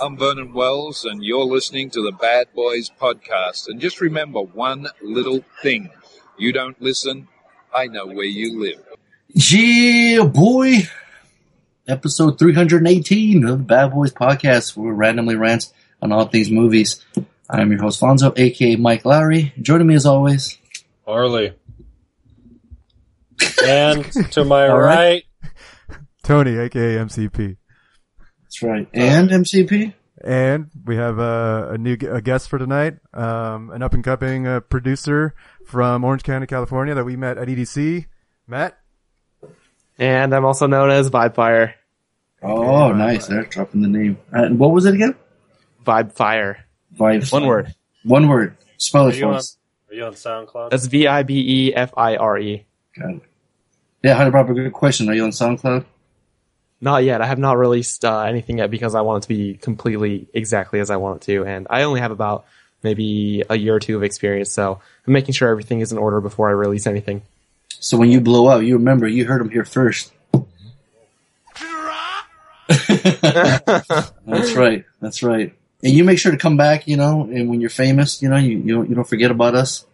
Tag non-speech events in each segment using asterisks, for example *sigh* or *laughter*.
Hi, I'm Vernon Wells, and you're listening to the Bad Boys Podcast. And just remember one little thing you don't listen, I know where you live. Yeah, boy. Episode 318 of the Bad Boys Podcast, where we randomly rant on all things movies. I'm your host, Fonzo, aka Mike Lowrey. Joining me as always, Harley. And to my *laughs* All right. right, Tony, aka MCP. That's right, and MCP. And we have uh, a new a guest for tonight, um, an up and coming uh, producer from Orange County, California that we met at EDC. Matt? And I'm also known as Vibe Fire. Oh, right, nice. They're dropping the name. Uh, and what was it again? Vibe Fire. Vibe. One word. One word. Spell are it you, for on, us. are you on SoundCloud? That's V I B E F I R E. Got it. Yeah, Hunter Proper, good question. Are you on SoundCloud? Not yet. I have not released uh, anything yet because I want it to be completely exactly as I want it to, and I only have about maybe a year or two of experience, so I'm making sure everything is in order before I release anything. So when you blow up, you remember you heard them here first. *laughs* That's right. That's right. And you make sure to come back, you know, and when you're famous, you know, you you don't, you don't forget about us.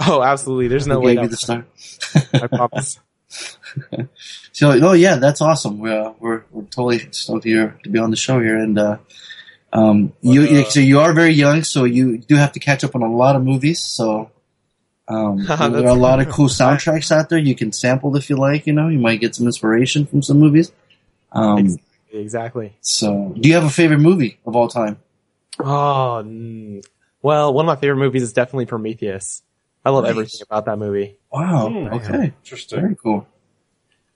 Oh, absolutely. There's no way. gave you the start. *laughs* I promise. *laughs* So, oh yeah, that's awesome. We're uh, we're, we're totally stoked here to be on the show here, and uh, um, you But, uh, so you are very young, so you do have to catch up on a lot of movies. So, um, *laughs* there are a lot of cool soundtracks out there. You can sample if you like. You know, you might get some inspiration from some movies. Um, Exactly. so, do you have a favorite movie of all time? Oh, well, one of my favorite movies is definitely Prometheus. I love Nice. everything about that movie. Wow. Hmm. okay. Interesting. Very cool.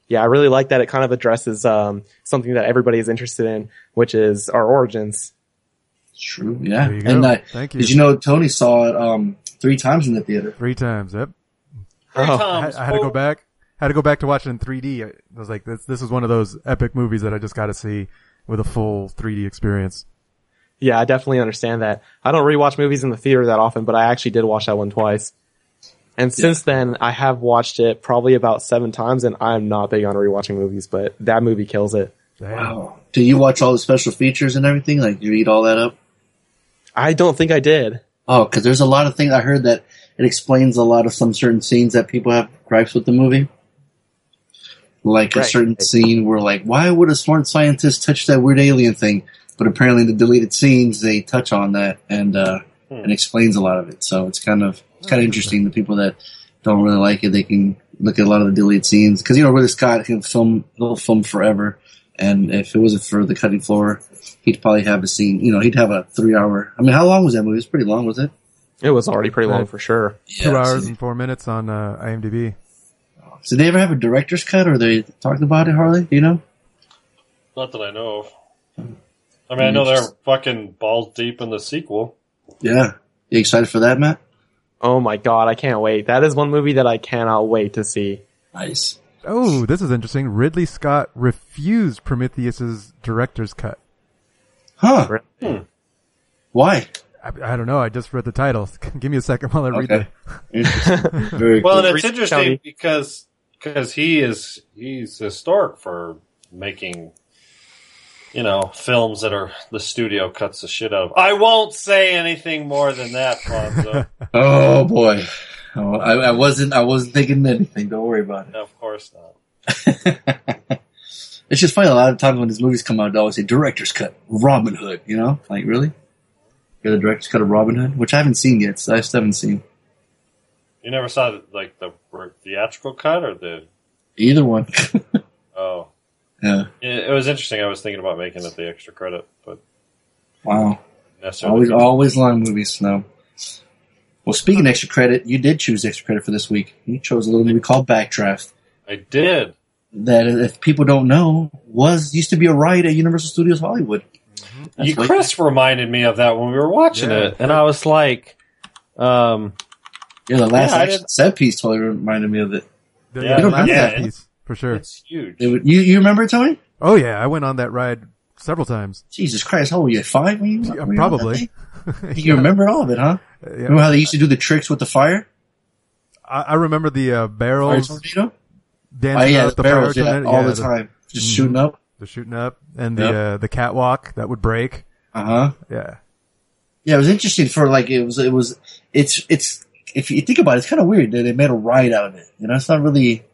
Yeah, I really like that. It kind of addresses um, something that everybody is interested in, which is our origins. True. Yeah. There you go. And uh, Thank you. did you know Tony saw it um, three times in the theater? Three times, yep. Three Oh, I, times. I had to go back. Had to go back to watch it in 3D. I was like, this, this is one of those epic movies that I just got to see with a full 3D experience. Yeah, I definitely understand that. I don't rewatch movies in the theater that often, but I actually did watch that one twice. And since then, I have watched it probably about seven times, and I'm not big on rewatching movies, but that movie kills it. Damn. Wow. Do you watch all the special features and everything? Like, do you eat all that up? I don't think I did. Oh, because there's a lot of things I heard that it explains a lot of some certain scenes that people have gripes with the movie. Like a certain scene where, like, why would a smart scientist touch that weird alien thing? But apparently, in the deleted scenes they touch on that and uh, Hmm. and explains a lot of it. So it's kind of it's kind of interesting. The people that don't really like it, they can look at a lot of the deleted scenes because you know Ridley Scott can film he'll film forever. And if it wasn't for the cutting floor, he'd probably have a scene. You know, he'd have a three hour. I mean, how long was that movie? It was pretty long, was it? It was already pretty long for sure. Two hours so- and four minutes on uh, IMDb. Did they ever have a director's cut, or they talked about it? Harley, do you know? Not that I know of. I mean, I know they're fucking balls deep in the sequel. Yeah, you excited for that, Matt? Oh my god, I can't wait. That is one movie that I cannot wait to see. Nice. Oh, this is interesting. Ridley Scott refused Prometheus's director's cut. Huh? Hmm. Why? I, I don't know. I just read the title. *laughs* Give me a second while I read Okay. the. *laughs* Interesting. Very Well, and it's interesting because because he is he's historic for making you know films that are the studio cuts the shit out of. I won't say anything more than that, Fonzo. *laughs* Oh boy. Oh, I, I wasn't. I wasn't thinking anything. Don't worry about it. of course not. *laughs* it's just funny. A lot of times when these movies come out, they always say director's cut, Robin Hood. You know, like really? You're the director's cut of Robin Hood, which I haven't seen yet. So I still haven't seen You never saw like the theatrical cut or the either one. *laughs* oh. Yeah. It, it was interesting. I was thinking about making it the extra credit, but Wow. necessarily Always, always long movies. No. Well, speaking of extra credit, you did choose extra credit for this week. You chose a little movie called Backdraft. I did. That, if people don't know, was used to be a ride at Universal Studios Hollywood. That's You, what- Chris reminded me of that when we were watching Yeah. it, and I was like, um, Yeah, the last Yeah, action set piece totally reminded me of it. The, Yeah, the you last don't have that. piece, for sure. it's huge. It would- you, you remember it, Tony? Oh yeah, I went on that ride several times. Jesus Christ, how old were you? Five? When you, Yeah, when you probably. thing? *laughs* You remember all of it, huh? Yeah. Remember how they used to do the tricks with the fire? I, I remember the uh, Fire barrels tornado? dancing Oh yeah, the the barrels, yeah, tornado. all Yeah, the time. Just shooting up. the shooting up, and the Yep. uh, the catwalk that would break. Uh huh. Yeah, Yeah, it was interesting for like it was it was it's it's if you think about it, it's kind of weird that they made a ride out of it. You know, it's not really.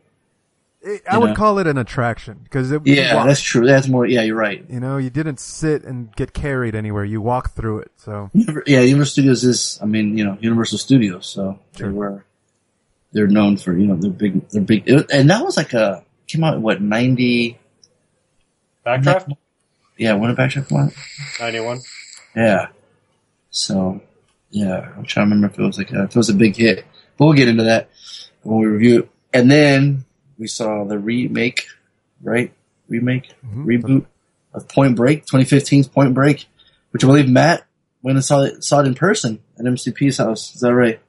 It- I would know. call it an attraction because it. you Yeah, walk- that's true. That's more. Yeah, you're right. You know, you didn't sit and get carried anywhere. You walked through it. So Yeah, Universal Studios is. I mean, you know, Universal Studios. So they were. They're known for you know they're big. They're big, it- and that was like a came out what ninety. Backdraft? Yeah, when did Backdraft come out? 91. Yeah. So, yeah, I'm trying to remember if it was like a, if it was a big hit. But we'll get into that when we review it. And then we saw the remake, right? Remake, Mhm. reboot of Point Break, 2015's Point Break, which I believe Matt went and saw it, saw it in person at MCP's house. Is that right?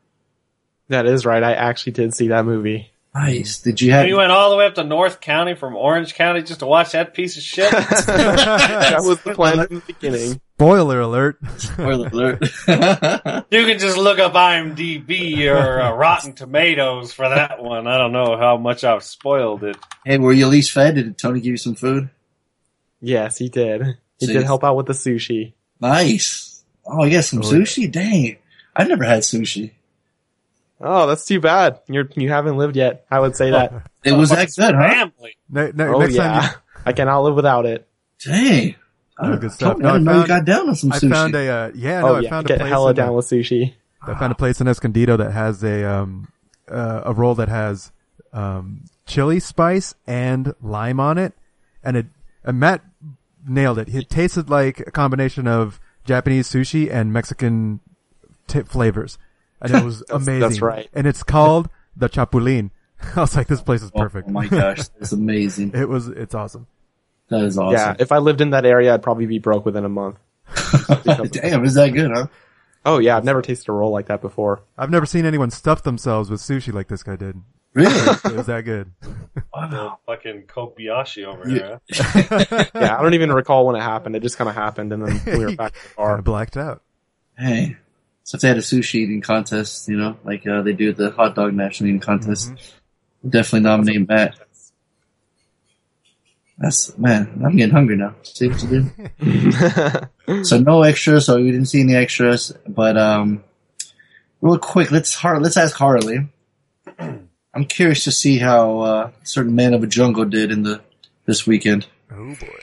That is right. I actually did see that movie. Nice. Did you have? We went all the way up to North County from Orange County just to watch that piece of shit? *laughs* that was the plan from the beginning. Spoiler alert. Spoiler *laughs* alert. *laughs* you can just look up IMDb or uh, *laughs* Rotten Tomatoes for that one. I don't know how much I've spoiled it. hey, were you at least fed? Did Tony give you some food? Yes, he did. He So did help out with the sushi. Nice. Oh, yeah, some Oh, yeah. sushi. Dang, I've never had sushi. Oh, that's too bad. You're you haven't lived yet. I would say that. It was that good, huh? Family. Ne- ne- oh next yeah, time, I cannot live without it. Dang. Oh, good stuff. Tony, No, I I didn't know you found- got down on some you, I found a uh, yeah. No, oh I found get a place. hella in, down uh, with sushi. I found a place in Escondido that has a um uh, a roll that has um chili spice and lime on it, and it and Matt nailed it. It tasted like a combination of Japanese sushi and Mexican tip flavors, and it *laughs* was amazing. that's right. And it's called the Chapulín. *laughs* I was like, this place is Oh, perfect. Oh, my gosh, *laughs* it's amazing. It was. It's awesome. That is awesome. Yeah, if I lived in that area, I'd probably be broke within a month. *laughs* Damn, is that good, huh? Oh yeah, I've never tasted a roll like that before. I've never seen anyone stuff themselves with sushi like this guy did. Really? *laughs* It was that good. wow. Fucking Kobayashi over here. huh? *laughs* Yeah, I don't even recall when it happened. It just kind of happened, and then we were back to the Kinda blacked out. Hey. So if they had a sushi eating contest, you know, like uh, they do the hot dog national eating contest, definitely nominate Matt. That's man, I'm getting hungry now. See what you do? *laughs* so no extras, so we didn't see any extras. But um, real quick, let's Har- let's ask Harley. *clears throat* I'm curious to see how uh, certain man of a jungle did in the this weekend. Oh boy.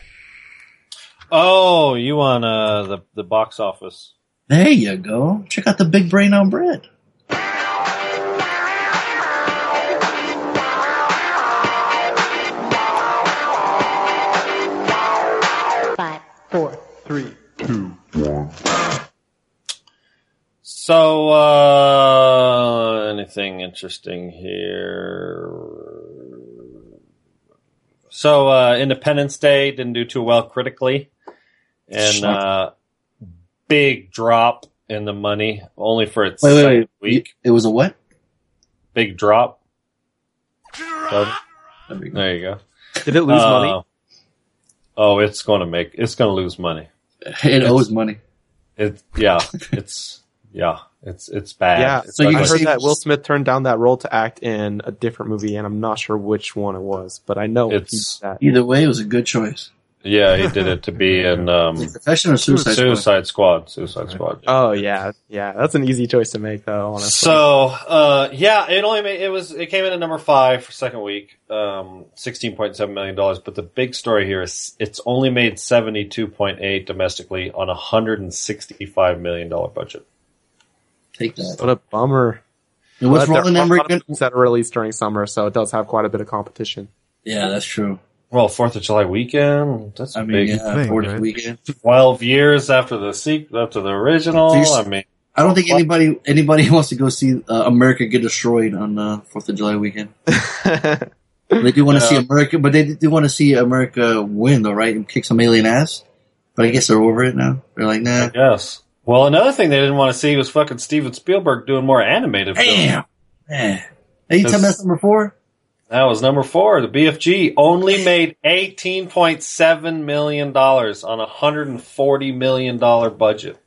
Oh, you on uh, the the box office? There you go. Check out the big brain on Brad. Five, four, So, uh, anything interesting here? So, uh, Independence Day didn't do too well critically, and uh, big drop in the money, only for its Wait, wait, second wait. week. It was a what? Big drop. So, There there you go. Did it lose Uh, money? Oh, it's going to make it's going to lose money. It owes money. It yeah, it's yeah, it's it's bad. Yeah, It's so you I heard that Will Smith turned down that role to act in a different movie, and I'm not sure which one it was, but I know he It's- did that. Either way, it was a good choice. Yeah, he did it to be *laughs* in um, Professional or suicide? Squad? Suicide Squad. Suicide Squad. Oh yeah, yeah, that's an easy choice to make though. Honestly, So, uh, yeah, it only made, it was, it came in at number five for second week, um, $16.7 million. But the big story here is it's only made 72.8 domestically on a $165 million budget. Take that. what a bummer. And what's But there rolling are in? a lot of Rick? that are released during summer, so it does have quite a bit of competition. Yeah, that's true. Well, Fourth of July weekend, that's a I mean, big yeah, thing, 40th right? weekend. 12 years after the sequel, after the original. I mean, I don't think anybody anybody *laughs* wants to go see uh, America get destroyed on uh, Fourth of July weekend. *laughs* They do want to see America, but they do want to see America win, though, right? And kick some alien ass. But I guess they're over it now. They're like, nah. yes. Well, another thing they didn't want to see was fucking Steven Spielberg doing more animated films. Damn. Man. Hey, you tell me that's number four? That was number four. The BFG only made eighteen point seven million dollars on a hundred and forty million dollar budget.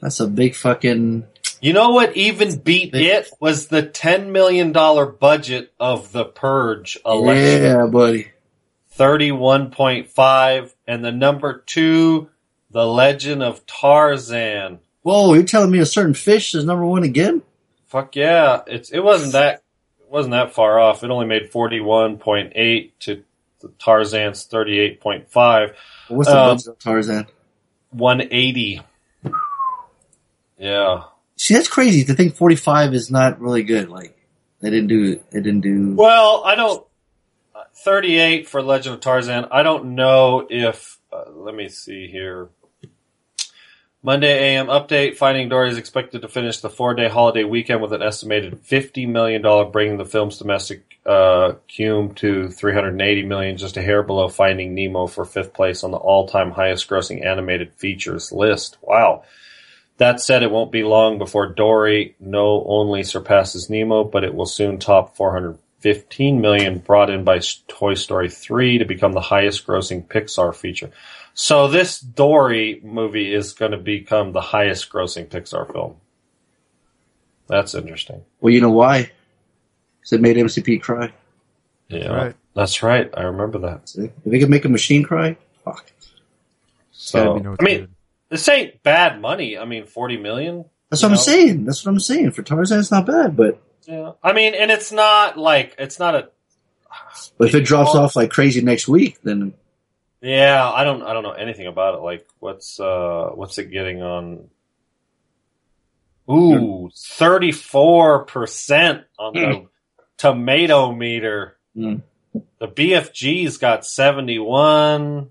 That's a big fucking. You know what even beat it was the ten million dollar budget of the Purge election. Yeah, buddy. 31.5. And the number two, The Legend of Tarzan. Whoa, you're telling me a certain fish is number one again? Fuck yeah. It's, it wasn't that, wasn't that far off. It only made 41.8 to Tarzan's 38.5. What's the Um, budget of Tarzan? 180. Yeah. See, that's crazy to think 45 is not really good. Like, they didn't do, they didn't do. Well, I don't. uh, 38 for Legend of Tarzan. I don't know if. Uh, let me see here. Monday AM update. Finding Dory is expected to finish the four day holiday weekend with an estimated $50 million, bringing the film's domestic uh, cume to 380 million, just a hair below Finding Nemo for fifth place on the all time highest grossing animated features list. Wow. That said, it won't be long before Dory no only surpasses Nemo, but it will soon top 415 million brought in by Toy Story 3 to become the highest grossing Pixar feature. So this Dory movie is going to become the highest grossing Pixar film. That's interesting. Well, you know why? Because it made MCP cry. Yeah, right. that's right. I remember that. See? If they could make a machine cry, fuck. So no I mean, good. this ain't bad money. I mean, 40 million. That's You what I'm saying. That's what I'm saying. For Tarzan, it's not bad, but Yeah. I mean, and it's not like it's not a but if it drops off like crazy next week, then Yeah, I don't I don't know anything about it. Like what's uh what's it getting on Ooh, thirty four percent on the tomato meter. Mm. The BFG's got seventy one.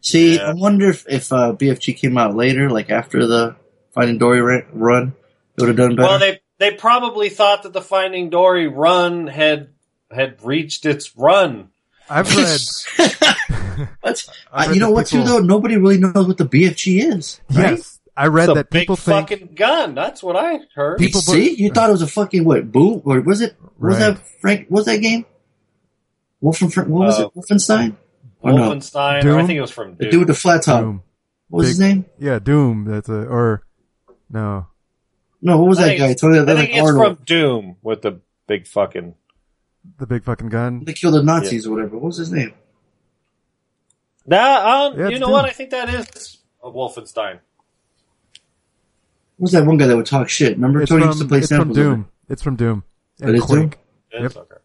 see, Yeah. I wonder if, if uh, BFG came out later, like after the Finding Dory run, it would have done better. Well they they probably thought that the Finding Dory run had had reached its run. I've *laughs* read. *laughs* What? I've I, read you know that what, too, people- though? Nobody really knows what the BFG is. Right? Yes, I read that people think. fucking gun. That's what I heard. People see, put- you thought it was a fucking what? Boom? Or was it? Was that Frank? Was that game? Wolfen, what was Uh, it? Wolfenstein? Or no? Wolfenstein. I think it was from The Doom. dude with the flat top. Doom. What was his name? Yeah, Doom. That's a or no. No, what was I that guy? it's- Tony, I think like it's Arnold. from Doom with the big fucking. The big fucking gun. They killed the Nazis or whatever. What was his name? Nah, um, Yeah, you know Doom. what? I think that is Wolfenstein. What was that one guy that would talk shit? Remember It's Tony from, used to play it's from samples of it. Doom. It's from Doom. It And is Doom? Quake. It's okay.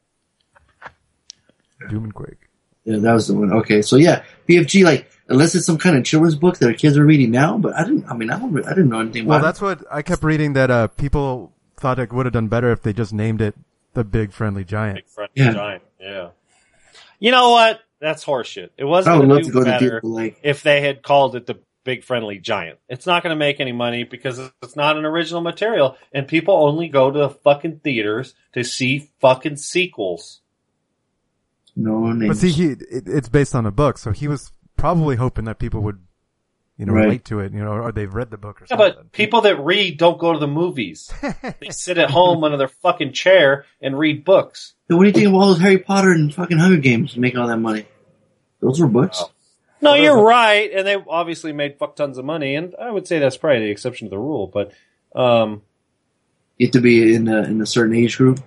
Doom and Quake. Yeah, that was the one. Okay, so yeah, BFG like unless it's some kind of children's book that our kids are reading now, but I didn't. I mean, I don't. I didn't know anything Well, about that's what I kept reading that uh people thought it would have done better if they just named it the Big Friendly Giant. Big friendly Yeah. giant. Yeah. You know what? That's horseshit. It it. wasn't oh, I would going to to do go to better deep, if they had called it the Big Friendly Giant. It's not going to make any money because it's not an original material, and people only go to the fucking theaters to see fucking sequels. no names. But see, he it, it's based on a book, so he was probably hoping that people would, you know, Right. relate to it, you know, or they've read the book or Yeah, something. but people that read don't go to the movies. *laughs* they sit at home under their fucking chair and read books. Then what do you think of all those Harry Potter and fucking Hunger Games make all that money? Those were books. Oh. No, you're right, and they obviously made fuck tons of money, and I would say that's probably the exception to the rule. But um, You have to be in a, in a certain age group.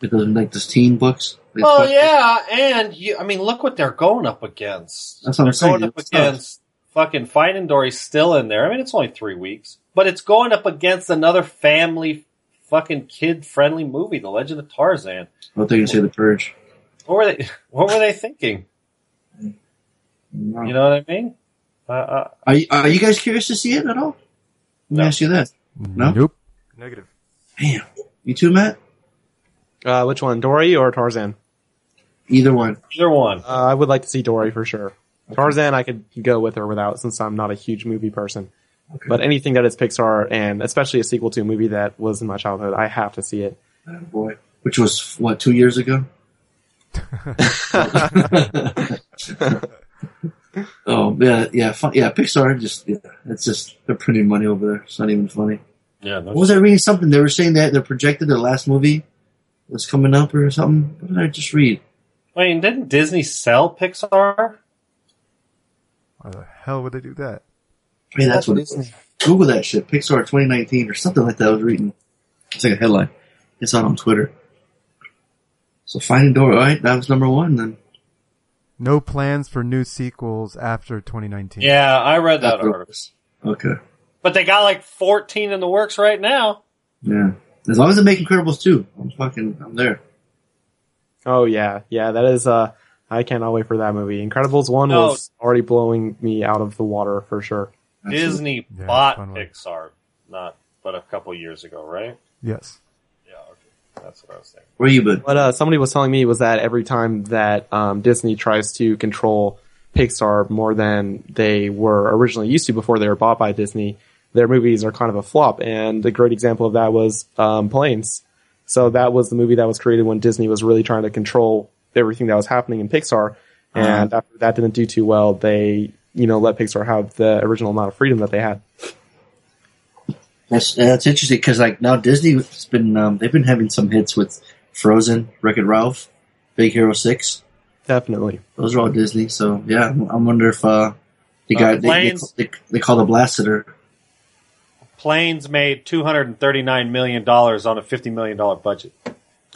because those like those teen books. Oh well, fuck- yeah, and you, I mean, look what they're going up against. That's what they're I'm saying, going up it's tough. Against fucking Finding Dory's still in there. I mean, it's only three weeks, but it's going up against another family, fucking kid friendly movie, The Legend of Tarzan. I thought they were gonna say the Purge. What were they? *laughs* What were they thinking? No. You know what I mean? Uh, uh, Are you, are you guys curious to see it at all? Let me No. ask you that. No? Nope. Negative. Damn. You too, Matt? Uh, which one, Dory or Tarzan? Either one. either one. Uh, I would like to see Dory for sure. Tarzan, I could go with or without since I'm not a huge movie person. But anything that is Pixar and especially a sequel to a movie that was in my childhood, I have to see it. Oh, boy. Which was, what, two years ago? *laughs* *laughs* oh, yeah, yeah, fun, yeah, Pixar just, yeah, it's just, they're printing money over there. It's not even funny. Yeah, What was I reading something? They were saying that they projected their last movie was coming up or something. What did I just read? Wait, didn't Disney sell Pixar? Why the hell would they do that? Hey, that's what it is. Google that shit. Pixar 2019 or something like that. I was reading. It's like a headline. It's out on Twitter. So Finding Dory, all right, that was number one then. No plans for new sequels after 2019. Yeah, I read that After- article. Okay. But they got like 14 in the works right now. Yeah. As long as they make Incredibles 2, I'm fucking, I'm there. Oh yeah, yeah. That is. Uh, I cannot wait for that movie. Incredibles one No. was already blowing me out of the water for sure. Disney Yeah, bought. Pixar, not but a couple years ago, right? Yes. Yeah, okay. That's what I was thinking. Where you been? What uh, somebody was telling me was that every time that um, Disney tries to control Pixar more than they were originally used to before they were bought by Disney, their movies are kind of a flop. And a great example of that was um, Planes. So that was the movie that was created when Disney was really trying to control everything that was happening in Pixar. And after that didn't do too well, they you know let Pixar have the original amount of freedom that they had. That's that's interesting because like now Disney's been um, they've been having some hits with Frozen, Wreck It Ralph, Big Hero Six. Definitely. Those are all Disney. So yeah, I wonder if uh, the Uh, guy they, they, Planes- they, they call the Blaster. Planes made 239 million dollars on a 50 million dollar budget.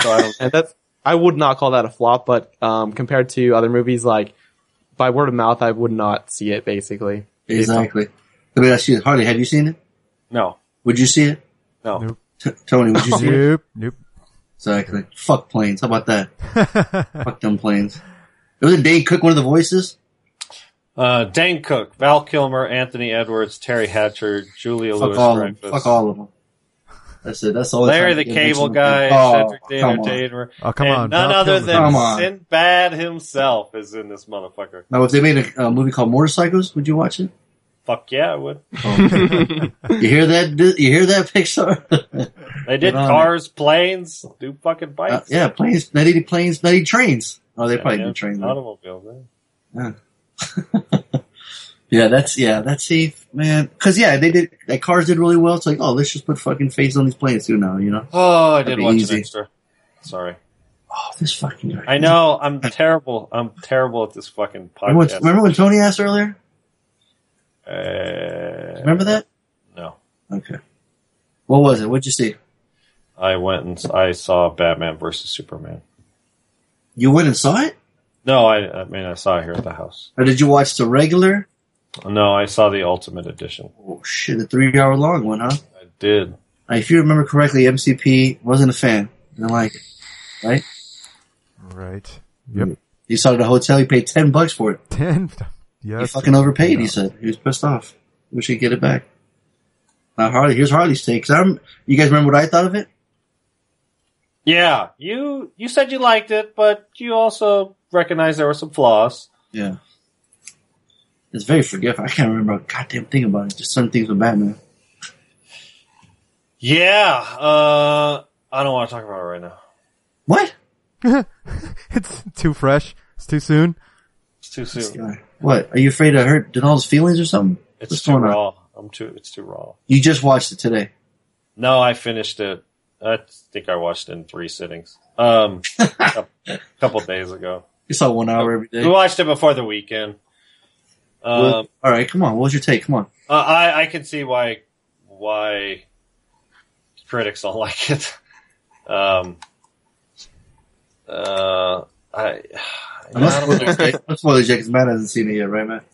So I don't. *laughs* And that's I would not call that a flop, but um, compared to other movies, like by word of mouth, I would not see it. Basically, Exactly. Let me ask you, Harley, have you seen it? no, Would you see it? no. Nope. T- Tony, would you see it? Nope. Nope. Exactly. Fuck planes. How about that? *laughs* Fuck them planes. It was Dane Cook one of the voices. Uh, Dane Cook, Val Kilmer, Anthony Edwards, Teri Hatcher, Julia Fuck Lewis all Dreyfus. Fuck all of them. That's it. That's the only Larry the Cable. Guy, Oh, Cedric the come on. Entertainer, Oh, come and on. none Val other Kilmer. than Come. Sinbad himself is in this motherfucker. Now, if they made a, a movie called Motorcycles, would you watch it? Fuck yeah, I would. *laughs* You hear that? You hear that, Pixar? *laughs* They did Get on cars, planes, do fucking Uh, bikes. yeah, planes. Not even planes. Not even trains. Oh, they Yeah, probably yeah, do trains. though. Automobiles. Yeah. Yeah, *laughs* that's yeah, that's safe, man. Because yeah, they did. Like cars did really well. It's like, oh, let's just put fucking faces on these planes too now. You know? Oh, I That'd did watch easy. an extra. Sorry. Oh, this fucking guy. I know I'm terrible. I'm terrible at this fucking Remember when, podcast. remember when Tony asked earlier? Uh, Remember that? No. Okay. What was it? What'd you see? I went and I saw Batman versus Superman. You went and saw it, No, I, I mean I saw it here at the house. or did you watch the regular? No, I saw the Ultimate Edition. Oh shit, the three-hour long one, huh? I did. If you remember correctly, MCP wasn't a fan. Didn't like right? Right. Yep. You saw it at a hotel. You paid ten bucks for it. *laughs* Ten. You Yes. fucking overpaid. He said he was pissed off. Wish he'd get it back. Now Harley, here's Harley's take. 'Cause I'm, you guys remember what I thought of it? Yeah, you you said you liked it, but you also recognized there were some flaws. Yeah. It's very forgetful. I can't remember a goddamn thing about it. Just some things with Batman. Yeah, uh, I don't want to talk about it right now. What? *laughs* it's too fresh. It's too soon. It's too soon. What? Are you afraid to hurt Denal's feelings or something? It's What's too going on? raw. I'm too. It's too raw. You just watched it today. No, I finished it. I think I watched it in three sittings. Um, *laughs* a couple days ago. You saw one hour every day. We watched it before the weekend. Um, Well, all right, come on. What was your take? Come on. Uh, I I can see why why critics don't *laughs* like it. Um, uh, I, I'm not I don't know. I'm spoilers yet because Matt hasn't seen it yet, right, Matt?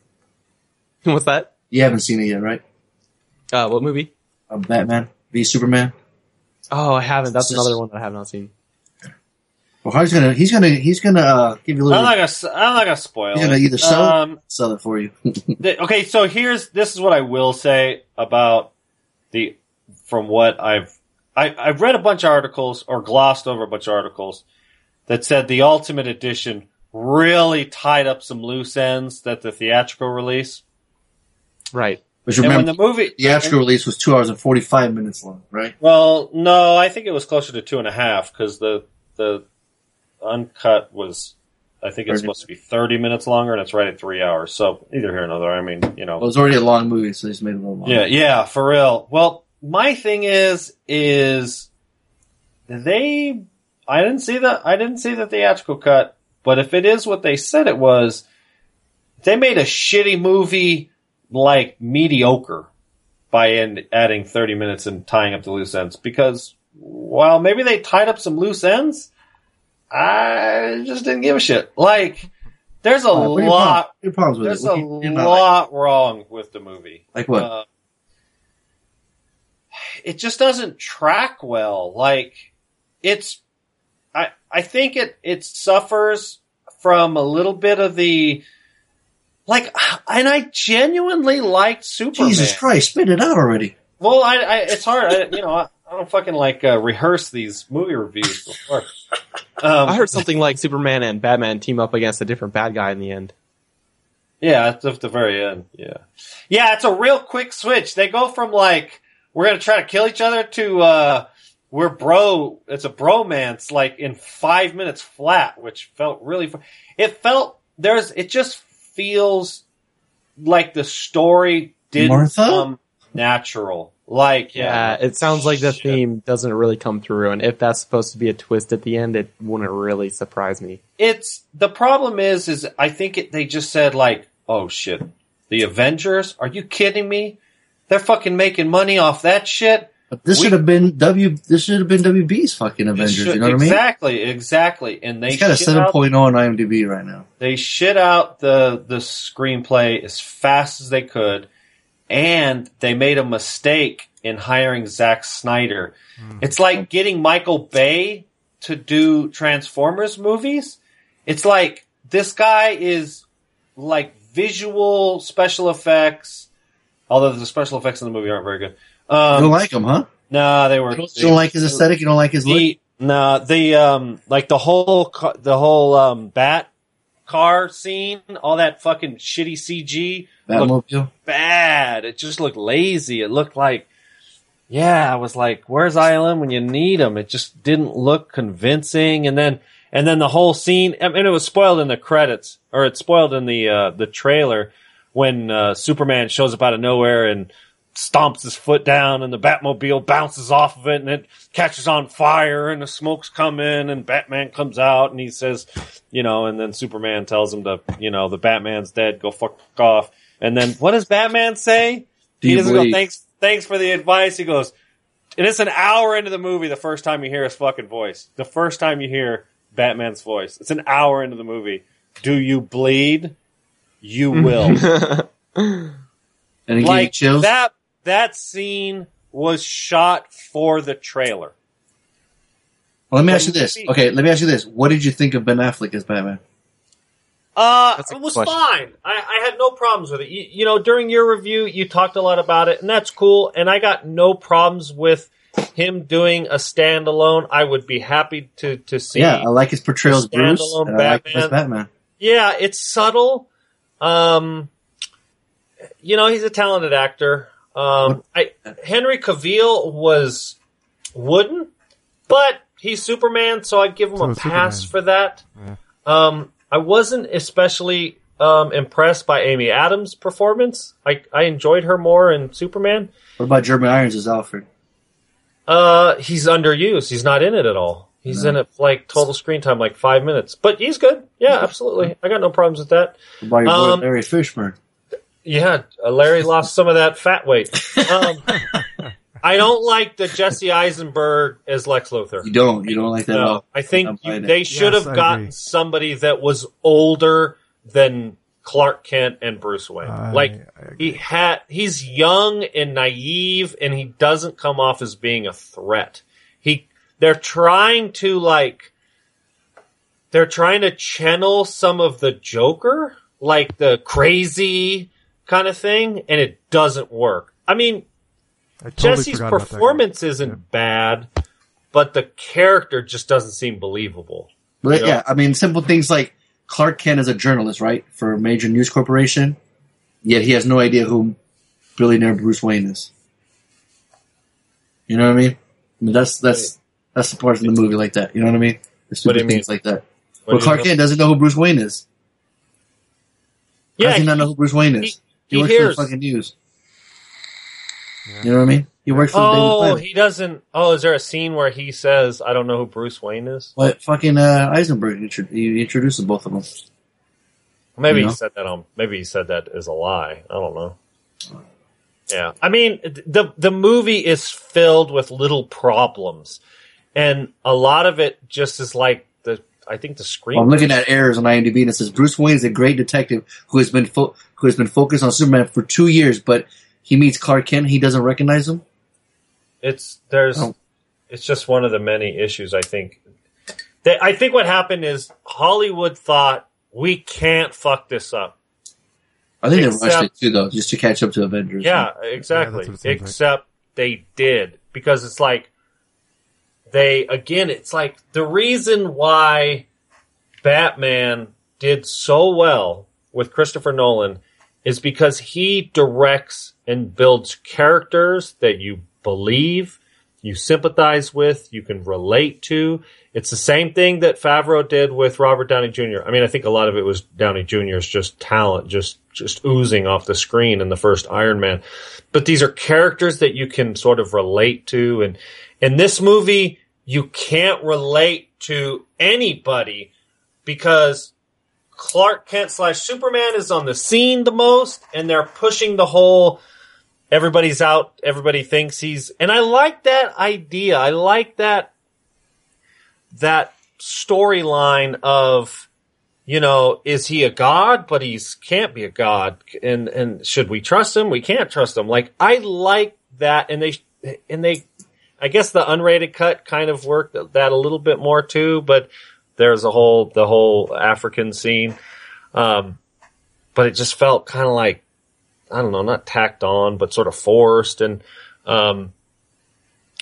*laughs* what's that? You haven't seen it yet, right? Uh, what movie? Uh, Batman v Superman. Oh, I haven't. That's It's just- another one that I have not seen. Well, Harley's gonna he's gonna he's gonna uh, give you a I'm little. not gonna s- I'm not gonna spoil You're gonna it. either sell it- Um, sell it for you. *laughs* th- okay, so here's this is what I will say about the from what I've I, I've read a bunch of articles or glossed over a bunch of articles that said the Ultimate Edition really tied up some loose ends that the theatrical release. Right. But And when remember, the movie the theatrical release was two hours and forty five minutes long, right? Well, no, I think it was closer to two and a half because the the uncut was, I think it's supposed to be thirty minutes longer, and it's right at three hours. So either here or another. I mean, you Well, it was already a long movie, so they just made it a little longer. yeah, yeah, for real. Well, my thing is, is they. I didn't see the I didn't see the theatrical cut, but if it is what they said it was, they made a shitty movie like mediocre by end, adding 30 minutes and tying up the loose ends because while maybe they tied up some loose ends, I just didn't give a shit. Like, there's a Uh, are your lot. problems- your problems with There's a What do you- you're lot wrong with the movie. Like, like what? Uh, it just doesn't track well. Like it's, I I think it it suffers from a little bit of the, like, and I genuinely liked Superman. Jesus Christ, spit it out already. Well, I, I it's hard. I, you know, I, I don't fucking like uh, rehearse these movie reviews before. Um, I heard something like Superman and Batman team up against a different bad guy in the end. Yeah, it's at the very end. Yeah. Yeah, it's a real quick switch. They go from like, we're going to try to kill each other to, uh, we're bro, it's a bromance like in five minutes flat, which felt really, fu- it felt, there's, it just feels like the story didn't Martha? come natural. Like, Yeah, yeah. it sounds like the Shit. theme doesn't really come through, and if that's supposed to be a twist at the end, it wouldn't really surprise me. it's the problem is is I think it, they just said like, oh shit, the Avengers? Are you kidding me? They're fucking making money off that shit. But this We- should have been W. This should have been WB's fucking Avengers. Should- you know what I mean? exactly, exactly. And they It's got a shit out, 7.0 on IMDb right now. they shit out the the screenplay as fast as they could, and they made a mistake in hiring Zack Snyder. It's like getting Michael Bay to do Transformers movies. It's like this guy is like visual special effects, although the special effects in the movie aren't very good. you Um, don't like him, huh? no, they were. You don't, you don't like his aesthetic. You don't like his look. the no the um like the whole the whole um bat car scene, all that fucking shitty CG looked Batmobile. bad. It just looked lazy. It looked like yeah, I was like, where's ILM when you need him? It just didn't look convincing. And then and then the whole scene. I mean, it was spoiled in the credits, or it's spoiled in the uh, the trailer when uh, Superman shows up out of nowhere and stomps his foot down, and the Batmobile bounces off of it, and it catches on fire, and the smoke's coming, and Batman comes out, and he says, you know, and then Superman tells him to, you know, the Batman's dead, go fuck off. And then what does Batman say? Do he doesn't go, thanks, thanks for the advice. He goes, and it's an hour into the movie the first time you hear his fucking voice. The first time you hear Batman's voice. It's an hour into the movie. Do you bleed? You *laughs* will. And it gave you like chills. that that scene was shot for the trailer. well, let me the ask you this. movie- Okay, let me ask you this. What did you think of Ben Affleck as Batman? Uh, it was question. fine. I, I had no problems with it. You, you know, during your review, you talked a lot about it, and that's cool. And I got no problems with him doing a standalone. I would be happy to to see. Yeah, I like his portrayal as Bruce, standalone and I like him as Batman. Batman. Yeah, it's subtle. Um, you know, he's a talented actor. Um, I, Henry Cavill was wooden, but he's Superman, so I give him So a pass Superman. for that. Um, I wasn't especially um, impressed by Amy Adams' performance. I, I enjoyed her more in Superman. What about Jeremy Irons as Alfred? Uh, he's underused. He's not in it at all. He's in it like total screen time, like five minutes. But he's good. Yeah, absolutely. I got no problems with that. What about your boy Um, Larry Fishburne? Yeah, uh, Larry lost some of that fat weight. *laughs* Um, I don't like the Jesse Eisenberg as Lex Luthor. You don't. You don't like that at No, all. I think you, they should Yes, have gotten somebody that was older than Clark Kent and Bruce Wayne. I- like I he had, he's young and naive, and he doesn't come off as being a threat. He, they're trying to like, they're trying to channel some of the Joker, like the crazy kind of thing, and it doesn't work. I mean, I totally Jesse's forgot about that guy. performance isn't Yeah. bad, but the character just doesn't seem believable. But you yeah. I mean, simple things like Clark Kent is a journalist, right, for a major news corporation, yet he has no idea who billionaire Bruce Wayne is. You know what I mean? I mean that's that's that's the part of the movie like that. You know what I mean? The What do stupid you mean? things like that. What Well, do you Clark? Kent doesn't know who Bruce Wayne is. How Yeah, does he not know who Bruce Wayne is? he- He, he works hears. for the fucking news. You know what I mean? He works for the Daily Oh, he doesn't. Oh, is there a scene where he says, "I don't know who Bruce Wayne is"? But fucking uh, Eisenberg, intro- he introduced both of them. Maybe You know? he said that on. Maybe he said that is a lie. I don't know. Yeah, I mean the the movie is filled with little problems, and a lot of it just is like the I think the Well, screen. I'm looking at errors on IMDb and it says Bruce Wayne is a great detective who has been fo- who has been focused on Superman for two years, but he meets Clark Kent. He doesn't recognize him. it's there's Oh. it's just one of the many issues I think. They, I think what happened is Hollywood thought we can't fuck this up. I think they rushed it too, though, just to catch up to Avengers. Yeah, exactly. what it seems like. Except they did because it's like they again. It's like the reason why Batman did so well with Christopher Nolan is because he directs and builds characters that you believe, you sympathize with, you can relate to. It's the same thing that Favreau did with Robert Downey Jr. I mean, I think a lot of it was Downey Jr.'s just talent, just just oozing off the screen in the first Iron Man. But these are characters that you can sort of relate to, and in this movie, you can't relate to anybody because Clark Kent slash Superman is on the scene the most, and they're pushing the whole everybody's out, everybody thinks he's, and I like that idea. I like that that storyline of you know is he a god? But he's can't be a god. And and should we trust him? We can't trust him. Like i like that. And they and they i guess the unrated cut kind of worked that a little bit more too but there's a whole the whole african scene. Um but it just felt kind of like i don't know not tacked on but sort of forced and um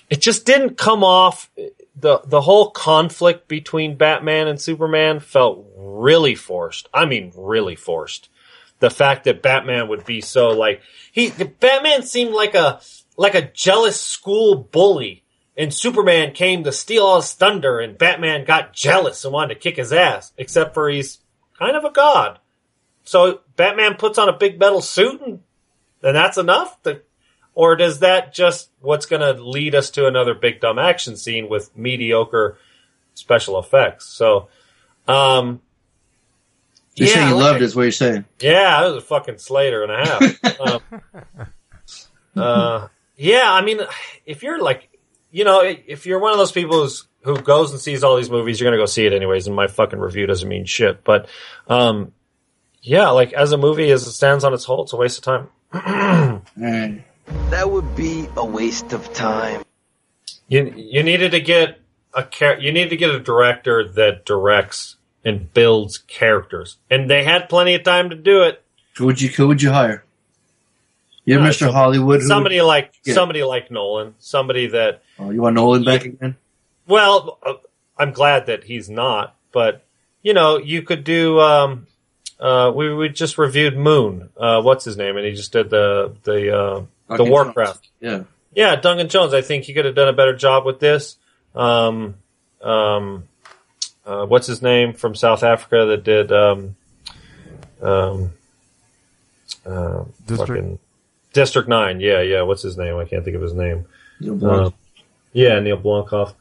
it just didn't come off the the whole conflict between Batman and Superman felt really forced. I mean, really forced. The fact that Batman would be so like he Batman seemed like a like a jealous school bully, and Superman came to steal all his thunder, and Batman got jealous and wanted to kick his ass. Except for he's kind of a god, so Batman puts on a big metal suit, and and that's enough to or does that just what's going to lead us to another big dumb action scene with mediocre special effects? So, um, You're saying you like loved it, is what you're saying. yeah, that was a fucking Slater and a half. *laughs* um, uh, yeah, I mean, if you're like, you know, if you're one of those people who's, who goes and sees all these movies, you're gonna go see it anyways, and my fucking review doesn't mean shit. But, um, yeah, like as a movie, as it stands on its whole, it's a waste of time. *clears throat* Alright. That would be a waste of time. You you needed to get a char- you needed to get a director that directs and builds characters, and they had plenty of time to do it. Who would you who would you hire? You're Uh, Mr. some- Hollywood. Who Somebody like Yeah. somebody like Nolan, somebody that oh, you want Nolan back again? well, uh, I'm glad that he's not, but you know, you could do. Um, uh, we we just reviewed Moon. Uh, what's his name? And he just did the the uh, the Duncan Warcraft. Yeah. Yeah, Duncan Jones. I think he could have done a better job with this. Um, um, uh, what's his name from South Africa that did um, um, uh, District. fucking- District Nine? Yeah, yeah. What's his name? I can't think of his name. Neil Uh, yeah, Neil Blomkamp.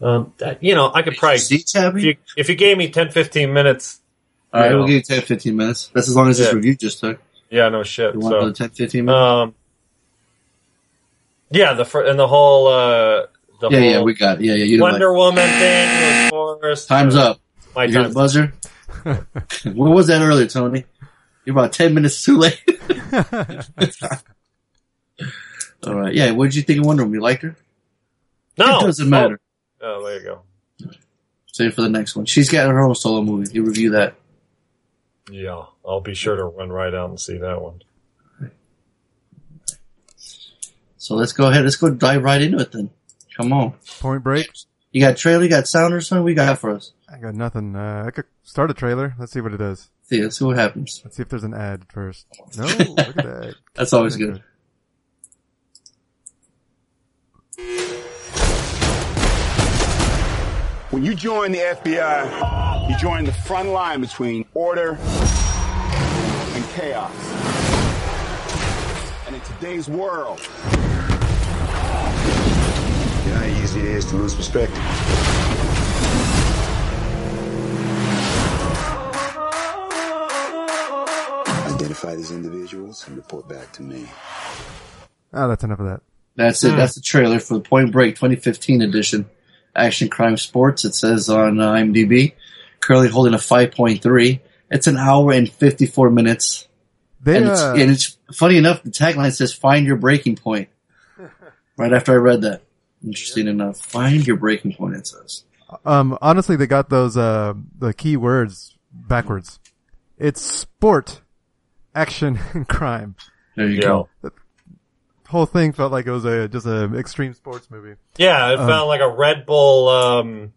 Um, that, you know, I could probably if you, if you gave me 10, 15 minutes. All right, we'll give you 10, 15 minutes. That's as long as this review just took. Yeah, no shit. You want So, another 10, 15 minutes? um, yeah, the fir- and the whole uh, the yeah, whole yeah, we got it. Yeah, yeah. You don't Wonder like Woman thing, of course. Time's Uh, up. My You hear the time. buzzer? *laughs* what was that earlier, Tony? You're about 10 minutes too late. *laughs* *laughs* All right. Yeah, what did you think of Wonder Woman? You liked her? No, It doesn't matter. Oh, oh, there you go. Save for the next one. She's got her own solo movie. You review that. Yeah, I'll be sure to run right out and see that one. So let's go ahead. Let's go dive right into it then. Come on. Point Break. You got trailer, you got sound or something? We got for us? I got nothing. Uh, I could start a trailer. Let's see what it does. See, let's see what happens. Let's see if there's an ad first. No, *laughs* look at that. That's always good. When you join the FBI, you join the front line between order and chaos. And in today's world, you know how easy it is to lose perspective. Identify these individuals and report back to me. Oh, that's enough of that. That's it. That's the trailer for the Point Break 2015 edition. Action Crime Sports. It says on uh, IMDb. currently holding a 5.3. It's an hour and 54 minutes. They, and, it's, uh, and it's funny enough, the tagline says "Find your breaking point." *laughs* right after I read that, interesting enough, find your breaking point. It says. um, honestly, they got those, uh, the key words backwards. It's sport, action, *laughs* and crime. There you Yeah. go. Whole thing felt like it was a, just an extreme sports movie. Yeah, it Um, felt like a Red Bull um,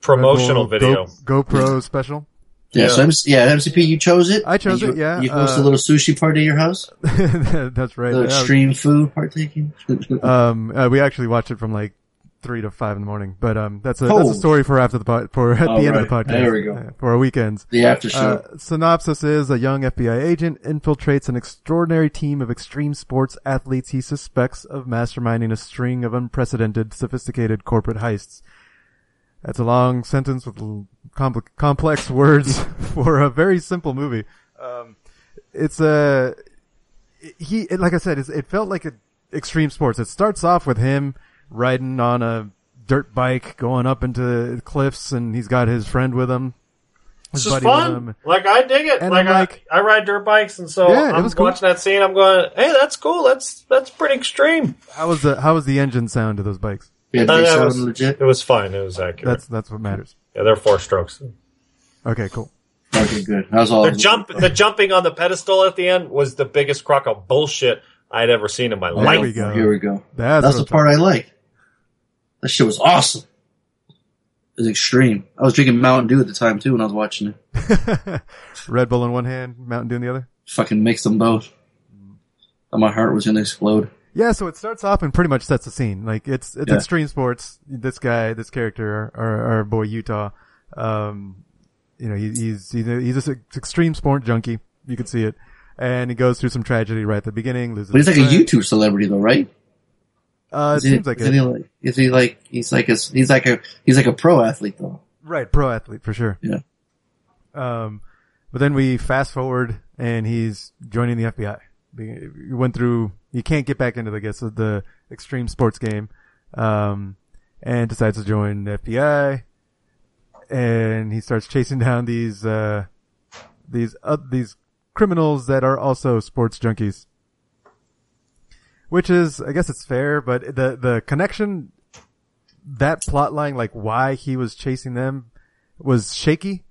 promotional Red Bull video. Go, GoPro special. Yeah, so MC, yeah, MCP, you chose it. I chose And it, yeah, You host uh, a little sushi party at your house. *laughs* That's right. little Yeah. extreme food partaking. *laughs* Um, uh, we actually watched it from like three to five in the morning, but um, that's a that's a story for after the pod, for at Oh, the end of the podcast. There we go. uh, for our weekends. the after show. Uh, synopsis is a young FBI agent infiltrates an extraordinary team of extreme sports athletes he suspects of masterminding a string of unprecedented, sophisticated corporate heists. That's a long sentence with compl- complex *laughs* words *laughs* for a very simple movie. Um, it's a, he, it, like I said, it's, it felt like a extreme sports. It starts off with him riding on a dirt bike going up into the cliffs and he's got his friend with him. This his is fun. him. Like I dig it. And like, I'm like- I, I ride dirt bikes, and so Yeah, I'm was cool. watching that scene. I'm going, "Hey, that's cool. That's that's pretty extreme." How was the, how was the engine sound to those bikes? yeah, Uh, they sound was- legit. It was fine. It was accurate. That's, that's what matters. yeah, they're four strokes. Okay, cool. Okay, good. That was all. The jump, *laughs* the jumping on the pedestal at the end was the biggest crock of bullshit I'd ever seen in my life. we go. Here we go. That's, That's the part I like. That shit was awesome. It was extreme. I was drinking Mountain Dew at the time too when I was watching it. *laughs* Red Bull in one hand, Mountain Dew in the other. Fucking mix them both. And my heart was gonna explode. Yeah, so it starts off and pretty much sets the scene. Like it's it's Yeah. extreme sports. This guy, this character, our, our boy Utah, um, you know, he, he's he's an extreme sport junkie. You can see it, and he goes through some tragedy right at the beginning. Loses But he's like a. YouTube celebrity though, right? Uh, it Is he, seems like it. he like, is he like, he's like a, he's like a, he's like a pro athlete though. Right, pro athlete for sure. Yeah. Um, but then we fast forward and he's joining the FBI. He went through, he can't get back into the, I guess, the extreme sports game. Um, and decides to join the FBI. And he starts chasing down these, uh, these, uh, these criminals that are also sports junkies. Which is, I guess it's fair, but the, the connection, that plot line, like why he was chasing them was shaky.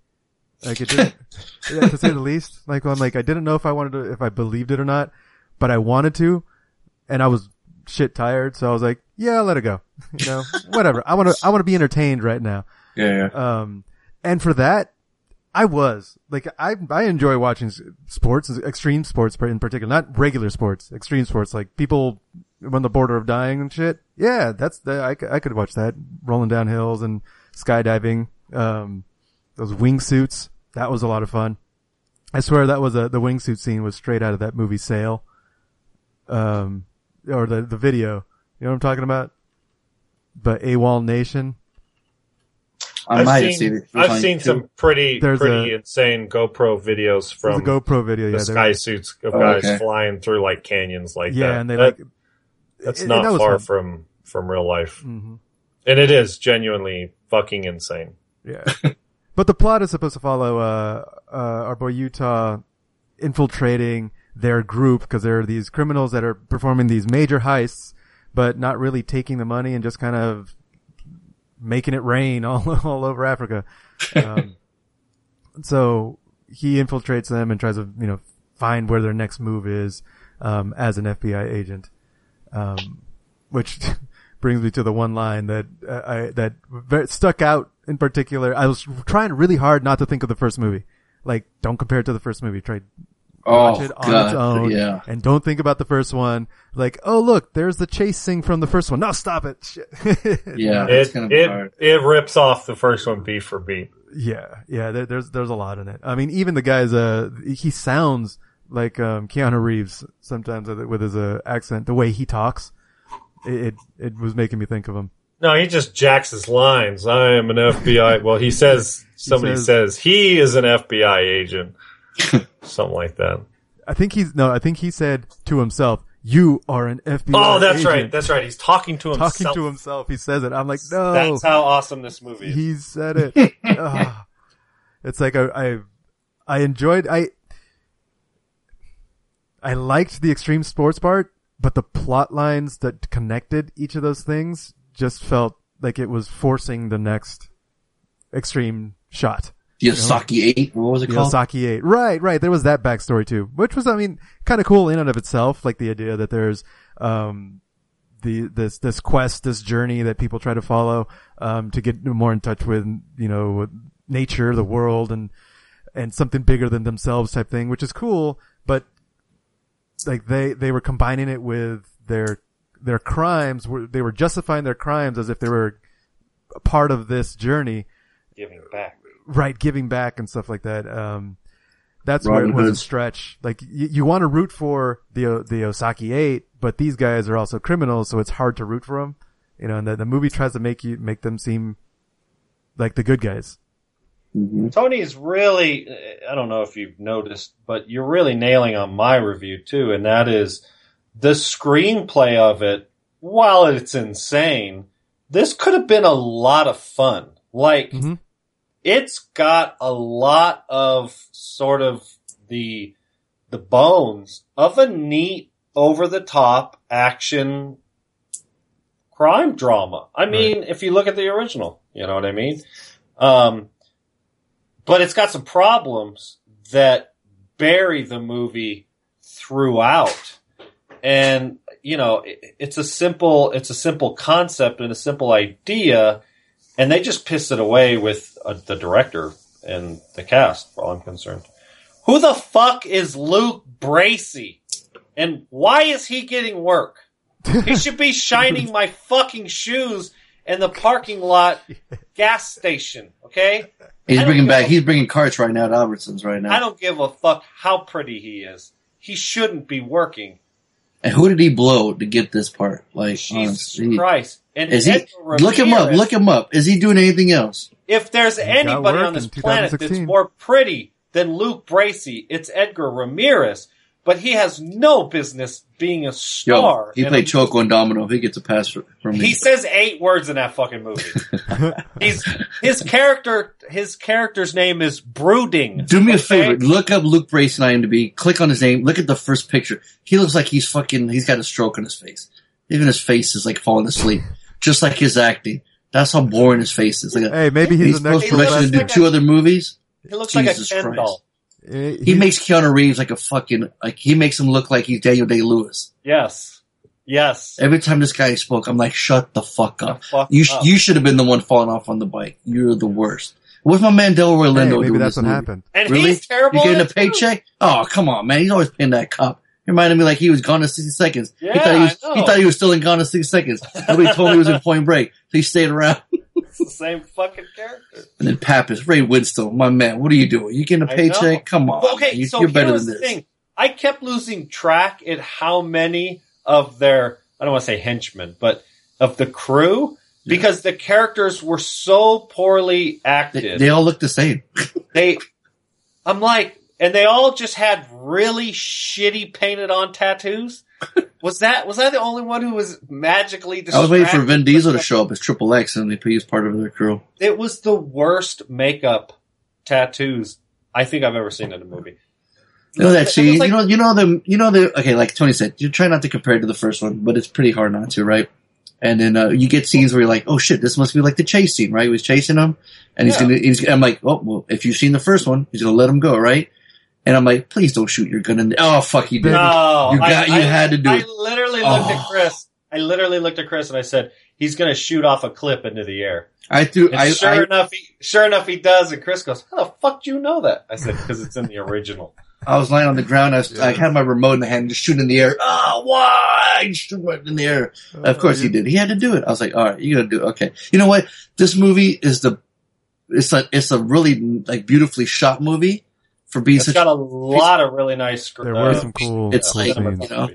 Like it didn't, *laughs* yeah, to say the least. Like I'm like, I didn't know if I wanted to, if I believed it or not, but I wanted to, and I was shit tired, so I was like, yeah, I'll let it go. You know, *laughs* whatever. I want to, I want to be entertained right now. Yeah, yeah. Um, and for that, I was like, I I enjoy watching sports, extreme sports in particular, not regular sports, extreme sports, like people on the border of dying and shit. Yeah, that's the I, I could watch that rolling down hills and skydiving. Um, those wingsuits, that was a lot of fun. I swear that was a the wingsuit scene was straight out of that movie Sail. Um, or the the video. You know what I'm talking about? But AWOL Nation. I I've might have seen, seen it. I've seen some pretty There's pretty a- insane GoPro videos from a GoPro video. the Yeah, sky suits of Oh, guys okay. flying through like canyons like yeah, that. and they That- like that's and not that far fun. from from real life, Mhm. and it is genuinely fucking insane. Yeah. *laughs* but the plot is supposed to follow, uh, uh, our boy Utah infiltrating their group because there are these criminals that are performing these major heists, but not really taking the money and just kind of making it rain *laughs* all, all over Africa. Um, *laughs* so he infiltrates them and tries to, you know, find where their next move is, um, as an FBI agent. Um, which *laughs* brings me to the one line that uh, I that stuck out in particular. I was trying really hard not to think of the first movie. Like, don't compare it to the first movie. Try Oh, watch it on God. its own, Yeah. and don't think about the first one. Like, oh look, there's the chase scene from the first one. No, stop it. Shit. *laughs* Yeah. It's It gonna be it hard. it rips off the first one beat for beat. Yeah, yeah. There, there's there's a lot in it. I mean, even the guy's uh he sounds like um Keanu Reeves sometimes with, with his uh, accent. The way he talks, it, it it was making me think of him. No, he just jacks his lines. I am an FBI. Well, he says somebody says- says, he is an FBI agent, *laughs* something like that. I think he's no. I think he said to himself, "You are an FBI." Oh, that's agent." right. That's right. He's talking to himself. talking to himself. He says it. I'm like, no. That's how awesome this movie is. he said it. Ugh. *laughs* Ah. It's like I, I, I enjoyed, I, I liked the extreme sports part, but the plot lines that connected each of those things just felt like it was forcing the next extreme shot. The Ozaki 8, what was it The called? Ozaki 8. Right, right. There was that backstory too, which was, I mean, kind of cool in and of itself. Like the idea that there's, um, the, this, this quest, this journey that people try to follow, um, to get more in touch with, you know, with nature, the world and, and something bigger than themselves type thing, which is cool, but like they, they were combining it with their, their crimes were, they were justifying their crimes as if they were a part of this journey Giving back. Right giving back and stuff like that. Um that's Robin where it was a stretch. Like you, you want to root for the the ozaki 8 but these guys are also criminals so it's hard to root for them you know and the, the movie tries to make you make them seem like the good guys. Tony is really, I don't know if you've noticed, but you're really nailing on my review too, and that is the screenplay of it, while it's insane, this could have been a lot of fun. Like, Mhm. It's got a lot of sort of the, the bones of a neat, over the top action crime drama. I mean, if you look at the original, you know what I mean? Um, but it's got some problems that bury the movie throughout. And, you know, it- it's a simple, it's a simple concept and a simple idea. And they just piss it away with uh, the director and the cast, for all I'm concerned. Who the fuck is Luke Bracey? And why is he getting work? He should be shining my fucking shoes in the parking lot gas station, okay? He's bringing back, a- he's bringing carts right now at Albertsons right now. I don't give a fuck how pretty he is. He shouldn't be working. And who did he blow to get this part? Like, Jesus honestly. Christ. And Is he? Edgar Look him up. Look him up. Is he doing anything else? If there's anybody on this planet that's more pretty than Luke Bracey, it's Edgar Ramirez. But he has no business being a star. Yo, star. he played a- Choco and Domino. He gets a pass from me, He says eight words in that fucking movie. *laughs* He's his character. His character's name is Brooding. do me a favor. Look up Luke Brace on IMDb. Click on his name. Look at the first picture. He looks like he's fucking. He's got a stroke on his face. Even his face is like falling asleep, just like his acting. That's how boring his face is. Like a, hey maybe he's he's, the next supposed to looks eventually do like a- two other movies. He looks Jesus like a Ken doll. Eh, He makes Keanu Reeves like a fucking like he makes him look like he's Daniel Day Lewis. Yes. Yes. Every time this guy spoke, I'm like, shut the fuck up. Fuck You sh- up. you should have been the one falling off on the bike. You're the worst. What's my man Delroy hey, Lindo maybe doing that's this what movie? happened And Really? he's terrible. You getting a it, too. paycheck? Oh, come on, man. He's always paying that cop. He reminded me like he was gone in 60 seconds. he Yeah, thought he was, I know. he thought he was still in gone in 60 seconds. Nobody told me he was in point break. So he stayed around. *laughs* It's the same fucking character. And then Pappas, Ray Winstone, my man, what are you doing? You getting a paycheck? Come on. Well, okay. You, so you're better here's than the this. thing. I kept losing track at how many of their I don't want to say henchmen, but of the crew because the characters were so poorly They, acted. they all look the same. *laughs* they I'm like and they all just had really shitty painted on tattoos. *laughs* Was that was I the only one who was magically I was waiting for? Vin Diesel to show up as Triple X and they put he's part of their crew. It was the worst makeup tattoos I think I've ever seen in a movie. You know that scene, like- you know, you know the, you know the, okay, like Tony said, you try not to compare it to the first one, but it's pretty hard not to, right? And then, uh, you get scenes where you're like, oh shit, this must be like the chase scene, right? He was chasing him and he's gonna, he's, I'm like, oh, well, if you've seen the first one, he's gonna let him go, right? And I'm like, please don't shoot your gun in there. Oh fuck, he did. No, You got- you had to do it. I it. literally looked Oh. at Chris. I literally looked at Chris and I said, "He's going to shoot off a clip into the air." I threw, And I, sure I, enough, he, sure enough, he does. And Chris goes, "How the fuck do you know that?" I said, "Because it's in the original." I was lying on the ground. I was, I had my remote in the hand, just shooting in the air. Oh, why? Just Shoot right in the air. Oh, of course he did. He had to do it. I was like, all right, you gotta do it. Okay. You know what? This movie is the, it's a, it's a really like beautifully shot movie for being It's such, got a lot of really nice. sc- there uh, were some cool It's like, scenes. you know,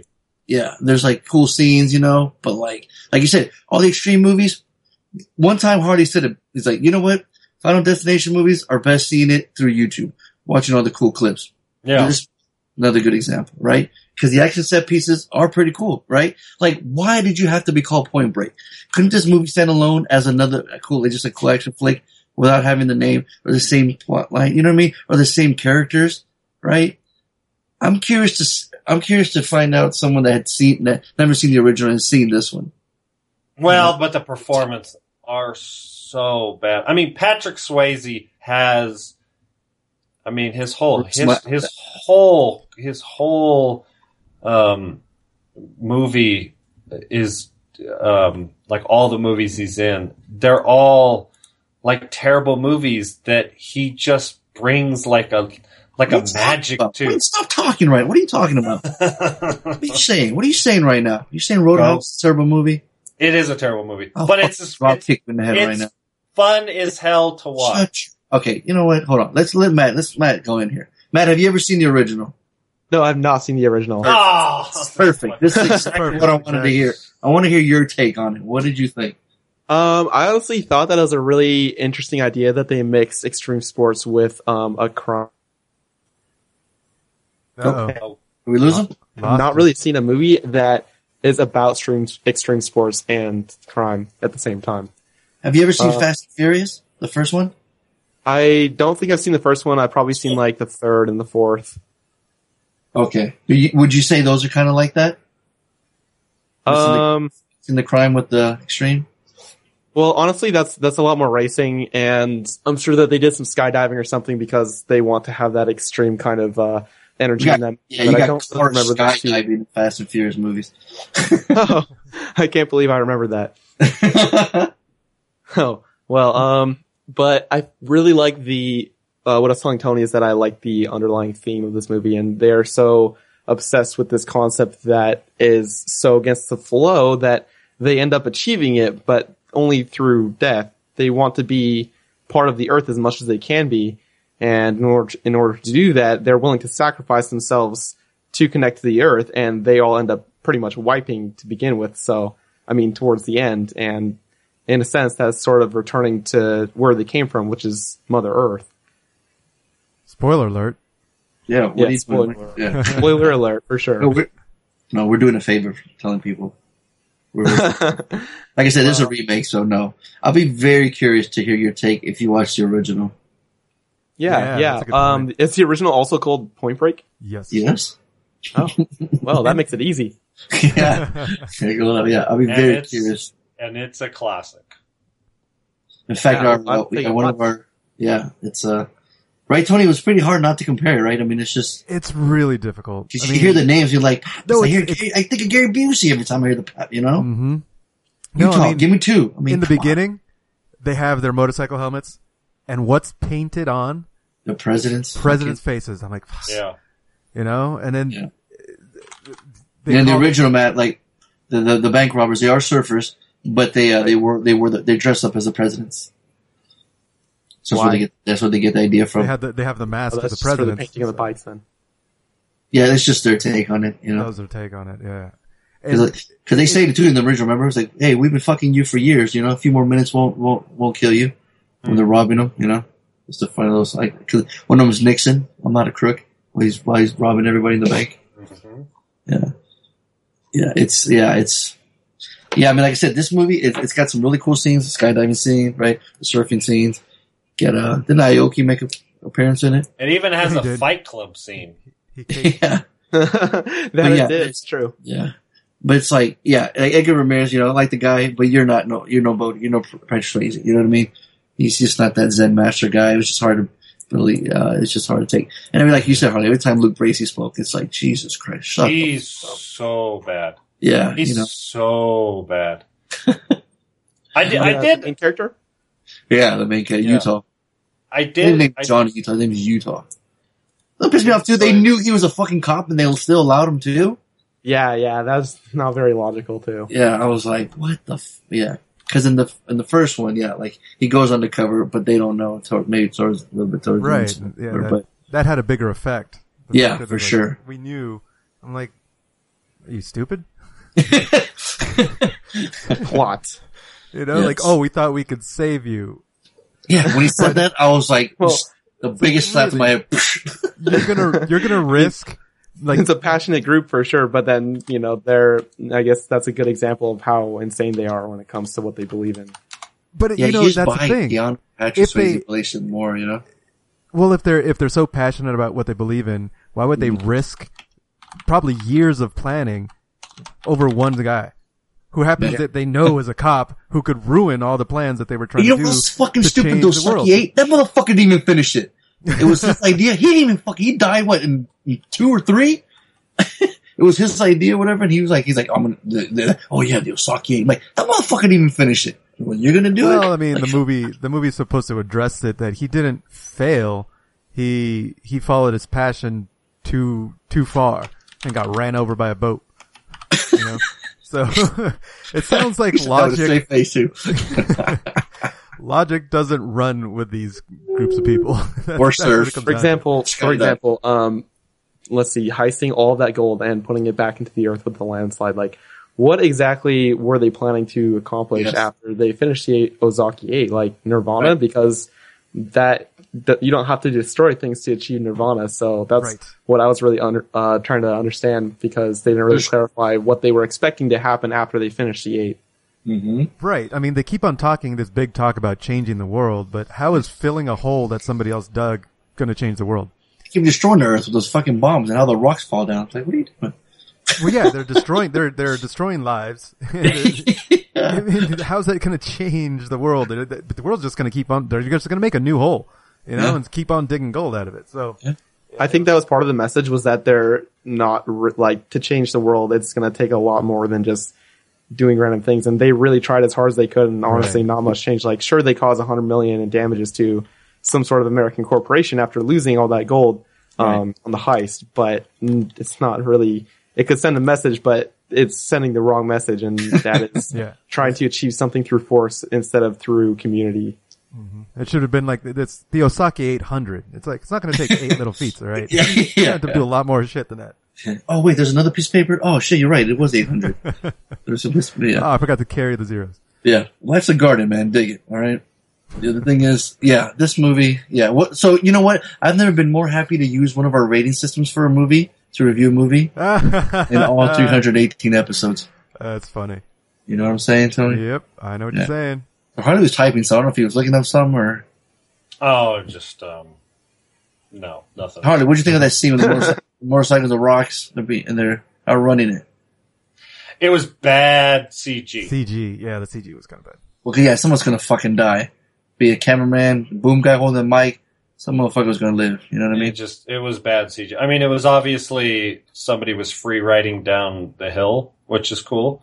yeah, there's like cool scenes, you know, but like, like you said, all the extreme movies, one time Hardy said it, he's like, you know what? Final Destination movies are best seeing it through YouTube, watching all the cool clips. Yeah, This another good example, right? Because the action set pieces are pretty cool, right? Like, why did you have to be called Point Break? Couldn't this movie stand alone as another cool, just a collection flick without having the name or the same plot line. You know what I mean? Or the same characters, right? I'm curious to I'm curious to find out someone that had seen that never seen the original and seen this one. Well, but the performance are so bad. I mean, Patrick Swayze has. I mean, his whole his his whole his whole um, movie is um, like all the movies he's in. They're all like terrible movies that he just brings like a like a What are magic talking to. Wait, stop talking right. What are you talking about? *laughs* What are you saying? What are you saying right now? You saying Roadhouse is a terrible movie? It is a terrible movie, Oh, but it's just, Rob it's, kicked in the head right now. fun as hell to watch. Shut your- Okay, you know what? Hold on. Let's let Matt. Let's Matt go in here. Matt, have you ever seen the original? No, I've not seen the original. Oh, Perfect. This is *laughs* exactly what I wanted to hear. I want to hear your take on it. What did you think? Um, I honestly thought that was a really interesting idea that they mix extreme sports with um a crime. Uh-oh. We lose him? I've not really seen a movie that is about extreme extreme sports and crime at the same time. Have you ever seen Uh, Fast and Furious? The first one? I don't think I've seen the first one. I've probably seen like the third and the fourth. Okay. You, would you say those are kind of like that? Listen to- Um, In the crime with the extreme? Well, honestly, that's that's a lot more racing, and I'm sure that they did some skydiving or something because they want to have that extreme kind of uh, energy You in them. Yeah, but you I got don't remember skydiving in Fast and Furious movies. *laughs* oh, I can't believe I remember that. *laughs* Oh, well, um, but I really like the, uh, what I was telling Tony is that I like the underlying theme of this movie and they're so obsessed with this concept that is so against the flow that they end up achieving it, but only through death. They want to be part of the earth as much as they can be. And in order, in order to do that, they're willing to sacrifice themselves to connect to the earth and they all end up pretty much wiping to begin with. So, I mean, towards the end and in a sense, that's sort of returning to where they came from, which is Mother Earth. Spoiler alert. yeah, what Yeah, spoiler doing? Yeah. Spoiler alert, for No, sure. we're, no, we're doing a favor for telling people. We're, *laughs* like I said, this is a remake, so no. I'll be very curious to hear your take if you watch the original. yeah, Yeah, yeah. that's a good Um, is the original also called Point Break? Yes. Yes? Oh, well, that makes it easy. *laughs* yeah. There you go. Yeah, I'll be And very curious. and it's a classic. In fact, Yeah, our, I'll uh, we take got it one of our, yeah, it's, uh, right, Tony? It was pretty hard not to compare, right? I mean, it's just, It's really difficult. Cause I you mean, hear the names, you're like, No, no, I, hear, I think of Gary Busey every time I hear the, pa- you know? hmm You No, I mean, give me two. I mean, in the come on. beginning, they have their motorcycle helmets, and what's painted on the president's presidents' faces. I'm like, Yeah. you know, and then Yeah. they And in the call- original, Matt, like the, the the bank robbers, they are surfers, but they uh, they were they were the, they dress up as the presidents. So that's where they get that's where they get the idea they from. have the they have the mask Oh, of that's the for the president. painting of the bikes then. yeah, it's just their take on it, you That was their take on it. Yeah, Because they say it too in the original. Remember, it's like, "Hey, we've been fucking you for years. You know, a few more minutes won't won't won't kill you." When they're hmm. robbing them, you know, it's the fun of those. Like, 'cause one of them is Nixon. I'm not a crook. While he's while he's robbing everybody in the bank. Mm-hmm. Yeah, yeah, it's yeah, it's yeah. I mean, like I said, this movie it, it's got some really cool scenes. The skydiving scene, right? The surfing scenes. Get uh, didn't Aoki make an appearance in it? It even has He a did. Fight Club scene. he *laughs* yeah, *laughs* that But it yeah, is, it's true. yeah. But it's like, yeah, like Edgar Ramirez, you know, I like the guy, but you're not no, you're no boat, you're no Patrick Swayze. You know what I mean? He's just not that Zen master guy. It was just hard to really, uh, it's just hard to take. And I mean, like you said, Harley, every time Luke Bracey spoke, it's like Jesus Christ, shut He's up. so bad. Yeah, He's you know, so bad. *laughs* I did. I did. Main character? Yeah, the main guy, Yeah. Utah. I His did. name's I, Johnny Utah. His name is Utah. That pissed me off too. They Right. knew he was a fucking cop, and they still allowed him to. Yeah, yeah, that's not very logical too. Yeah, I was like, what the? F-? Yeah, because in the in the first one, yeah, like he goes undercover, but they don't know. Toward, maybe towards a little bit towards right? end, Yeah, or- that, but that had a bigger effect. Yeah, for like, sure. We knew. I'm like, are you stupid? *laughs* Plot. You know, Yes. like, oh, we thought we could save you. yeah, when he said *laughs* that, I was like, Well, the biggest slap in my head. *laughs* You're gonna, you're gonna *laughs* risk, like, it's a passionate group for sure, but then, you know, they're, I guess that's a good example of how insane they are when it comes to what they believe in. but yeah, you know, that's the thing. Keanu. Patrick if they- Swayze it more, you know. Well, if they're if they're so passionate about what they believe in, why would they Mm-hmm. risk probably years of planning over one guy who happens Yeah. that they know is a cop who could ruin all the plans that they were trying You know to do what's fucking to stupid though? the world? Eight. That motherfucker didn't even finish it. It was his *laughs* idea. He didn't even fucking. He died what in two or three. *laughs* it was his idea, whatever. And he was like, he's like, I'm gonna. The, the, oh yeah, the Ozaki eight. Like that motherfucker didn't even finish it. Well, you're gonna do it. Well, I mean, Like, the movie the movie's supposed to address it that he didn't fail. He he followed his passion too too far and got ran over by a boat. You know, *laughs* so *laughs* it sounds like *laughs* you should have a logic face *laughs* logic doesn't run with these groups of people. Or that's what it surf. comes For example, Skydive. for example, um, let's see, heisting all of that gold and putting it back into the earth with the landslide. Like, what exactly were they planning to accomplish Yes. after they finished the Ozaki Eight? Like Nirvana, Right. because that, that you don't have to destroy things to achieve Nirvana. So that's Right. what I was really under, uh, trying to understand because they didn't really There's- clarify what they were expecting to happen after they finished the eight. hmm Right. I mean, they keep on talking this big talk about changing the world, but how is filling a hole that somebody else dug going to change the world? Keep destroying the Earth with those fucking bombs and how the rocks fall down. It's like, what are you doing? Well, yeah, they're destroying they're they're destroying lives. *laughs* *laughs* I mean, how's that going to change the world? But the world's just going to keep on. They're just going to make a new hole, you know, Yeah. and keep on digging gold out of it. So I think that was part of the message was that they're not re- like to change the world. It's going to take a lot more than just doing random things. And they really tried as hard as they could. And honestly, Right. not much changed. Like, sure, they caused a hundred million in damages to some sort of American corporation after losing all that gold, um, on the heist, but it's not really, it could send a message, but it's sending the wrong message. And that is *laughs* Yeah. trying to achieve something through force instead of through community. Mm-hmm. it should have been like it's the Ozaki 800. It's like it's not going to take eight little *laughs* feet, all right? Yeah, You have to do a lot more shit than that. *laughs* Oh wait, there's another piece of paper. Oh shit, you're right. It was 800. *laughs* There's a piece. Yeah. Oh, I forgot to carry the zeros. Yeah, life's a garden, man. Dig it. All right. The other thing is, yeah, this movie, yeah. What? So you know what? I've never been more happy to use one of our rating systems for a movie to review a movie in all 318 episodes. That's funny. You know what I'm saying, Tony? Yep, I know what Yeah. you're saying. Harley was typing, so I don't know if he was looking up some or Oh, just um, no, nothing. Harley. What'd you think of that scene with the motorcycle, *laughs* motorcycle the rocks, they're be, and they're outrunning it? It was bad CG. CG, yeah, the CG was kind of bad. Well, yeah, someone's gonna fucking die. Be a cameraman, boom guy holding the mic. Some motherfucker's gonna live. You know what I It mean? just it was bad CG. I mean, it was obviously somebody was free riding down the hill, which is cool.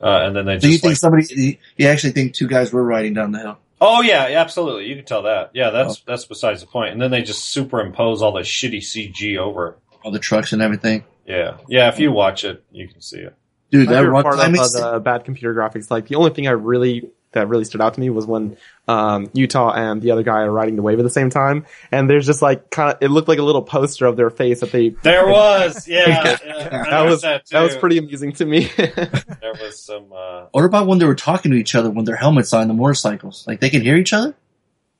Uh, and then they Do you think like, somebody? You actually think two guys were riding down the hill? oh yeah, yeah, absolutely, you can tell that. Yeah, that's Oh. that's besides the point. And then they just superimpose all the shitty CG over. it. All the trucks and everything. Yeah, yeah. If you watch it, you can see it. Dude, My that favorite rock part of climbing uh, scene- the bad computer graphics, like the only thing I really that really stood out to me was when um, Utah and the other guy are riding the wave at the same time, and there's just like kind of it looked like a little poster of their face that they. There *laughs* was, yeah, yeah I that was that, that was pretty amusing to me. *laughs* There was some. Uh, What about when they were talking to each other when their helmets on the motorcycles? Like they can hear each other?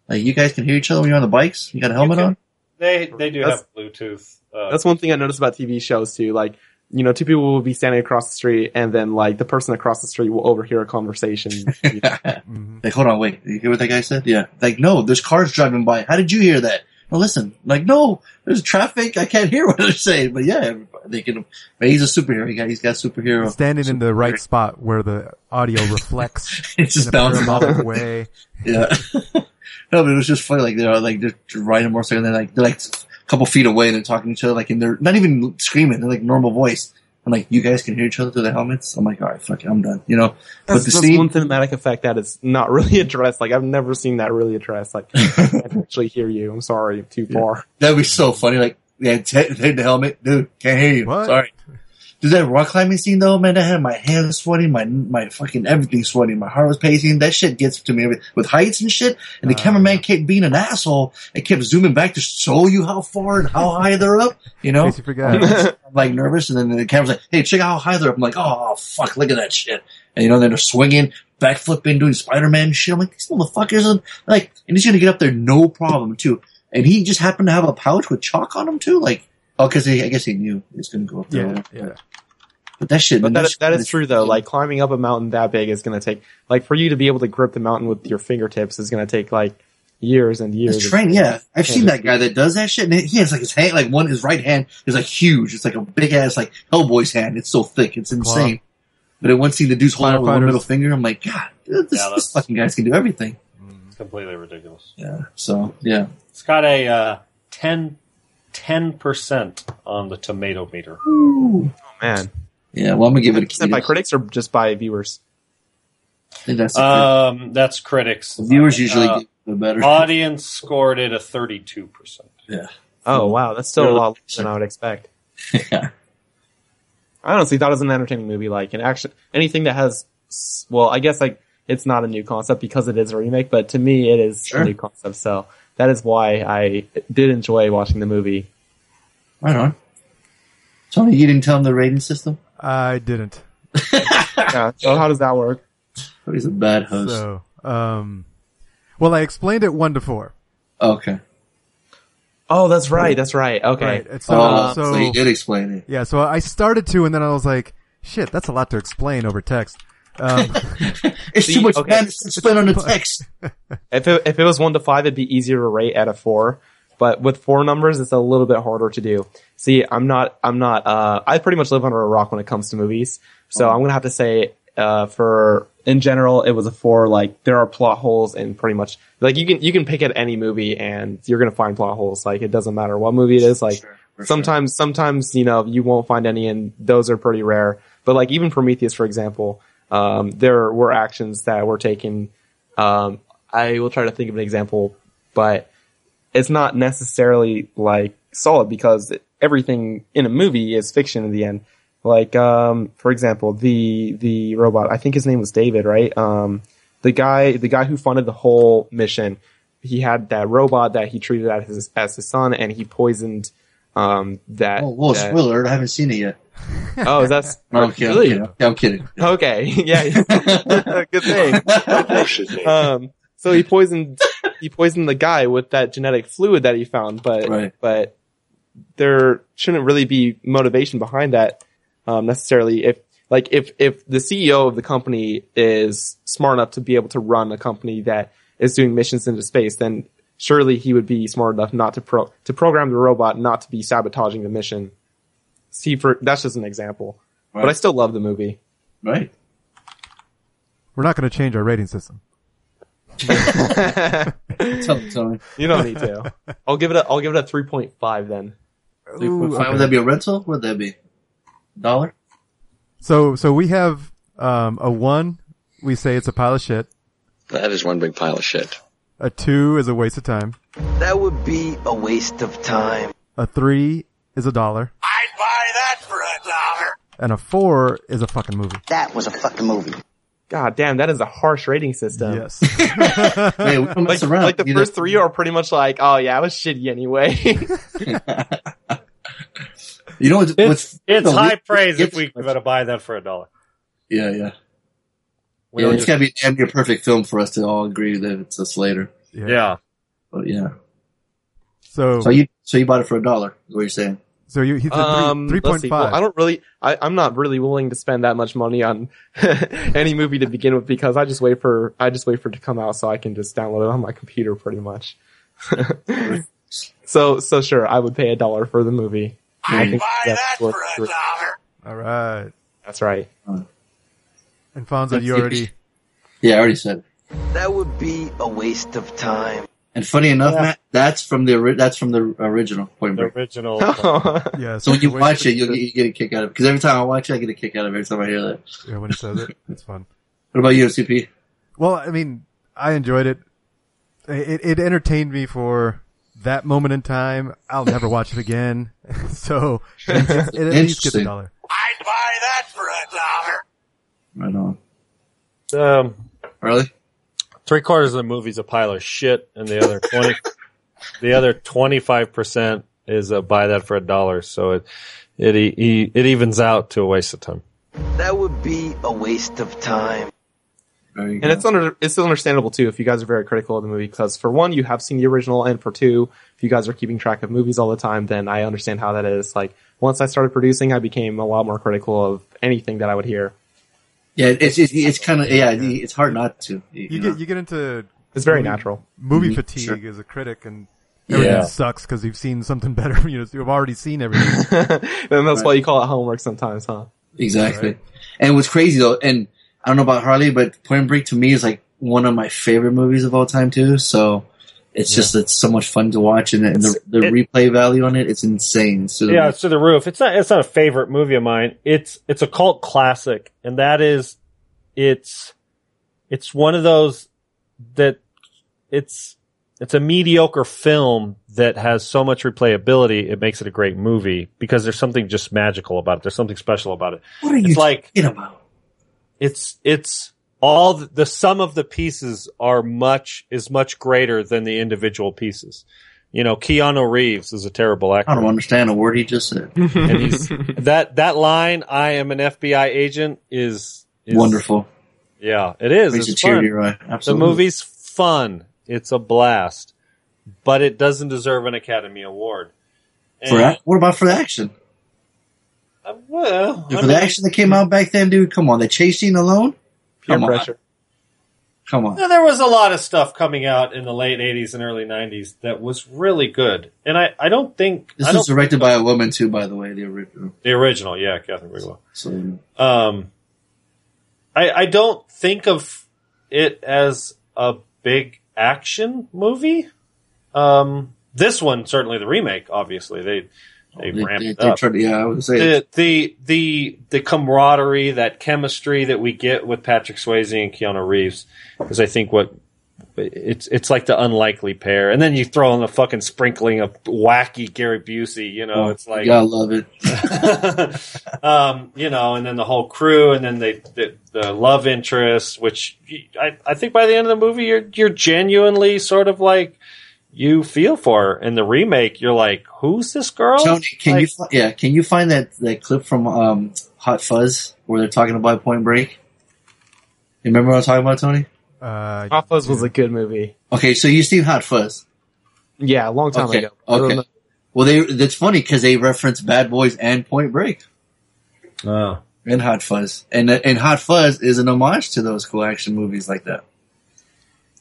Like you guys can hear each other when you're on the bikes? You got a helmet can- on? they they do That's- have Bluetooth. Uh, That's one thing I noticed about TV shows too. Like you know, two people will be standing across the street, and then like the person across the street will overhear a conversation. *laughs* hmm Like, hold on, wait. You hear what that guy said? Yeah. Like, no, there's cars driving by. How did you hear that? No, listen. Like, no, there's traffic. I can't hear what they're saying. But yeah, they can. But he's a superhero. He got, he's got superhero. Standing in the right spot where the audio reflects *laughs* It's just bouncing off. the way. Yeah. *laughs* no, but it was just funny. Like they're like they're riding a motorcycle. And they're like they're like a couple feet away. and They're talking to each other. Like and they're not even screaming. They're like normal voice. I'm like, you guys can hear each other through the helmets. I'm like, all right, fuck it, I'm done. You know. That's, but the that's scene, one cinematic effect that is not really *laughs* addressed. Like I've never seen that really addressed. Like I *laughs* can't actually hear you. I'm sorry, too far. that'd be so funny. Like, yeah, take take the helmet, dude. Can't hear you. What? Sorry. Dude, that rock climbing scene though, man, that had my hands sweating, my my fucking everything sweating, my heart was pacing. That shit gets to me with heights and shit. And the Uh, cameraman kept being an asshole and kept zooming back to show you how far and how high they're up. You know, you forgot. I'm like nervous, and then the camera's like, "Hey, check out how high they're up." I'm like, "Oh fuck, look at that shit!" And you know, then they're swinging, backflipping, doing Spider-Man shit. I'm like, these motherfuckers are like, and he's gonna get up there no problem too. And he just happened to have a pouch with chalk on him too, like, oh, because I guess he knew he was gonna go up there. Yeah, yeah. But that shit, But man, that, that is is- true though. Like climbing up a mountain that big is going to take, like for you to be able to grip the mountain with your fingertips is going to take like, years and years. It's of- yeah. I've seen that guy that does that shit, and he has like his hand, like one, his right hand is like huge. It's like a big ass, like Hellboy's hand. It's so thick, it's insane. But in one scene, the dude's holding up with one middle finger. I'm like, God, this, Yeah, this fucking guys can do everything. It's completely ridiculous. Yeah. So yeah, It's got a uh, 10 percent on the tomato meter. Oh, man. yeah. Well, I'm gonna give it a Sent by critics or just by viewers? That's the Um, that's critics. viewers usually uh, get the better. Audience scored it a thirty-two percent. yeah. Oh wow, that's still a lot less than I would expect. yeah. *laughs* I honestly thought it was an entertaining movie. Like, and actually, anything that has, well, I guess like it's not a new concept because it is a remake, but to me, it is Sure. a new concept. So that is why I did enjoy watching the movie. Right on. Tony, you didn't tell him the rating system. I didn't. *laughs* Yeah. So how does that work? Oh, he's a bad host. So, um, well, I explained it one to four. Okay. Oh, that's right. That's right. Okay. Right. It's, so, Oh, so, so you did explain it. yeah, so I started to, and then I was like, shit, that's a lot to explain over text. Um, *laughs* It's See, too much okay. man to spend on the text. If it, if it was one to five, it'd be easier to rate at a four. But with four numbers, it's a little bit harder to do. See, I'm not, I'm not, uh, I pretty much live under a rock when it comes to movies. So I'm going to have to say, uh, for, in general, it was a four. Like, there are plot holes in pretty much, like, you can, you can pick at any movie and you're going to find plot holes. Like, it doesn't matter what movie it is. Like, Sure, for sometimes, sometimes, you know, you won't find any and those are pretty rare. But like, even Prometheus, for example, um, there were actions that were taken, um, I will try to think of an example, but it's not necessarily like solid because everything in a movie is fiction in the end. Like, um, for example, the, the robot, I think his name was David, right? Um, the guy, the guy who funded the whole mission, he had that robot that he treated as his, as his son and he poisoned, um, that. Oh, whoa, that- spoiler I haven't seen it yet. Oh, is that, *laughs* No, okay, I'm really? kidding. Yeah, I'm kidding. Okay. *laughs* Yeah. *laughs* Good thing. Um, so he poisoned, he poisoned the guy with that genetic fluid that he found, but, Right. but there shouldn't really be motivation behind that, um, necessarily. If, like, if, if the CEO of the company is smart enough to be able to run a company that is doing missions into space, then surely he would be smart enough not to pro, to program the robot not to be sabotaging the mission. See, for, that's just an example. But I still love the movie. Right. we're not going to change our rating system. *laughs* Tell me, You don't need to. I'll give it a I'll give it a three point five then. Ooh, Would that be a rental? Would that be dollar? So, so we have, um, a one, we say it's a pile of shit. That is one big pile of shit. A two is a waste of time. That would be a waste of time. A three is a dollar. I'd buy that for a dollar. And a four is a fucking movie. That was a fucking movie. God damn, that is a harsh rating system. Yes. *laughs* Hey, we don't Like, mess around. like the Either- first three are pretty much like, oh yeah, it was shitty anyway. *laughs* You know what's, It's, what's it's no, high we- praise if it's- we gotta buy that for a dollar. Yeah, yeah. We yeah don't it's just- gotta be a damn near perfect film for us to all agree that it's a Slater. Yeah. yeah. But yeah. So, So you so you bought it for a dollar, is what you're saying. So you, he said um, three, 3.5. Well, I don't really, I, I'm not really willing to spend that much money on *laughs* any movie to begin with because I just wait for, I just wait for it to come out so I can just download it on my computer pretty much. *laughs* so, so sure, I would pay a dollar for the movie. I I'd think buy that for a dollar. All right. That's right. And Fonzo, you *laughs* already, Yeah, I already said. it. That would be a waste of time. And funny enough, Matt, that's from the ori- that's from the original Point The Break. original. *laughs* yeah. So when you watch it, you get, you get a kick out of it. Because every time I watch it, I get a kick out of it every time I hear that. Yeah, when he says it, it's fun. What about you, CP? Well, I mean, I enjoyed it. It, it entertained me for that moment in time. I'll never watch it again. *laughs* so it, it, it at least gets a dollar. I'd buy that for a dollar. Right on. Um, Really? Three quarters of the movie's a pile of shit, and the other twenty, *laughs* the other twenty five percent is a buy that for a dollar. So it it e- it evens out to a waste of time. That would be a waste of time. And go. it's under, it's understandable too if you guys are very critical of the movie because for one, you have seen the original, and for two, if you guys are keeping track of movies all the time, then I understand how that is. Like once I started producing, I became a lot more critical of anything that I would hear. Yeah, it's it's, it's kind of yeah, it's hard not to. You, You get you get into It's very movie- natural. Movie Mhm, fatigue sure. as a critic, and everything Yeah. sucks because you've seen something *laughs* better. You know, you've already seen everything. *laughs* and that's Right. why you call it homework sometimes, huh? Exactly. Right. And what's crazy though, and I don't know about Harley, but Point Break to me is like one of my favorite movies of all time too. So it's just it's so much fun to watch, and, and the, the It- replay value on it, it's insane. So yeah, it's to the roof. It's not. It's not a favorite movie of mine. It's it's a cult classic, and that is, it's it's one of those that it's it's a mediocre film that has so much replayability. It makes it a great movie because there's something just magical about it. There's something special about it. what are you It's like talking about? it's it's all the, the sum of the pieces are much is much greater than the individual pieces. You know, Keanu Reeves is a terrible actor. I don't understand a word he just said. *laughs* and he's *laughs* that that line "I am an FBI agent" is, is Wonderful. Yeah, it is. It's you cheer fun. you right. The movie's fun. It's a blast, but it doesn't deserve an Academy Award. for And- what about for the action? uh, well, Dude, I for the action that came out back then, dude, come on, the chase scene alone, Peer come on, come on. Yeah, there was a lot of stuff coming out in the late '80s and early '90s that was really good, and I, I don't think This I was don't directed by a woman too, by the way, the original. the original, yeah, Kathryn Bigelow. So Um, I I don't think of it as a big action movie. Um, this one certainly the remake. Obviously, they they, they, ramped they, it they up. tried yeah, I would say the, the the the camaraderie, that chemistry that we get with Patrick Swayze and Keanu Reeves is, I think, what it's it's like the unlikely pair. And then you throw in the fucking sprinkling of wacky Gary Busey. You know, Oh, it's like you gotta love it. *laughs* um, you know, and then the whole crew, and then they, the the love interest, which I, I think by the end of the movie, you're you're genuinely sort of like you feel for her. In the remake, you're like, who's this girl? Tony, can Like, you yeah, can you find that that clip from um, Hot Fuzz where they're talking about Point Break? You remember what I'm talking about, Tony? Uh, Hot Fuzz was a good movie. Okay, so you've seen Hot Fuzz. Yeah, a long time Okay, ago. Okay. Well, they that's funny because they reference Bad Boys and Point Break Oh. And Hot Fuzz, and and Hot Fuzz is an homage to those cool action movies like that.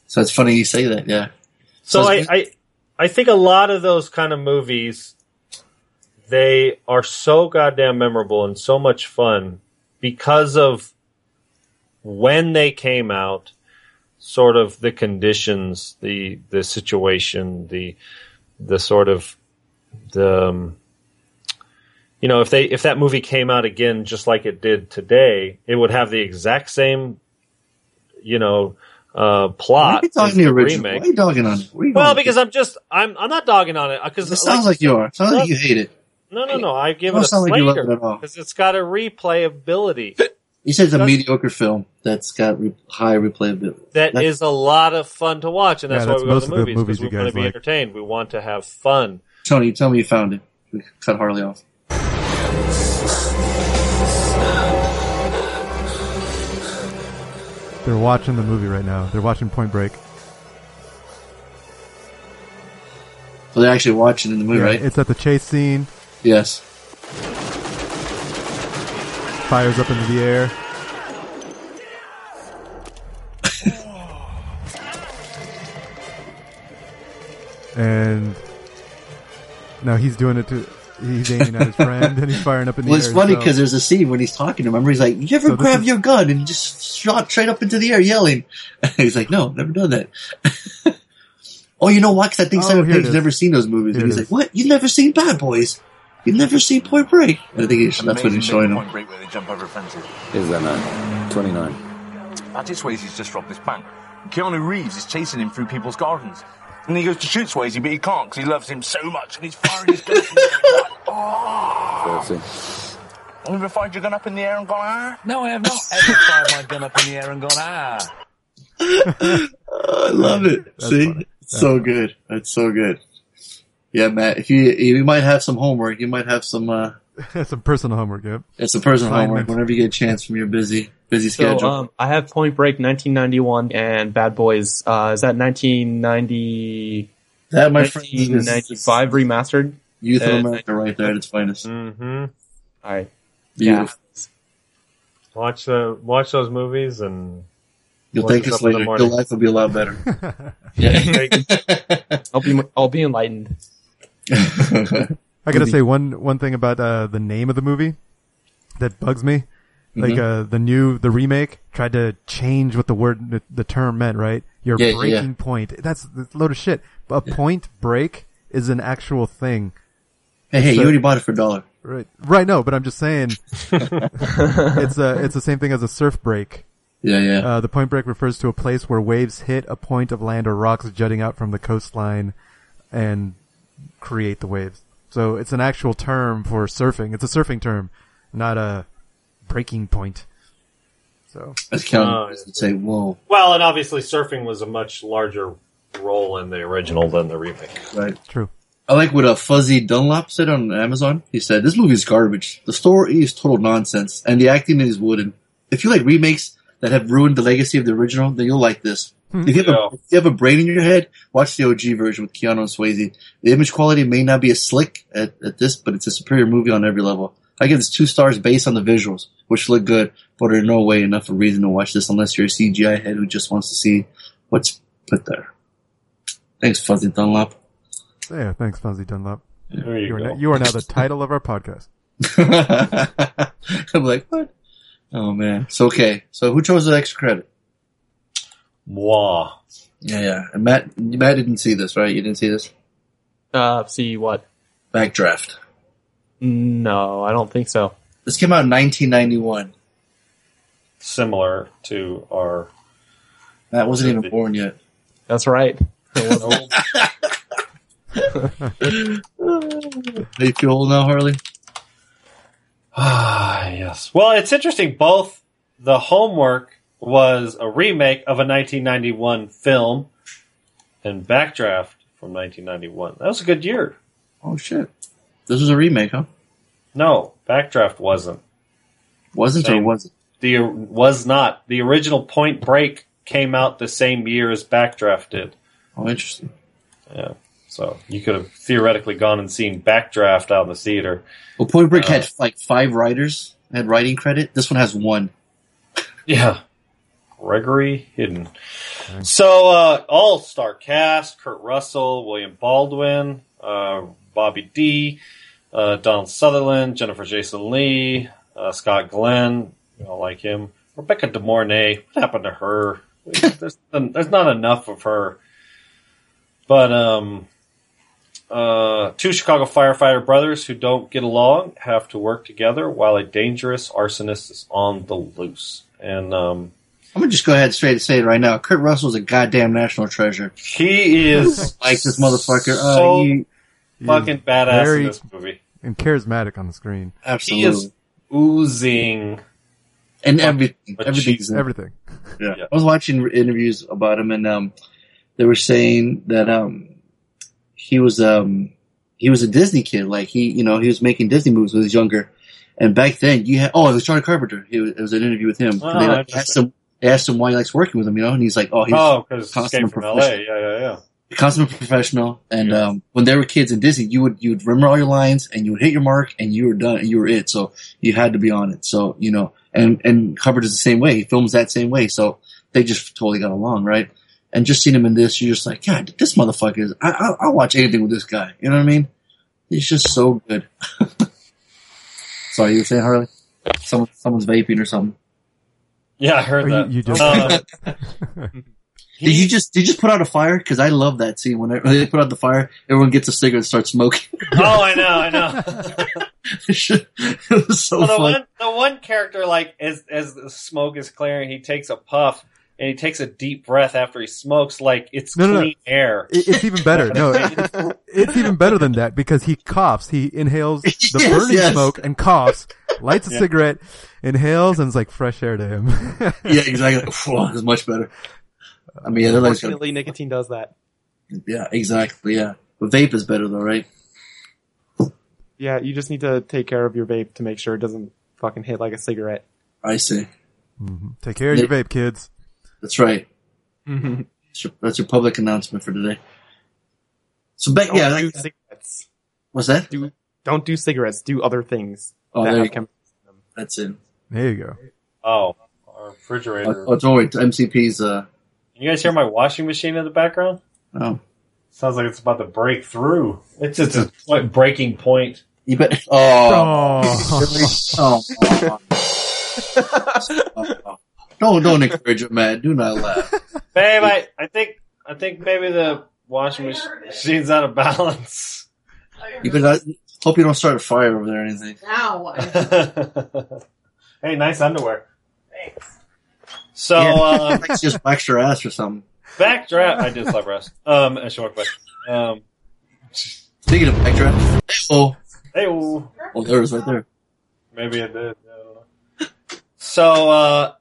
So it's funny you say that, yeah. So So I, I I think a lot of those kind of movies they are so goddamn memorable and so much fun because of when they came out, sort of the conditions, the the situation, the the sort of the um, you know if they if that movie came out again just like it did today, it would have the exact same you know uh, Why plot. are you talking the the original? remake. Why are you dogging on it? Are you Well, because I'm just I'm I'm not dogging on it because it sounds like you are. It sounds like you hate it. no no no I give Don't it a sound like you love it at all. because it's got a replayability You said it's a Does- mediocre film that's got re- high replayability. that That- is a lot of fun to watch, and that's Yeah, why that's we go to the of the movies movies because we want to be like. entertained. We want to have fun. Tony, tell me you found it. We cut Harley off. They're watching the movie right now. They're watching Point Break. So they're actually watching in the movie, Yeah, right? It's at the chase scene. yes. Fires up into the air. *laughs* and now he's doing it to. He's aiming at his friend and he's firing up in the air. Well, air. it's funny himself. because there's a scene when he's talking to him. Remember, he's like, "You ever So grab is- your gun and just shot straight up into the air, yelling?" *laughs* he's like, "No, never done that." *laughs* oh, you know why? Because I think Oh, Simon here it Pegg's never seen those movies, Here and he's like, "What? You've never seen Bad Boys? You've never seen Point Break?" And I think he's, that's what he's showing him. Point break where they jump over fences. Is there now? 29. Patrick Swayze's just robbed this bank. Keanu Reeves is chasing him through people's gardens. And he goes to shoot Swayze, but he can't because he loves him so much. And he's firing his gun from the air. Oh. 30. Have you ever fired your gun up in the air and gone, ah? No, I have not ever fired my gun up in the air and gone, ah. *laughs* I love it. See, It's so good. That's so good. Yeah, Matt. If you you might have some homework, you might have some. uh *laughs* some personal homework. Yep. It's a personal homework Assignment. whenever you get a chance from your busy busy So schedule. um, I have Point Break 1991 and Bad Boys. Uh, is that 1990, that, my friend, is 1995 remastered? Youth of uh, America, right there at its finest. Mm-hmm. All right. Yeah. Watch the watch those movies, and You'll thank us us up in the later. Your life will be a lot better. *laughs* yeah. *laughs* I'll be I'll be enlightened. I gotta *laughs* say one one thing about uh, the name of the movie that bugs me. Like Mhm. uh, the new the remake tried to change what the word the, the term meant. Right, your Yeah, yeah, breaking yeah. point. That's, that's a load of shit. A point break is an actual thing. Hey, hey, It's you a- already bought it for a dollar. Right, right. No, but I'm just saying, *laughs* it's a it's the same thing as a surf break. Yeah, yeah. Uh, the point break refers to a place where waves hit a point of land or rocks jutting out from the coastline and create the waves. So it's an actual term for surfing. It's a surfing term, not a breaking point. So That's kind Uh, of say, whoa, Well, and obviously surfing was a much larger role in the original than the remake. right. true. I like what a Fuzzy Dunlop said on Amazon. He said, this movie is garbage. The story is total nonsense, and the acting is wooden. If you like remakes that have ruined the legacy of the original, then you'll like this. Hmm. If you, have Yeah. a, if you have a brain in your head, watch the OG version with Keanu and Swayze. The image quality may not be as slick at, at this, but it's a superior movie on every level. I give this two stars based on the visuals, which look good, but are in no way enough of a reason to watch this unless you're a CGI head who just wants to see what's put there. Thanks, Fuzzy Dunlop. Yeah, thanks, Fuzzy Dunlop. There you, You are, now, you are now the title of our podcast. *laughs* I'm like, what? Oh man. So okay. So who chose the extra credit? Moi. Yeah, yeah. And Matt, Matt didn't see this, right? You didn't see this Uh, see what? backdraft. No, I don't think so. This came out in 1991. Similar to our. Matt wasn't even born yet. That's right. *laughs* *laughs* Are you too old now, Harley? Ah, yes. Well, it's interesting. Both the homework was a remake of a 1991 film, and Backdraft from 1991. That was a good year. Oh shit. This was a remake, huh? No, Backdraft wasn't. Wasn't or was it? The was not the original Point Break came out the same year as Backdraft did. Oh, interesting. Yeah, so you could have theoretically gone and seen Backdraft out in the theater. Well, Point Break Uh, had like five writers had writing credit. This one has one. Yeah. Gregory Widen. So, uh, all star cast Kurt Russell, William Baldwin, uh, Bobby D, uh, Donald Sutherland, Jennifer Jason Lee, uh, Scott Glenn. You know, like him. Rebecca De Mornay. What happened to her? There's, there's not enough of her. But, um, uh, two Chicago firefighter brothers who don't get along have to work together while a dangerous arsonist is on the loose. And um, I'm gonna just go ahead and straight say it right now. Kurt Russell's a goddamn national treasure. he is *laughs* Like this motherfucker. Uh, he- fucking badass very- in this movie. And charismatic on the screen. He absolutely. is oozing. and everything, But everything's she's- in it. Everything. Yeah. Yeah. I was watching interviews about him, and um, they were saying that um, he was um, he was a Disney kid. Like he, you know, he was making Disney movies when he was younger. And back then, you had oh, it was Charlie Carpenter. He was, it was an interview with him. Oh, they like, asked him, they asked him why he likes working with him. You know, and he's like, oh, he's Oh, because Escape from LA. professional. Yeah, yeah, yeah. consummate professional. And Yeah. um, when they were kids in Disney, you would you would remember all your lines and you would hit your mark and you were done. And you were it. So you had to be on it. So you know, and and Hubbard is the same way. He films that same way. So they just totally got along, right? And just seeing him in this, you're just like, God, this motherfucker is. I, I I'll watch anything with this guy. You know what I mean? He's just so good. *laughs* Sorry, you were saying Harley? Someone someone's vaping or something. Yeah, I heard you- that. you don't- Uh, *laughs* Did you just did you just put out a fire? Because I love that scene when they put out the fire, everyone gets a cigarette and starts smoking. *laughs* oh, I know, I know. it was so well, the fun. one, the one character, like as as the smoke is clearing, he takes a puff and he takes a deep breath after he smokes, like it's No, no, no. clean air. It, it's even better. No, it, it's even better than that because he coughs. He inhales the *laughs* Yes, burning yes. smoke and coughs, lights a Yeah. cigarette, inhales, and it's like fresh air to him. *laughs* Yeah, exactly. *laughs* Whew, it's much better. I mean, yeah, they're like, Unfortunately, nicotine does that. yeah, exactly, yeah. But vape is better though, right? Yeah, you just need to take care of your vape to make sure it doesn't fucking hit like a cigarette. I see. Mhm. Take care of your vape, kids. That's right. Mm-hmm. That's your, that's your public announcement for today. So back, Don't yeah, do like, cigarettes. what's that? Do don't do cigarettes. Do other things. Oh, that there you go. chemicals in them. That's it. There you go. Oh, our refrigerator. Oh, don't worry. MCP's. Uh, You guys hear my washing machine in the background? oh, Sounds like it's about to break through. It's it's a point, breaking point. you bet. Oh, Oh. *laughs* oh. oh. *laughs* Don't don't encourage it, man. Do not laugh. *laughs* Babe, I, I think I think maybe the washing machine's out of balance. You better hope you don't start a fire over there or anything. *laughs* hey, nice underwear. Thanks. So Yeah, uh, *laughs* it's just extra ass or something. back draft. I did slap rest. Um, a short question. Um, Speaking of back draft, oh, hey, ooh. oh, there it is right there. Maybe it did. I. So, uh,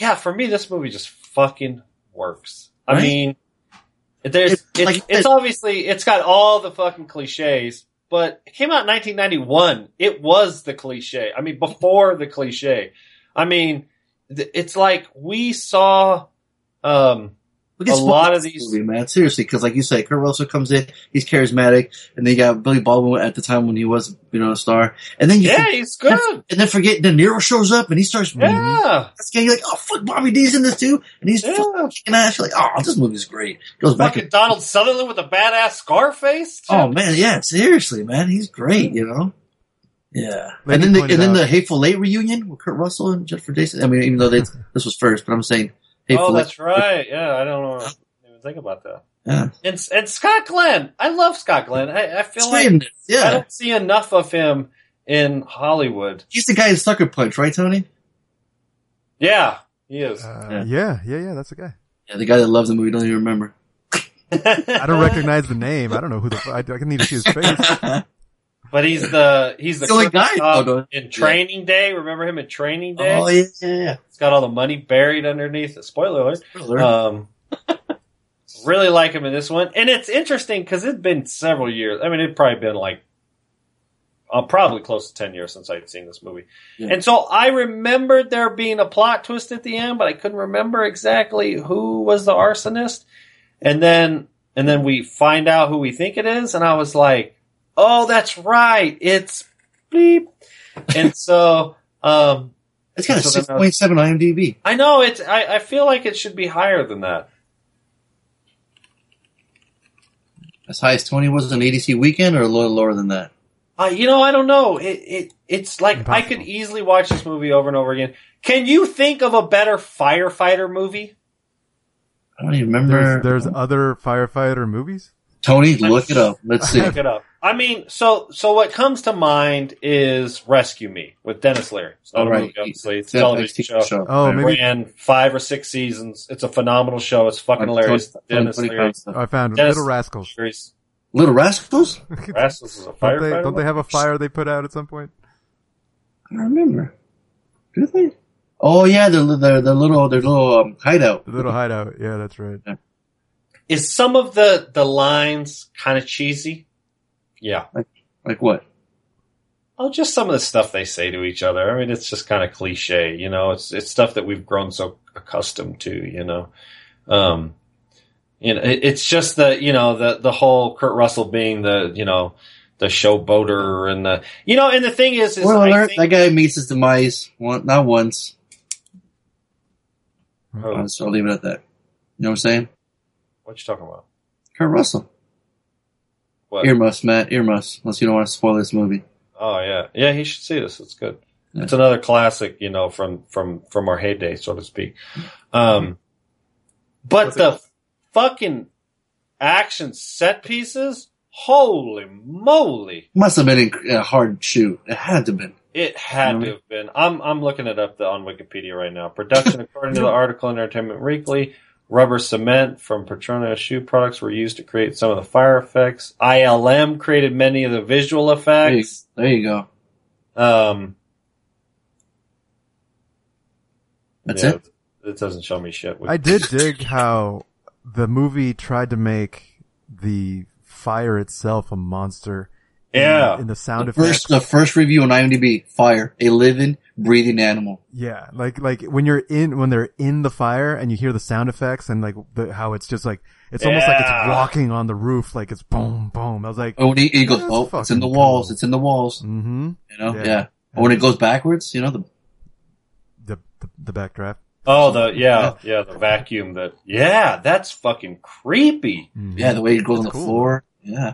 yeah, for me, this movie just fucking works. I mean, there's, It's it's, like- it's obviously, it's got all the fucking cliches, but it came out in 1991. It was the cliche. I mean, before the cliche. I mean, it's like we saw, um, Look a at lot of these. movie, man. Seriously, because like you said, Kurt Russell comes in, he's charismatic, and then you got Billy Baldwin at the time when he was, you know, a star, and then you Yeah, he's good. and then forget De Niro shows up and he starts Yeah. That's you're like, oh fuck, Bobby D's in this too, and he's Yeah. fucking kicking ass. You're like, oh, this movie's great. Goes back. to And, Donald Sutherland with a badass Scarface. oh man, yeah, seriously, man, he's great. You know. Yeah, Like and then the, pointed and then the Hateful Eight reunion with Kurt Russell and Jennifer Jason. I mean, even though they, this was first, but I'm saying Hateful Oh, Eight. that's right. Yeah, I don't know. Even think about that. Yeah. And and Scott Glenn, I love Scott Glenn. I, I feel Stay like in this, I don't see enough of him in Hollywood. he's the guy in Sucker Punch, right, Tony? Yeah, he is. Uh, yeah, yeah, yeah. That's the guy. Yeah, the guy that loves the movie. Don't even remember. I don't recognize the name. I don't know who the. I, I need to see his *laughs* face. But he's the he's the, The only guy, though, in Training Day. Remember him in Training Day? Oh yeah, yeah, yeah. He's got all the money buried underneath it. Spoiler alert. Spoiler. Um, *laughs* really like him in this one, and it's interesting because it's been several years. I mean, it'd probably been like uh, probably close to ten years since I'd seen this movie, Yeah. and so I remembered there being a plot twist at the end, but I couldn't remember exactly who was the arsonist. And then and then we find out who we think it is, and I was like, "Oh, that's right, it's bleep." And so, um, It's got a so six then I was- point seven IMDb. I know it's. I, I feel like it should be higher than that. As high as Tony was an ADC weekend, or a little lower than that. Uh, you know, I don't know. It, it it's like I could easily watch this movie over and over again. Can you think of a better firefighter movie? I don't even remember. There's, there's other firefighter movies. Tony, look it up. Let's *laughs* see. Look it up. I mean, so so what comes to mind is Rescue Me with Denis Leary. It's not All a right. movie, obviously. It's a television TV show. Oh, Right. maybe Ran five or six seasons. It's a phenomenal show. It's fucking Tony- hilarious. Tony- Denis Leary. found. I found Denis- Little Rascals. Leary's- Little Rascals? *laughs* Rascals is a Don't they, don't they have a fire they put out at some point? I don't remember. Do they? Oh yeah, their their their little their little um, hideout. The little hideout. Yeah, that's right. Is some of the the lines kind of cheesy? Yeah. Like what? Oh, just some of the stuff they say to each other. I mean, it's just kind of cliche, you know. It's it's stuff that we've grown so accustomed to, you know. Um, you know, it, it's just the you know the the whole Kurt Russell being the you know the showboater and the you know, and the thing is, is Well, I alert, think, that guy meets his demise. One, not once. Oh, So I'll leave it at that. You know what I'm saying? what you talking about? Kurt Russell. What? Earmuffs, Matt. Earmuffs. Unless you don't want to spoil this movie. Oh yeah, yeah. He should see this. It's good. Yeah. It's another classic, you know, from from from our heyday, so to speak. Um, but the fucking action set pieces, holy moly! Must have been a hard shoot. It had to have been. It had to have been. I'm I'm looking it up on Wikipedia right now. Production, according to the *laughs* article in Entertainment Weekly, rubber cement from Petronio shoe products were used to create some of the fire effects. ILM created many of the visual There you, effects. there you go. Um, That's yeah, it. It doesn't show me shit. I did *laughs* dig how the movie tried to make the fire itself a monster. In- Yeah. In, the sound The effects. first, the first review on IMDb: Fire, a living, breathing animal. Yeah, like like when you're in when they're in the fire and you hear the sound effects and like the, how it's just like it's almost like it's Yeah. walking on the roof, like it's boom boom. I was like, Oh, when he, he goes, oh, it's in the walls. cool. It's in the walls. mm-hmm. You know, Yeah. yeah. And when it goes backwards, you know, the The the, the backdraft. Oh, the yeah, yeah, the vacuum. That yeah, that's fucking creepy. Yeah, the way it goes on the cool. floor. Yeah.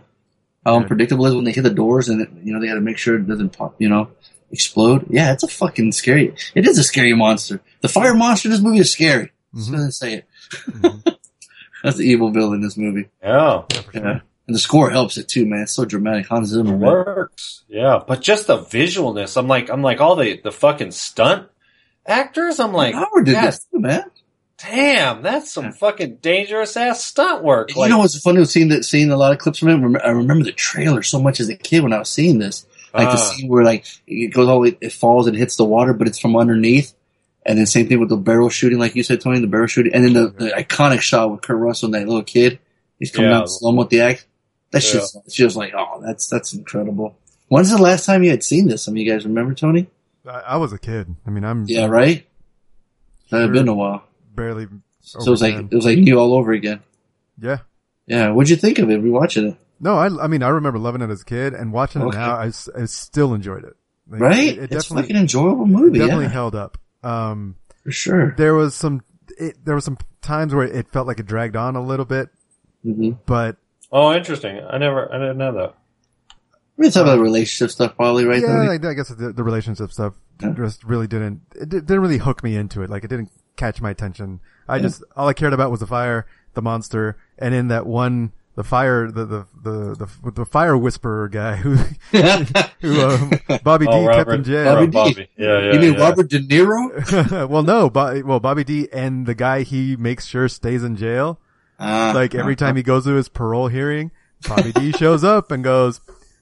How unpredictable it is when they hit the doors and, it, you know, they got to make sure it doesn't pop, you know, explode. Yeah, it's a fucking scary, it is a scary monster. The fire monster in this movie is scary. Just Mhm. gonna say it. *laughs* That's the evil villain in this movie. Yeah, Yeah. And the score helps it too, man. It's so dramatic. Hans Zimmer, it man. works. Yeah, but just the visualness. I'm like, I'm like all the the fucking stunt actors. I'm like, Howard did God this too, man. Damn, that's some fucking dangerous ass stunt work. And Like, you know what's funny seeing that, seeing a lot of clips from it. I remember the trailer so much as a kid when I was seeing this. Like the Ah. scene where like it goes all the way, it falls and hits the water, but it's from underneath. And then same thing with the barrel shooting, like you said, Tony, the barrel shooting, and then the, the iconic shot with Kurt Russell and that little kid. He's coming Yeah. out slow with the act. That Yeah. shit's it's just like, oh, that's that's incredible. When's the last time you had seen this? I mean, you guys remember, Tony? I, I was a kid. I mean, I'm Yeah, right. That had Sure. been a while, barely. so it was like it was like new all over again. yeah. Yeah, what'd you think of it? Rewatching it, No, I, I mean, I remember loving it as a kid and watching it Okay. now. I, s- I still enjoyed it. Like, right? It, it it's definitely, fucking enjoyable it movie. definitely yeah, held up. Um, for sure. there was some, it, there was some times where it felt like it dragged on a little bit, Mm-hmm. but oh, interesting. I never, I didn't know that. We're talking about relationship stuff, probably, right? yeah, I, I guess the, the relationship stuff Yeah. just really didn't, it didn't really hook me into it. Like it didn't catch my attention. I Yeah. just, all I cared about was the fire, the monster, and in that one, the fire, the, the, the, the, the fire whisperer guy who, *laughs* who, um, Bobby *laughs* Oh, D kept Robert. in jail. Bobby D. Bobby. Yeah, yeah. you mean yeah. Robert De Niro? *laughs* well, no, Bo- well, Bobby D and the guy he makes sure stays in jail. Ah, Like every time he goes to his parole hearing, Bobby D shows up and goes,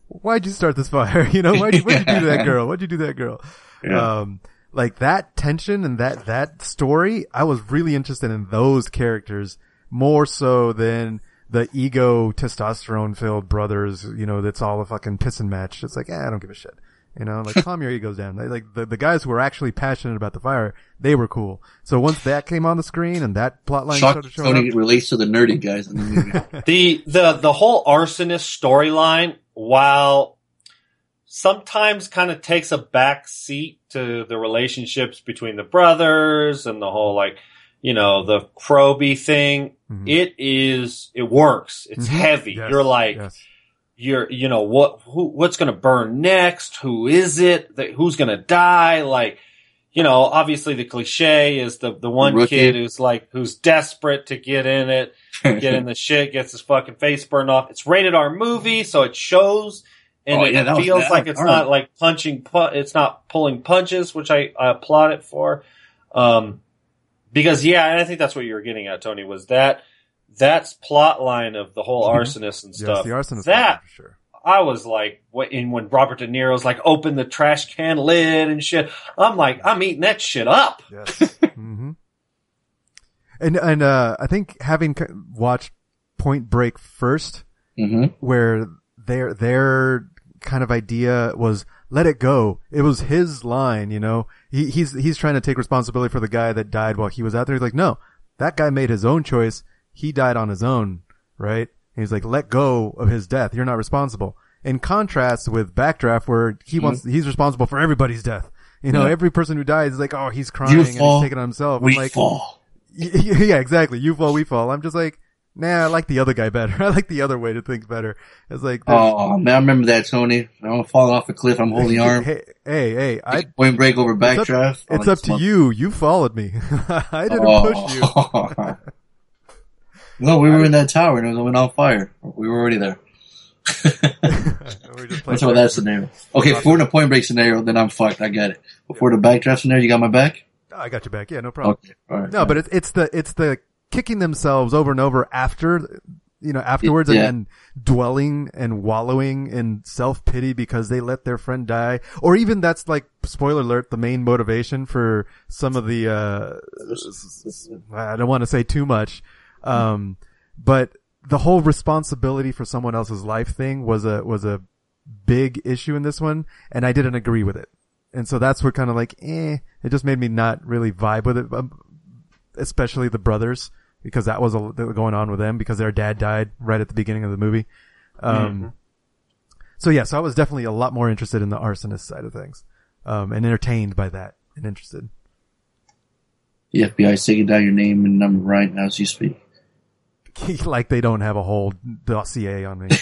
"Why'd you start this fire? You know, why'd you, what'd you do that girl? What'd you do that girl?" Yeah. Um, like that tension and that that story, I was really interested in those characters more so than the ego testosterone filled brothers. You know, that's all a fucking pissing match. It's like, eh, I don't give a shit. You know, like *laughs* calm your egos down. Like the, the guys who were actually passionate about the fire, they were cool. So once that came on the screen and that plot line Shock started showing Tony up, relates to the nerdy guys in the movie. *laughs* the the the whole arsonist storyline, while sometimes kind of takes a back seat to the relationships between the brothers and the whole like you know the Croby thing, Mhm. it is it works. It's Mhm. heavy. Yes, You're like yes. you're you know what who what's going to burn next? Who is it? That who's going to die? Like you know, obviously the cliche is the the one Rookie. kid who's like who's desperate to get in it get in *laughs* the shit, gets his fucking face burned off. It's rated R movie, so it shows, and Oh, it yeah, was feels like it's not right. like punching. Pu- it's not pulling punches, which I, I applaud it for. Um, because yeah, and I think that's what you were getting at, Tony. Was that that's plot line of the whole arsonist and Mm-hmm. Yes, stuff? the arsonist that for sure. I was like, what, in when Robert De Niro's like, open the trash can lid and shit. I'm like, I'm eating that shit up. Yes. mm-hmm. And and uh, I think having watched Point Break first, hmm where their their kind of idea was let it go. It was his line, you know. He he's he's trying to take responsibility for the guy that died while he was out there. He's like, no, that guy made his own choice. He died on his own, right? And he's like, let go of his death. You're not responsible. In contrast with Backdraft, where he mm-hmm. wants he's responsible for everybody's death. You know, Yeah. every person who dies is like, oh, he's crying You and fall, he's taking it on himself. We I'm like, fall. *laughs* Yeah, exactly. You fall, we fall. I'm just like, nah, I like the other guy better. *laughs* I like the other way to think better. It's like, oh, there's- Oh man, I remember that, Tony. I'm falling off a cliff. I'm holding *laughs* arm. hey, hey, hey, I, Point break over it's up, backdraft. it's up to you. You followed me. *laughs* I didn't oh. push you. no, we were in that tower and it was on fire. We were already there. Playing Let's that scenario. Okay, if we're in a point break scenario, then I'm fucked. I get it. Before the backdraft scenario, you got my back? I got your back. Yeah, no problem. Okay. Right. No, but it's it's the it's the kicking themselves over and over after you know afterwards Yeah. and then dwelling and wallowing in self pity because they let their friend die. Or even that's like spoiler alert the main motivation for some of the uh I don't want to say too much um but the whole responsibility for someone else's life thing was a was a big issue in this one and I didn't agree with it. And so that's what kind of like eh it just made me not really vibe with it um, especially the brothers because that was a, that was going on with them because their dad died right at the beginning of the movie. Um, so yeah, so I was definitely a lot more interested in the arsonist side of things, um, and entertained by that and interested. The FBI is taking down your name and number right now as you speak. *laughs* *laughs* like they don't have a whole dossier on me. *laughs*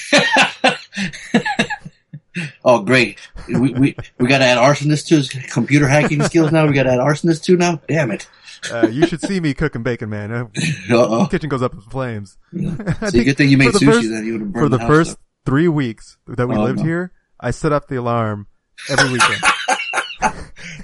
Oh, great. We, we, we gotta add arsonist to his computer hacking skills now. We gotta add arsonist too now. Damn it. Uh, you should see me cooking bacon, man. Uh, Uh-oh. kitchen goes up in flames. *laughs* I See, good thing you for made the sushi first- then. You would've burned For the the house first down. three weeks that we Oh, lived no. here, I set up the alarm every weekend. *laughs*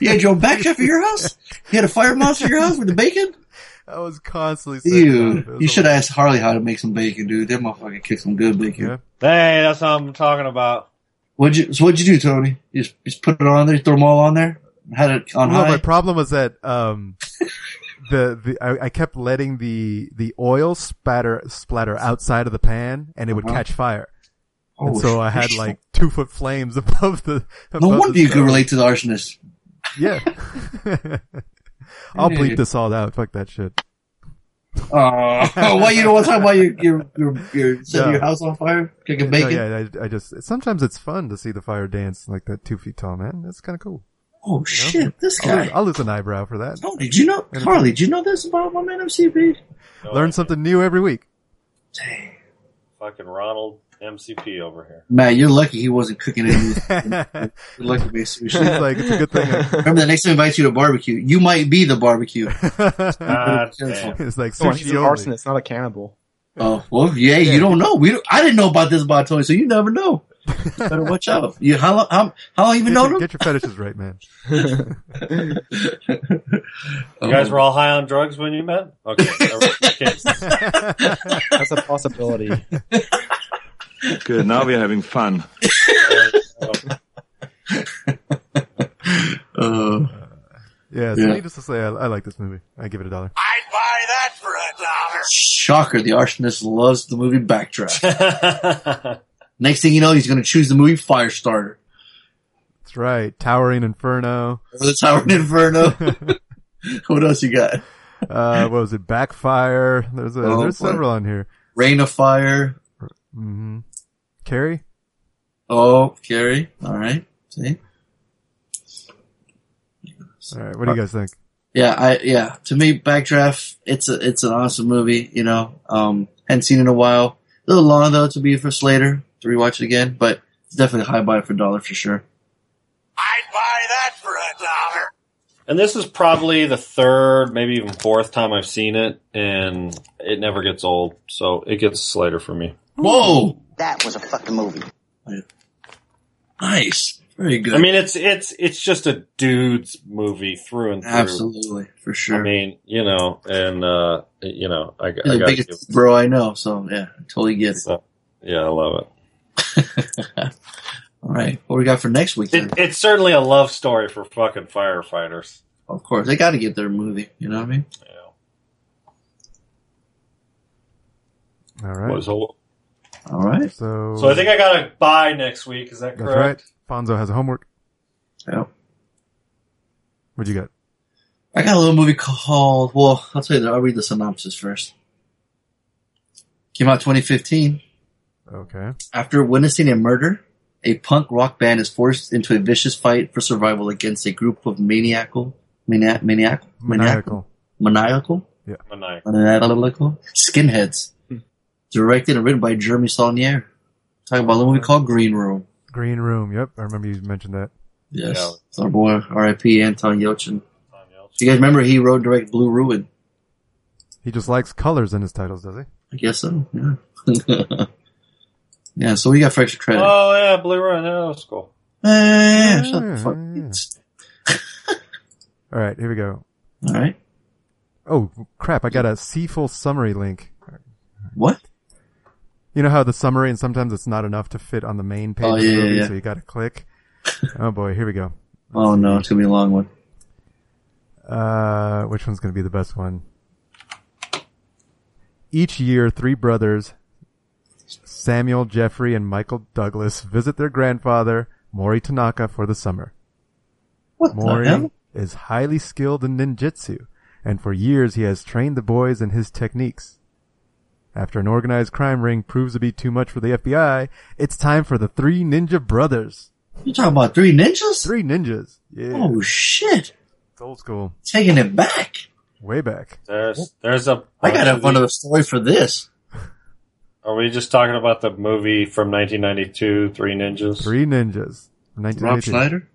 You had your own backdraft at your house? You had a fire monster at your house with the bacon? *laughs* I was constantly setting it up. Ew. You should ask Harley how to make some bacon, dude. That motherfucker kick some good bacon. Yeah. Hey, that's what I'm talking about. What'd you, so what'd you do, Tony? You just, just put it on there, throw them all on there? Had it on Well, high? my problem was that um, *laughs* the the I, I kept letting the the oil spatter splatter outside of the pan, and it would Uh-huh. catch fire. and Oh, so I had like two foot flames *laughs* above the. No above wonder the you could relate to the arsonist. Yeah. *laughs* I'll bleep this all out. Fuck that shit. Oh, why you don't want to talk about your, your, your, your setting No. your house on fire? No, bacon? yeah, I, I just sometimes it's fun to see the fire dance like that two feet tall man. That's kind of cool. Oh shit, this I'll, guy. lose- I'll lose an eyebrow for that. Oh, did you know, Harley, did you know this about my man MCP? Learn something new every week. Dang. Fucking Ronald MCP over here. Matt, you're lucky he wasn't cooking any. *laughs* you're lucky to make sushi. He's like, it's a good thing. I- *laughs* *laughs* Remember the next time he invites you to barbecue, you might be the barbecue. God it's like Come on, he's sushi an only. arsonist, not a cannibal. Oh well, yeah, you don't know. We don't, I didn't know about this about Tony, so you never know. Better watch out. You how long? How, how long you been Get known your, him? get your fetishes right, man. *laughs* You guys were all high on drugs when you met? Okay. *laughs* okay. That's a possibility. Good. Now we're having fun. *laughs* Uh, Yeah, so Yeah. needless to say, I, I like this movie. I give it a dollar. I'd buy that for a dollar. shocker! The arsonist loves the movie Backdraft. Next thing you know, he's going to choose the movie Firestarter That's right. Towering Inferno. the Tower of Inferno. *laughs* *laughs* what else you got? Uh, what was it? Backfire. There's a, Oh, there's boy. several on here. Rain of Fire. Mm-hmm. Carrie? Oh, Carrie. All right. See. All right. What do you guys think? Yeah, I yeah. To me, Backdraft, it's a it's an awesome movie. You know, um, hadn't seen it in a while. A little long though to be for Slater to rewatch it again, but it's definitely a high buy for a dollar for sure. I'd buy that for a dollar. And this is probably the third, maybe even fourth time I've seen it, and it never gets old. So it gets Slater for me. Whoa, That was a fucking movie. nice, very good. I mean, it's it's it's just a dude's movie through and through. absolutely for sure. I mean, you know, and uh, you know, I, I He's the got biggest bro I know, so yeah, I totally get it. so, yeah, I love it. *laughs* All right, what we got for next week? It. It's certainly a love story for fucking firefighters. Of course, they got to get their movie. You know what I mean? Yeah. All right. Was whole- All right. So, So I think I got to buy next week. Is that that's correct? right. Fonzo has a homework. Yeah. What'd you got? I got a little movie called. Well, I'll tell you. that. I'll read the synopsis first. Came out 2015. Okay. After witnessing a murder, a punk rock band is forced into a vicious fight for survival against a group of maniacal, maniac, maniac, maniacal, Maniacal. maniacal, Maniacal. maniacal skinheads. Hmm. Directed and written by Jeremy Saulnier. Talking about a movie called Green Room. Green Room. Yep. I remember you mentioned that. Yes, Yeah. it's our boy R.I.P. Anton Yelchin. You guys remember he wrote and directed Blue Ruin? He just likes colors in his titles, does he? I guess so. Yeah. *laughs* yeah. So we got for extra credit. Oh yeah, Blue Ruin. Yeah, that's cool. Eh, shut the fuck. *laughs* All right. Here we go. All right. Oh crap! I got a C-full summary link. What? You know how the summary and sometimes it's not enough to fit on the main page Oh, of the movie, yeah. so you got to click. oh boy, here we go. *laughs* Oh no, it's gonna be a long one. Uh, which one's going to be the best one? Each year, three brothers, Samuel, Jeffrey, and Michael Douglas, visit their grandfather, Mori Tanaka, for the summer. What Mori the hell? is highly skilled in ninjutsu, and for years he has trained the boys in his techniques. After an organized crime ring proves to be too much for the FBI, it's time for the three ninja brothers. You talking about three ninjas? Three ninjas. Yeah. Oh shit! It's old school. Taking it back. way back. There's there's a. I got bunch a of of the- story for this. Are we just talking about the movie from 1992, Three Ninjas? Three Ninjas. Rob Schneider.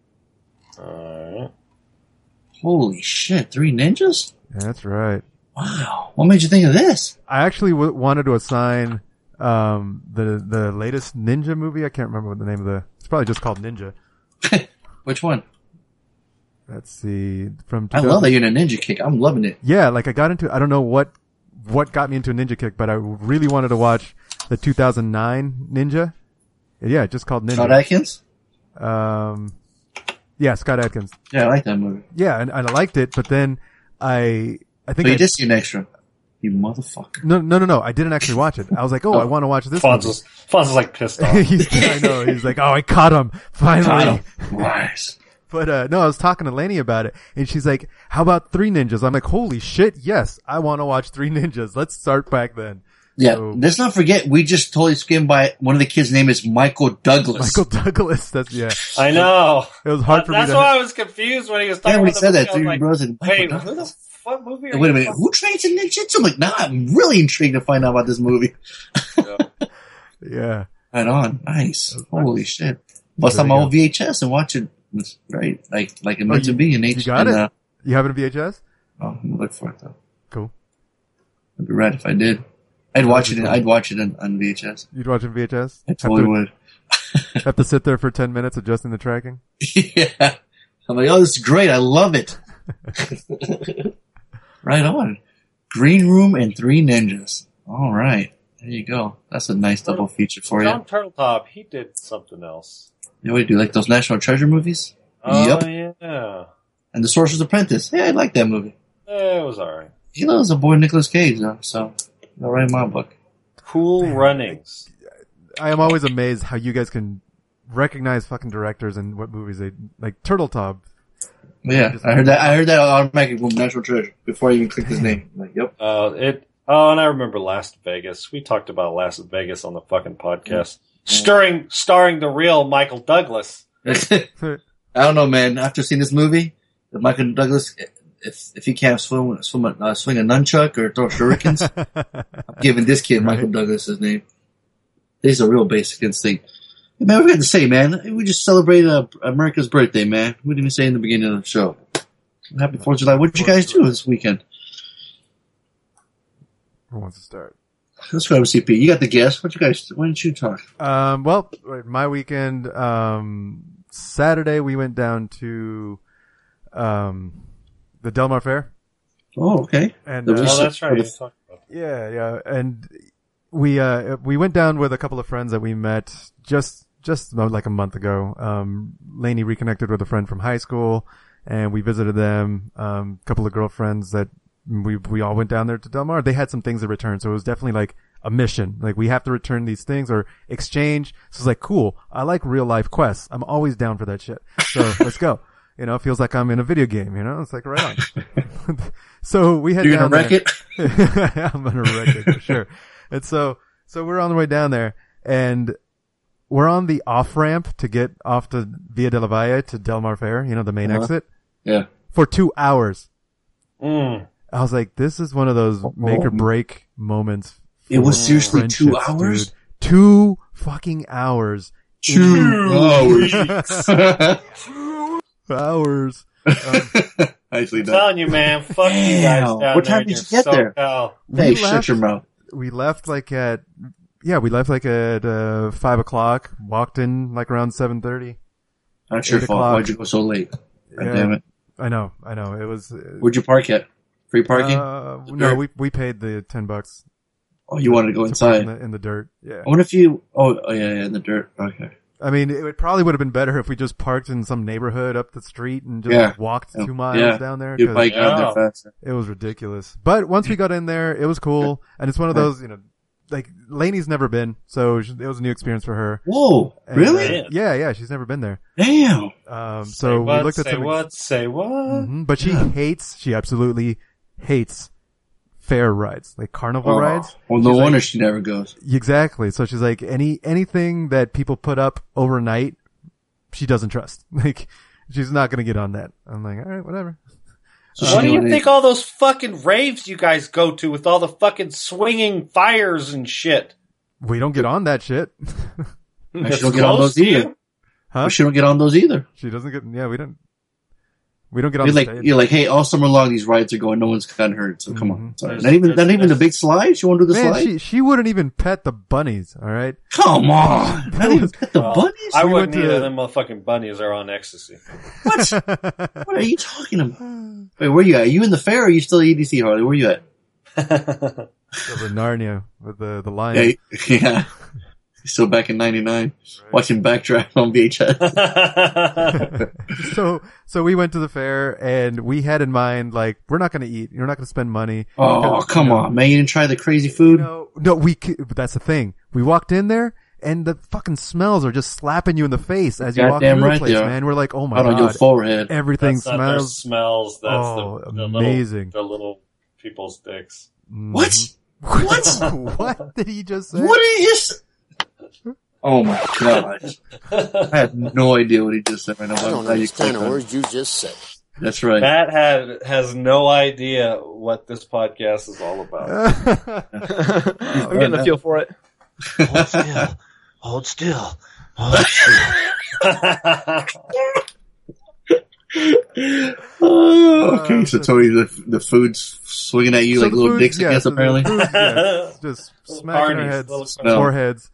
Alright. Holy shit! Three ninjas. That's right. Wow. What made you think of this? I actually w- wanted to assign um, the the latest Ninja movie. I can't remember what the name of the. It's probably just called Ninja. *laughs* Which one? Let's see. From I love that you're in a ninja kick. I'm loving it. Yeah, like I got into. I don't know what what got me into a Ninja Kick, but I really wanted to watch the 2009 Ninja. Yeah, just called Ninja. Scott Adkins. Um, yeah, Scott Adkins. Yeah, I like that movie. Yeah, and, and I liked it, but then I I think So you I, did see an extra. You motherfucker. no no no no I didn't actually watch it. I was like, oh, I want to watch this. Fonz is, Fonz is like pissed off. *laughs* I know. He's like, oh, I caught him finally. Caught him. Nice. But uh no, I was talking to Lainey about it, and she's like, "How about Three Ninjas?" I'm like, "Holy shit, yes, I want to watch Three Ninjas. Let's start back then." Yeah, So- let's not forget we just totally skimmed by one of the kids' name is Michael Douglas. Michael Douglas. That's yeah. I know. It was hard for me That's to. why I was confused when he was talking Yeah, when he said the that, movie. I was Three like, Brothers and Michael Wait, who the fuck movie are Wait a you minute, talking who trains in ninjutsu? I'm like, nah, I'm really intrigued to find out about this movie. *laughs* yeah. Right on, nice. Holy shit! Bust There out my old VHS and watch it. Right, like like it meant you- to be in H. You got and, it. Uh, You have it in VHS? oh, I'm gonna look for it though. Cool. I'd be right if I did. I'd watch it. In, I'd watch it on, on VHS. You'd watch it in VHS? I totally have, to, would. *laughs* have to sit there for ten minutes adjusting the tracking. *laughs* yeah. I'm like, oh, this is great. I love it. *laughs* right on. Green Room and Three Ninjas. All right. There you go. That's a nice double feature for you. Jon Turteltaub, he did something else. You know what do you like those National Treasure movies? Oh Yep. yeah, And The Sorcerer's Apprentice. Yeah, I like that movie. Eh, it was alright. He loves a boy Nicolas Cage, though, so all right in my book. Cool Runnings. I am always amazed how you guys can recognize fucking directors and what movies they like. Turteltaub. Yeah, I heard that. I heard that automatically from National Treasure before I even clicked his name. I'm like, yep. Uh, it. Oh, and I remember Last Vegas. We talked about Last Vegas on the fucking podcast, starring starring the real Michael Douglas. *laughs* I don't know, man. After seeing this movie, if Michael Douglas, if if he can't swim, swim a, uh, swing a nunchuck or throw shurikens, *laughs* I'm giving this kid Michael Douglas his name. He's a real basic instinct. Hey, man, what we got to say, man? We just celebrated uh, America's birthday, man. We didn't even say in the beginning of the show. Happy Fourth of July. What did you guys do this weekend? Who wants to start? Let's go over CP. You got the guest. What you guys? Why don't you talk? Um, well, my weekend, um, Saturday we went down to, um, the Del Mar Fair. Oh, okay. And, uh, Oh, that's right. the- about Yeah, yeah, and we uh we went down with a couple of friends that we met just just about like a month ago. Um, Lainey reconnected with a friend from high school, and we visited them. Um, a couple of girlfriends that we we all went down there to Del Mar. They had some things to return, so it was definitely like a mission. Like we have to return these things or exchange. So it's like cool. I like real life quests. I'm always down for that shit. So let's go. *laughs* You know, it feels like I'm in a video game. You know, it's like right on. *laughs* *laughs* so we had You're down gonna wreck there. it? *laughs* I'm gonna wreck it for sure. And so, so we're on the way down there, and we're on the off ramp to get off to Via de la Valle to Del Mar Fair. You know, the main Uh-huh. exit Yeah. for two hours. Mm. I was like, this is one of those make or break moments. It was seriously two hours? dude. Two fucking hours. Two hours. Nicely *laughs* I'm done. telling you, man. Fuck you guys Damn. down What there time in did your you get there? SoCal. Hey, We shut left- your mouth. We left like at, yeah, we left like at, uh, five o'clock, walked in like around 7.30. That's your Eight fault. o'clock. Why'd you go so late? God Yeah. damn it. I know, I know. It was, uh, Where'd you park at? Free parking? Uh, no, Dirt? we we paid the ten bucks. oh, you wanted to go to park inside. in the, in the dirt. Yeah, I wonder if you. Oh, oh yeah, yeah, in the dirt. Okay. I mean, it probably would have been better if we just parked in some neighborhood up the street and just Yeah. walked two miles Yeah. down there. You'd 'cause probably get out Yeah. there faster. It was ridiculous. But once we got in there, it was cool, and it's one of those, you know, like Lainey's never been, so it was a new experience for her. Whoa, And, really? uh, yeah, yeah, she's never been there. Damn. Um, Say so what, we looked at say some. what? Say what? Mhm, but she hates. She absolutely hates fair rides, like carnival Oh, rides. Well, no She's like- wonder she never goes. Exactly. So she's like, any, anything that people put up overnight, she doesn't trust. *laughs* Like, she's not gonna get on that. I'm like, alright, whatever. So what do you think all those fucking raves you guys go to with all the fucking swinging fires and shit? We don't get on that shit. She don't get on those either. Huh? But she don't get on those either. She doesn't get. Yeah, we don't. We don't get on. You're the like stage. you're like, hey, all summer long these rides are going, no one's gotten hurt. So come on, mm-hmm. sorry. There's- Not even not even the big slides. You want to do the Man, slide? she she wouldn't even pet the bunnies. All right. Come on, not even pet the Well, bunnies. I We wouldn't went to- either. Them motherfucking bunnies are on ecstasy. What? *laughs* what are you talking about? Wait, where are you at? Are you in the fair or are you still at EDC, Harley? Where are you at? *laughs* Over Narnia with the the lion. Yeah, yeah. Still back in '99, watching Backdraft on VHS. *laughs* *laughs* so so we went to the fair and we had in mind like we're not going to eat. You're not going to spend money. Oh, Because, come you know, on, man! You didn't try the crazy food. No, no, we. c- But that's the thing. We walked in there. And the fucking smells are just slapping you in the face as you walk Goddamn through right the place, they man. We're like, oh my Out god, on your forehead. everything That's not smells. smells. That's Oh, the, the amazing. Little, the little people's dicks. What? Mm-hmm. *laughs* What? what did he just say? What did he just? Oh my god! *laughs* I have no idea what he just said right now. I don't How you understand a click word you just said. That's right. Matt had has no idea what this podcast is all about. *laughs* I'm getting a feel for it. Hold still. Hold still. Hold Oh, *laughs* okay, so Tony, the the food's swinging at you So like little food- dicks, I guess. so apparently, food, yeah, just Little smacking our heads, little carnies. foreheads,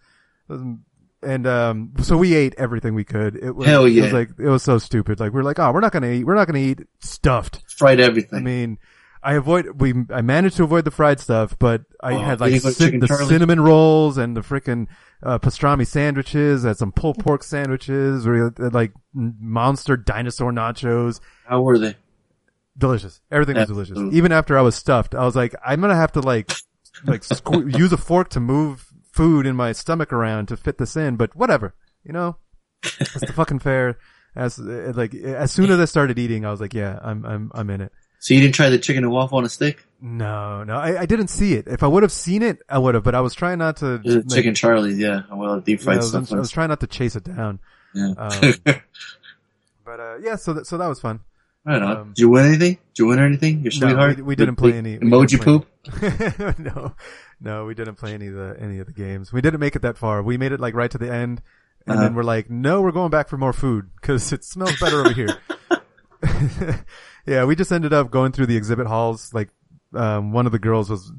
and um, so we ate everything we could. It was, Hell It yeah. was like it was so stupid. Like we're like, oh, we're not gonna eat. We're not gonna eat stuffed. fried everything. I mean, I avoid we I managed to avoid the fried stuff, but I Oh, had like the Charlie? cinnamon rolls and the freaking uh, pastrami sandwiches. I had some pulled pork sandwiches, or uh, like monster dinosaur nachos. How were they? Delicious. Everything was delicious. Even after I was stuffed, I was like, I'm gonna have to like like squ- use a fork to move food in my stomach around to fit this in. But whatever, you know, it's the fucking fair. As uh, like as soon as I started eating, I was like, yeah, I'm I'm I'm in it. So you didn't try the chicken and waffle on a stick? No, no, I, I didn't see it. If I would have seen it, I would have. But I was trying not to. Like, chicken Charlie's, yeah. Well, deep yeah, fried I, was, stuff. I was trying not to chase it down. yeah. Um, *laughs* but uh, yeah, so that, so that was fun. right on. um, Did you win anything? Did you win anything? Your No, sweetheart? we, we didn't play any Emoji poop? *laughs* no, no, we didn't play any of the any of the games. We didn't make it that far. We made it like right to the end, and Uh-huh. then we're like, no, we're going back for more food because it smells better over here. *laughs* yeah, we just ended up going through the exhibit halls. Like, um, one of the girls was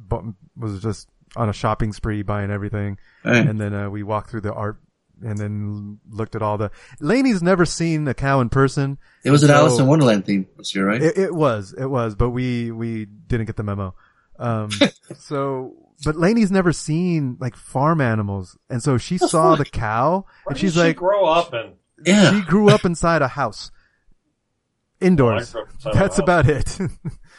was just on a shopping spree buying everything, Hey. and then uh, we walked through the art. And then looked at all the. Lainey's never seen a cow in person. It was an so- Alice in Wonderland theme this year, right? it, it was, it was, but we we didn't get the memo. Um, *laughs* so, but Lainey's never seen like farm animals, and so she saw the cow, Where and did she's she like, grow up in? yeah. she grew up inside a house, indoors. Oh, I grew up inside That's house. about it.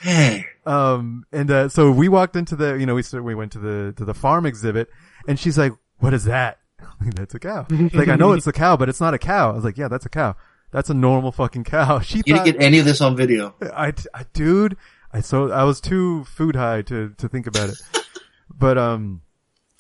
*laughs* Um, and uh, so we walked into the, you know, we we went to the to the farm exhibit, and she's like, "What is that?" *laughs* Like, That's a cow. like I know it's a cow, but it's not a cow. I was like, "Yeah, that's a cow. That's a normal fucking cow." *laughs* She You thought, didn't get any of this on video. I, I dude, I so I was too food high to to think about it, but um,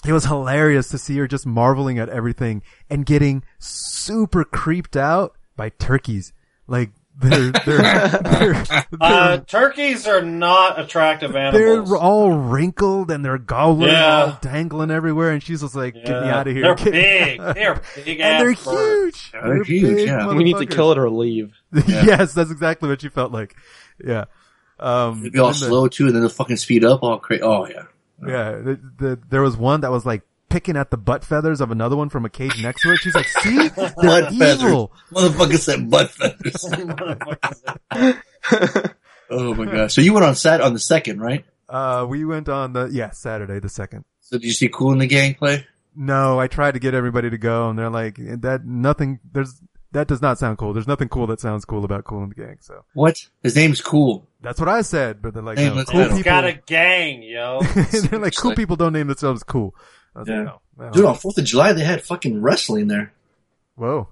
it was hilarious to see her just marveling at everything and getting super creeped out by turkeys. Like they're *laughs* they're they're, Uh, they're, turkeys are not attractive animals. they're all wrinkled and they're gobbler Yeah. all dangling everywhere, and she's just like, "Get me out of here!" They're Get big. They're big and they're ass birds. huge. They're huge, big yeah. We need to kill it or leave. *laughs* Yeah. yes, that's exactly what she felt like. Yeah. Um, It'd be all and the- slow too, and then they'll fucking speed up all crazy. Oh yeah. Yeah, the, the, there was one that was like picking at the butt feathers of another one from a cage next to it. She's like, "See, *laughs* they're Butt feathers. evil." Motherfucker said butt feathers. *laughs* oh my gosh. So you went on sat on the second, right? Uh, we went on the yeah Saturday the second. So did you see Kool and the Gang play? No, I tried to get everybody to go, and they're like, "That nothing. There's that does not sound cool. There's nothing cool that sounds cool about Kool and the Gang." So What? His name's Cool. that's what I said. But they're like, Hey, no, cool have it. It's people. got a gang, yo. *laughs* they're like, cool people don't name themselves cool. I was Yeah. like, no, no. Dude, on Fourth of July they had fucking wrestling there. whoa.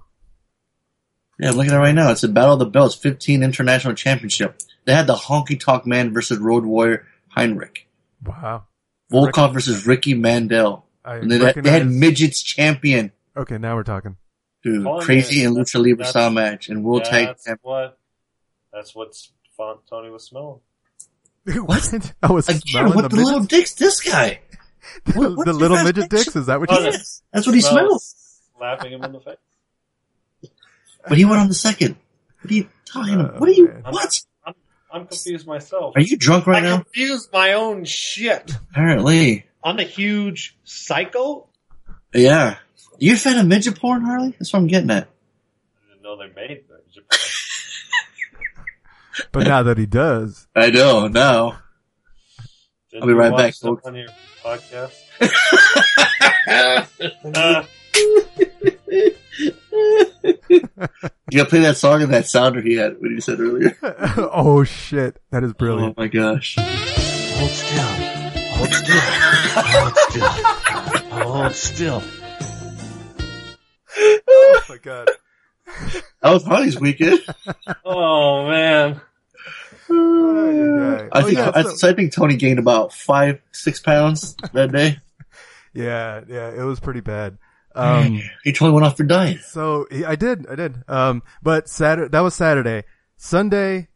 Yeah, I'm at it right now. It's a Battle of the Belts 15 International Championship. They had the Honky Tonk Man versus Road Warrior Heinrich. Wow. Volkov versus Ricky Mandel. I And they, had- they had midgets champion. Okay, now we're talking. Dude, oh, Calling crazy it- and lucha libre that's- style match and world tag That's champ. what. That's what's font Tony was smelling. *laughs* what? I was Again, smelling what the the, little dicks this guy? *laughs* What- the little fascination? midget dicks? Is that what you Oh, said? Yes, that's what he smells. Slapping him in the face. *laughs* But he went on the second. What are you talking about? What are Oh, you, uh, what? I'm, I'm confused myself. Are you drunk right now? I now? confused my own shit. Apparently. I'm a huge psycho. Yeah. You a fan of midget porn, Harley? That's what I'm getting at. I didn't know they made that. in Japan. But now that he does, I know, now. Didn't I'll be right back, folks. On your podcast. *laughs* You gotta play that song and that sounder he had, what he said earlier. *laughs* oh shit, that is brilliant! Oh my gosh. Hold still. Hold still. Hold still. Hold still. Oh my god. *laughs* That was Harley's weekend. *laughs* oh man. I Oh, think, yeah, I, so- so I think Tony gained about five, six pounds that day. Yeah, yeah, it was pretty bad. Um, he totally went off for diet. So he- I did, I did. Um, but Saturday, that was Saturday. Sunday,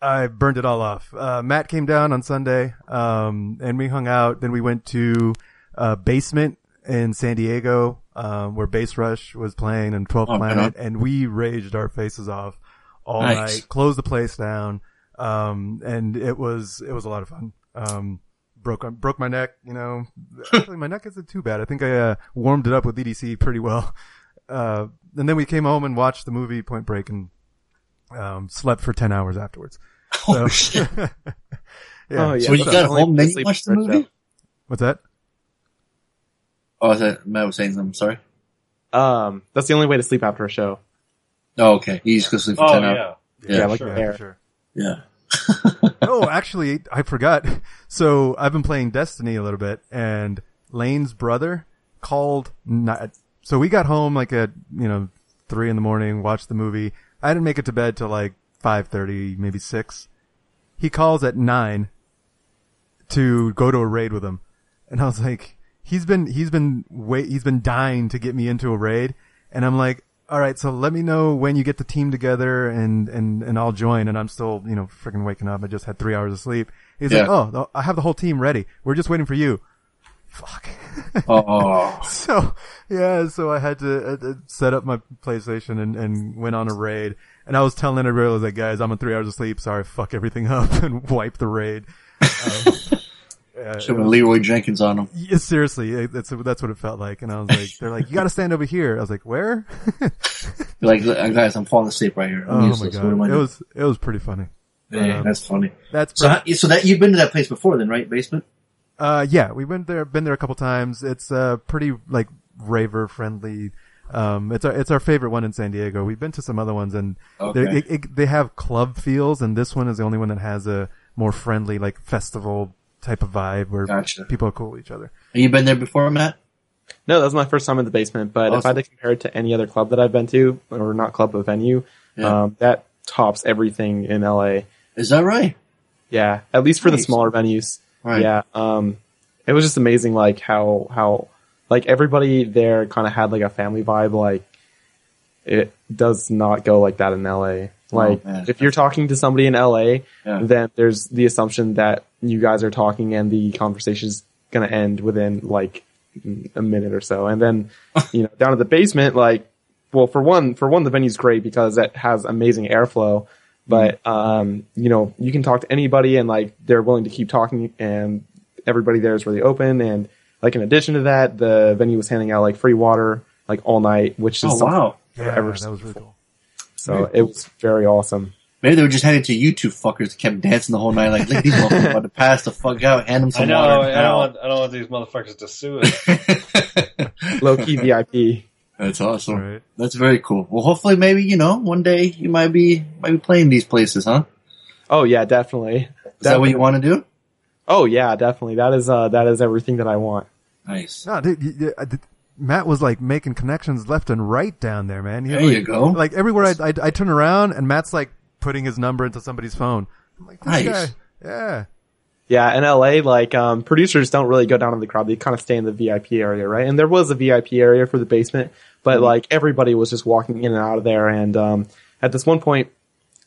I burned it all off. Uh, Matt came down on Sunday, um, and we hung out. Then we went to uh, basement in San Diego, um, where Bass Rush was playing and 12th Oh, Planet, right and we raged our faces off all Nice. night. Closed the place down, um, and it was it was a lot of fun. Um, broke broke my neck. You know, actually my neck isn't too bad. I think I uh, warmed it up with EDC pretty well. Uh, and then we came home and watched the movie Point Break and um, slept for ten hours afterwards. Oh, So- *laughs* shit. yeah. Oh, yeah. So you got home, then you watched the movie? show. What's that? Oh, I thought Matt was saying something. Sorry. Um, that's the only way to sleep after a show. Oh, okay. You just go sleep for Oh 10 yeah. hours. Yeah, Yeah. like sure. a bear. Sure. Yeah. *laughs* oh, actually, I forgot. So I've been playing Destiny a little bit, and Lane's brother called. Not, so we got home like at you know three in the morning, watched the movie. I didn't make it to bed till like five thirty, maybe six. He calls at nine to go to a raid with him, and I was like, he's been he's been wait he's been dying to get me into a raid, and I'm like, all right, so let me know when you get the team together and, and, and I'll join. And I'm still, you know, freaking waking up. I just had three hours of sleep. He's Yeah. like, oh, I have the whole team ready. We're just waiting for you. Fuck. *laughs* Oh. so, yeah, so I had to uh, uh, set up my PlayStation and, and went on a raid. And I was telling everybody, I was like, guys, I'm on three hours of sleep. Sorry, fuck everything *laughs* up and wipe the raid. Um, yeah, Should Leeroy Jenkins on him. yeah, seriously, that's that's what it felt like, and I was like, "They're like, you got to stand over here." I was like, "Where?" *laughs* Like, guys, I'm falling asleep right here. I'm oh my useless. I god, it doing?" was it was pretty funny. Dang, um, that's funny. That's So, how- so that you've been to that place before, then, right? Basement. Uh, yeah, we went there, been there a couple times. It's uh pretty like raver friendly. Um, it's our it's our favorite one in San Diego. We've been to some other ones, and Okay. they it, it, they have club feels, and this one is the only one that has a more friendly like festival type of vibe where Gotcha. people are cool with each other. Have you been there before, Matt? No, that was my first time in the basement. But if I had to compare it to any other club that I've been to, or not club but venue, Yeah. um, that tops everything in LA. Is that right? Yeah, at least for the smaller venues. Right. Yeah, um, it was just amazing, like how how like everybody there kind of had like a family vibe. Like it does not go like that in LA. Like Oh, man. if you're talking to somebody in LA, Yeah. then there's the assumption that you guys are talking and the conversation's gonna end within like a minute or so, and then *laughs* you know down at the basement, like well for one for one the venue's great because it has amazing airflow but um you know you can talk to anybody and like they're willing to keep talking and everybody there is really open and like in addition to that the venue was handing out like free water like all night which is Oh wow. Yeah, ever that was really cool. So it was very awesome Maybe they were just heading to you two fuckers that kept dancing the whole night. Like, look, these motherfuckers about to pass the fuck out. Hand them I some know. water. I don't want. I don't want these motherfuckers to sue us. *laughs* low key vip That's awesome. Right. That's very cool. Well, hopefully, maybe you know, one day you might be might be playing these places, huh? oh yeah definitely Is that what you want to do? oh yeah definitely that is uh that is everything that i want Nice. No, dude, you- you- I did- Matt was like making connections left and right down there, man. He was There like, you go. Like everywhere I, I I turn around and Matt's like putting his number into somebody's phone. I'm like, this Nice. guy, yeah. Yeah, in LA, like um, producers don't really go down in the crowd; they kind of stay in the VIP area, right? And there was a VIP area for the basement, but like everybody was just walking in and out of there. And um, at this one point,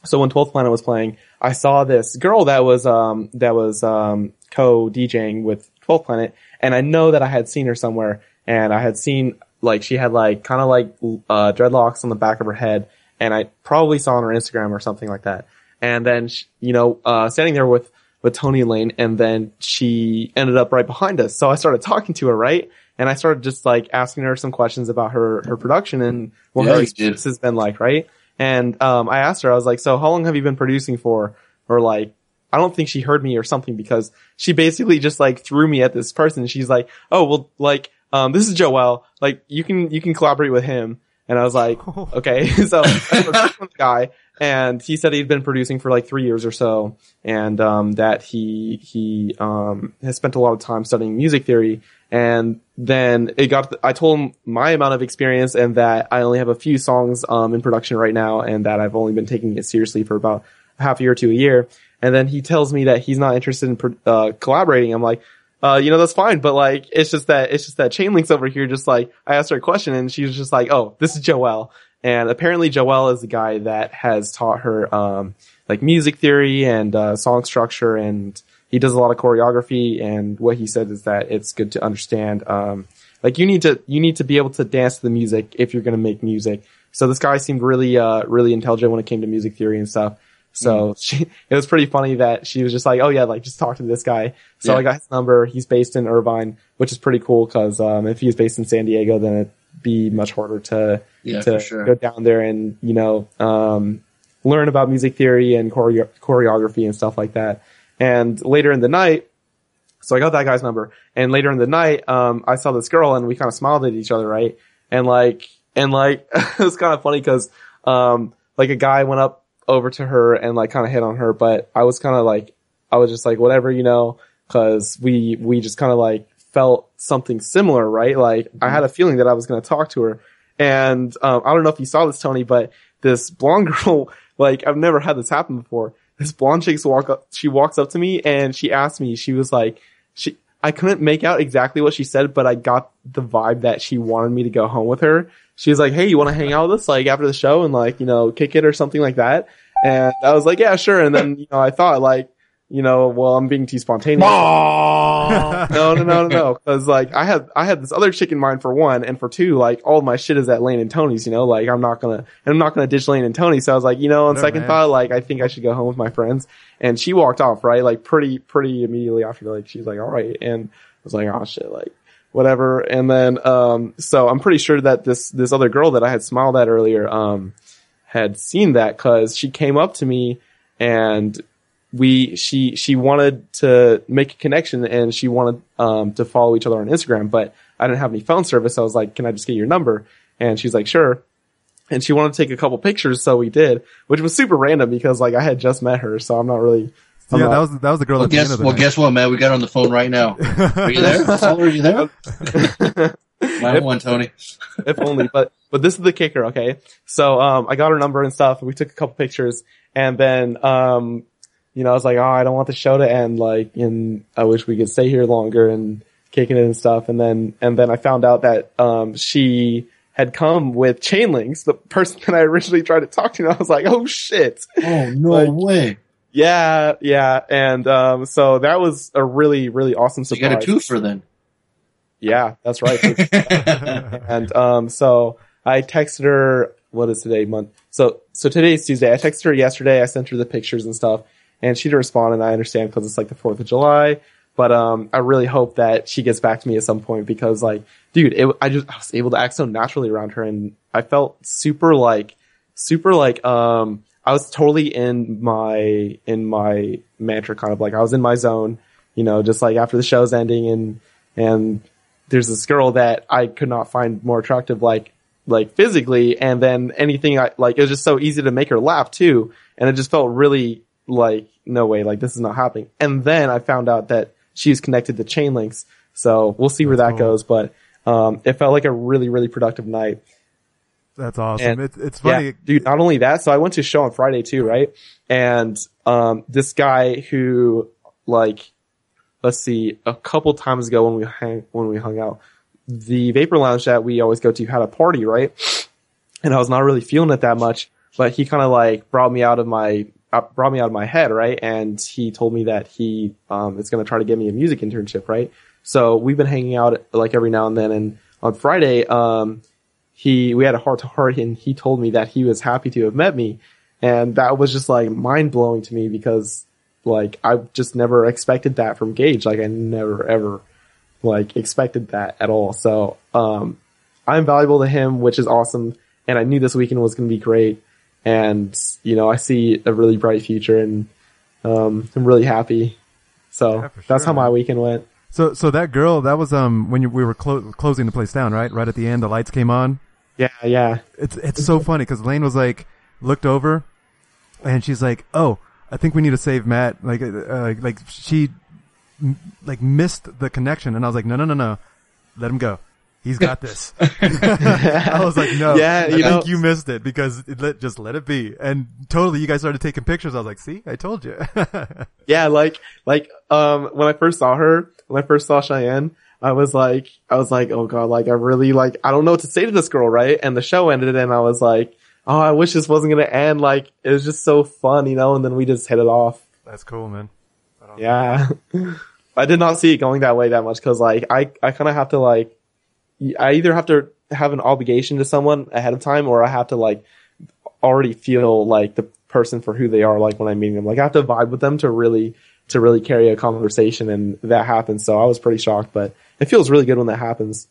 So when 12th Planet was playing, I saw this girl that was, um, that was, um, co-DJing with 12th Planet, and I know that I had seen her somewhere, and I had seen, like, she had like, kinda like, uh, dreadlocks on the back of her head, and I probably saw on her Instagram or something like that. And then, sh you know, uh, standing there with, with Tony Lane, and then she ended up right behind us. So I started talking to her, right? And I started just like asking her some questions about her, her production and what Yeah, her experience has been like, right? And, um, I asked her, I was like, so how long have you been producing for? Or like, I don't think she heard me or something because she basically just like threw me at this person. She's like, oh, well, like, um, this is Joel. Like, you can, you can collaborate with him. And I was like, *laughs* okay. *laughs* so I the guy and he said he'd been producing for like three years or so and, um, that he, he, um, has spent a lot of time studying music theory. And then it got, I told him my amount of experience and that I only have a few songs, um, in production right now and that I've only been taking it seriously for about half a year to a year. And then he tells me that he's not interested in, uh, collaborating. I'm like, uh, you know, that's fine, but like, it's just that, it's just that chain links over here. Just like, I asked her a question and she was just like, oh, this is Joel. And apparently Joel is the guy that has taught her, um, like music theory and, uh, song structure and he does a lot of choreography. And what he said is that it's good to understand, um, like you need to, you need to be able to dance to the music if you're going to make music. So this guy seemed really, uh, really intelligent when it came to music theory and stuff. So she, it was pretty funny that she was just like, oh yeah, like just talk to this guy. So Yeah. I got his number. He's based in Irvine, which is pretty cool because, um, if he's based in San Diego, then it'd be much harder to, Yeah, to sure. go down there and, you know, um, learn about music theory and choreo- choreography and stuff like that. And later in the night, so I got that guy's number. And later in the night, um, I saw this girl and we kind of smiled at each other, right? And like, and like, *laughs* it was kind of funny because, um, like a guy went up over to her and like kind of hit on her, but I was kind of like, I was just like, whatever, you know, cause we, we just kind of like felt something similar, right? Like I had a feeling that I was going to talk to her. And, um, I don't know if you saw this, Tony, but this blonde *laughs* girl, like I've never had this happen before. This blonde chick walk up, she walks up to me and she asked me, she was like, she, I couldn't make out exactly what she said, but I got the vibe that she wanted me to go home with her. She was like, Hey, you want to hang out with us like after the show and like, you know, kick it or something like that? And I was like, yeah, sure. And then, you know, I thought like, you know, well, I'm being too spontaneous. *laughs* no, no, no, no, no. Cause like I had, I had this other chick in mind for one and for two, like all my shit is at Lane and Tony's, you know, like I'm not gonna, and I'm not gonna ditch Lane and Tony. So I was like, you know, on No, second man. thought, like I think I should go home with my friends. And she walked off, right? Like pretty, pretty immediately after, like she's like, all right. And I was like, oh shit, like whatever. And then, um, so I'm pretty sure that this, this other girl that I had smiled at earlier, um, had seen that cause she came up to me and we, she, she wanted to make a connection and she wanted, um, to follow each other on Instagram, but I didn't have any phone service. So I was like, can I just get your number? And she's like, sure. And she wanted to take a couple pictures. So we did, which was super random because like I had just met her. So I'm not really, I'm yeah, that was that was the girl Well, at the end guess, of the well, night. guess what, man? We got her on the phone right now. *laughs* Are you there? Caller, Are you there? *laughs* My one, Tony. if only. But but this is the kicker, okay? So um I got her number and stuff. We took a couple pictures, and then um you know I was like, oh, I don't want the show to end. Like, and I wish we could stay here longer and kicking it and stuff. And then and then I found out that um she had come with chain links, the person *laughs* that I originally tried to talk to. And I was like, oh shit. Oh no Like, way! Yeah, yeah. And um so that was a really really awesome surprise. You got a twofer then. Yeah, that's right. *laughs* and um, so I texted her. What is today? Month. So so today's Tuesday. I texted her yesterday. I sent her the pictures and stuff, and she didn't respond. And I understand because it's like the Fourth of July. But um, I really hope that she gets back to me at some point because like, dude, it, I just I was able to act so naturally around her, and I felt super like, super like um, I was totally in my in my mantra, kind of like I was in my zone. You know, just like after the show's ending and and there's this girl that I could not find more attractive, like, like physically. And then anything I, like, it was just so easy to make her laugh too. And it just felt really like, no way, like this is not happening. And then I found out that she's connected to chain links. So we'll see where that goes. But, um, it felt like a really, really productive night. That's awesome. It's it's funny. Yeah, dude, not only that, so I went to a show on Friday too, right? And um this guy who like let's see, a couple times ago when we hang when we hung out, the Vapor Lounge that we always go to had a party, right? And I was not really feeling it that much. but he kind of like brought me out of my uh, brought me out of my head, right? And he told me that he um, is going to try to get me a music internship, right? So we've been hanging out like every now and then. And on Friday, um, he we had a heart to heart, and he told me that he was happy to have met me, and that was just like mind blowing to me because like I just never expected that from Gage. Like I never ever like expected that at all. So um, I'm valuable to him, which is awesome. And I knew this weekend was going to be great. And you know, I see a really bright future, and um, I'm really happy. So that's how my weekend went. So, so that girl, that was um when you, we were clo- closing the place down, right? Right at the end, the lights came on. Yeah, yeah. It's it's so funny because Lane was like looked over, and she's like, "Oh, I think we need to save Matt." Like, uh, like she m- like missed the connection, and I was like, "No, no, no, no, let him go. He's got *laughs* this." *laughs* I was like, "No, Yeah, I you think know- you missed it because it let, just let it be." And totally, you guys started taking pictures. I was like, "See, I told you." *laughs* yeah, like like um when I first saw her, when I first saw Cheyenne, I was like I was like, oh god, like I really like I don't know what to say to this girl, right? And the show ended and I was like, oh, I wish this wasn't gonna end. Like it was just so fun, you know. And then we just hit it off. That's cool, man. Yeah, *laughs* I did not see it going that way that much because like I I kind of have to like I either have to have an obligation to someone ahead of time or I have to like already feel like the person for who they are like when I'm meeting them. Like I have to vibe with them to really to really carry a conversation and that happens. So I was pretty shocked, but it feels really good when that happens.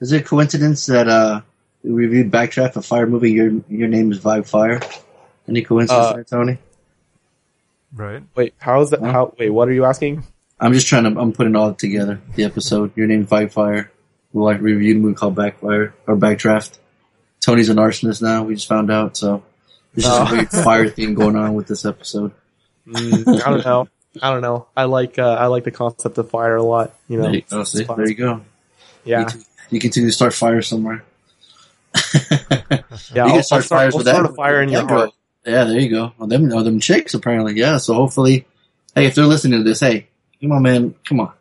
Is it a coincidence that uh we reviewed Backdraft, a fire movie? Your your name is Vibe Fire. Any coincidence Uh, there, Tony? Right. Wait, how is that? How? Wait, what are you asking? I'm just trying to. I'm putting all together. The episode. Your name is Vibe Fire. We like reviewed a movie called Backfire or Backdraft. Tony's an arsonist now. We just found out. So there's just Oh. a weird fire theme going on with this episode. *laughs* Mm, I don't know. I don't know. I like uh, I like the concept of fire a lot. You know. There you go. See, there you go. *laughs* Yeah. You continue to start fires somewhere. Yeah, you I'll- can start start- fires I'll with start that. a fire in your heart. Yeah, there you go. Well, them, oh, them chicks apparently. Yeah. So hopefully, hey, if they're listening to this, hey, come on, man, come on,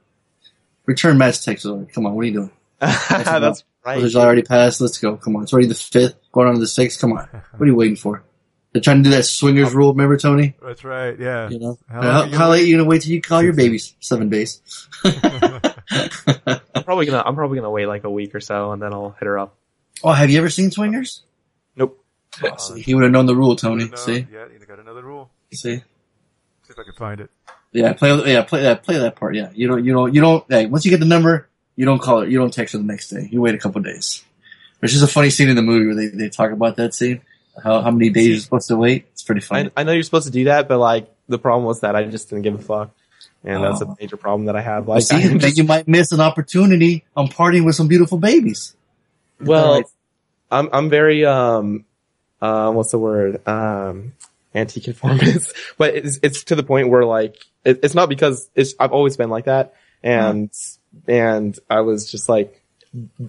return match text. Come on, what are you doing? *laughs* That's right. There's already passed. Let's go. Come on. It's already the fifth, going on to the sixth. Come on. What are you waiting for? They're trying to do that swingers rule. Remember, Tony? That's right. Yeah. You know, How how, long are you how gonna late are you gonna wait till you call your *laughs* babies? Seven days. *laughs* I'm probably gonna I'm probably gonna wait like a week or so and then I'll hit her up. Oh, have you ever seen swingers? Nope. Oh, see, he would have known the rule, Tony. See, Yeah, you got another rule. see. See if I can find it. Yeah, play. Yeah, play that. Play that part. Yeah, you don't. You don't. You don't. Hey, once you get the number, you don't call it. You don't text her the next day. You wait a couple days. There's just a funny scene in the movie where they, they talk about that scene. How how many days you're supposed to wait? It's pretty funny. I, I know you're supposed to do that, but like the problem was that I just didn't give a fuck, and that's Oh. a major problem that I have. Well, Like, see, I then just- you might miss an opportunity on partying with some beautiful babies. well, I'm I'm very um, uh, what's the word um, anti-conformist, *laughs* but it's it's to the point where like it, it's not because it's I've always been like that, and and I was just like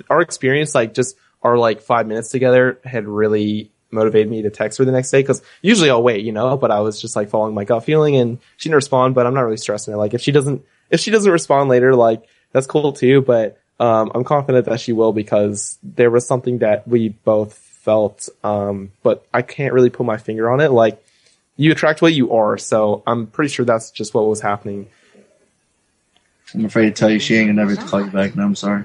our experience like just our like five minutes together had really motivated me to text her the next day because usually I'll wait, you know, but I was just like following my gut feeling and she didn't respond, but I'm not really stressing it. Like if she doesn't, if she doesn't respond later, like that's cool too, but um, I'm confident that she will because there was something that we both felt, um, but I can't really put my finger on it. Like you attract what you are, so I'm pretty sure that's just what was happening. I'm afraid to tell you she ain't gonna never call you back. No, I'm sorry.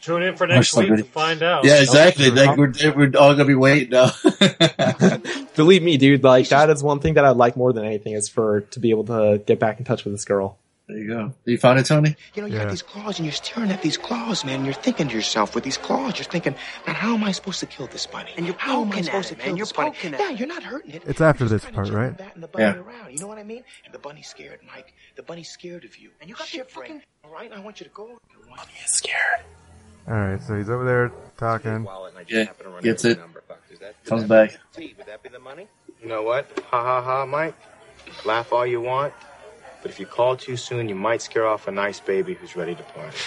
Tune in for Much next week like- to find out. Yeah, exactly. Like we're we're all gonna be waiting now. *laughs* Believe me, dude, like that is one thing that I'd like more than anything is for to be able to get back in touch with this girl. There you go. You found it, Tony? You know, you Yeah. got these claws and you're staring at these claws, man. And you're thinking to yourself with these claws, you're thinking, man, how am I supposed to kill this bunny? And you're how am I poking supposed at to it, kill man. You're this bunny? poking at Yeah, you're not hurting it. It's after this part, right? And the bunny Yeah. around, you know what I mean? And the bunny's scared, Mike. The bunny's scared of you. And you got your fucking all right. I want you to go. The bunny is scared. All right, so he's over there talking. Yeah, gets it. Comes back. Would that be the money? You know what? Ha ha ha, Mike. Laugh all you want, but if you call too soon, you might scare off a nice baby who's ready to party.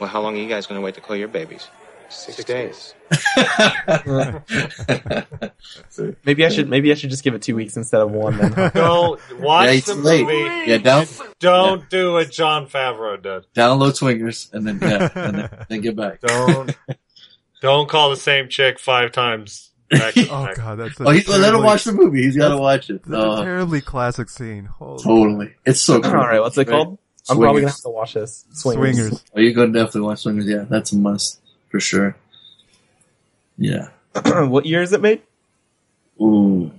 Well, how long are you guys going to wait to call your babies? Six, days. *laughs* Maybe I should maybe I should just give it two weeks instead of one. Then *laughs* Don't watch Yeah, the late. movie. Yeah, down- Don't do what Jon Favreau did. Download swingers and then yeah, and then, then get back. Don't *laughs* don't call the same chick five times Back to Oh god, that's Oh, he, let him terribly- watch the movie. He's got to watch it. That's Oh, a terribly classic scene. Holy totally. It's so cool. All right, what's it called? I'm probably gonna have to watch this. Swingers. Swingers. Oh, you go definitely watch Swingers. Yeah, that's a must for sure. Yeah. *clears throat* what year is it made? Ooh,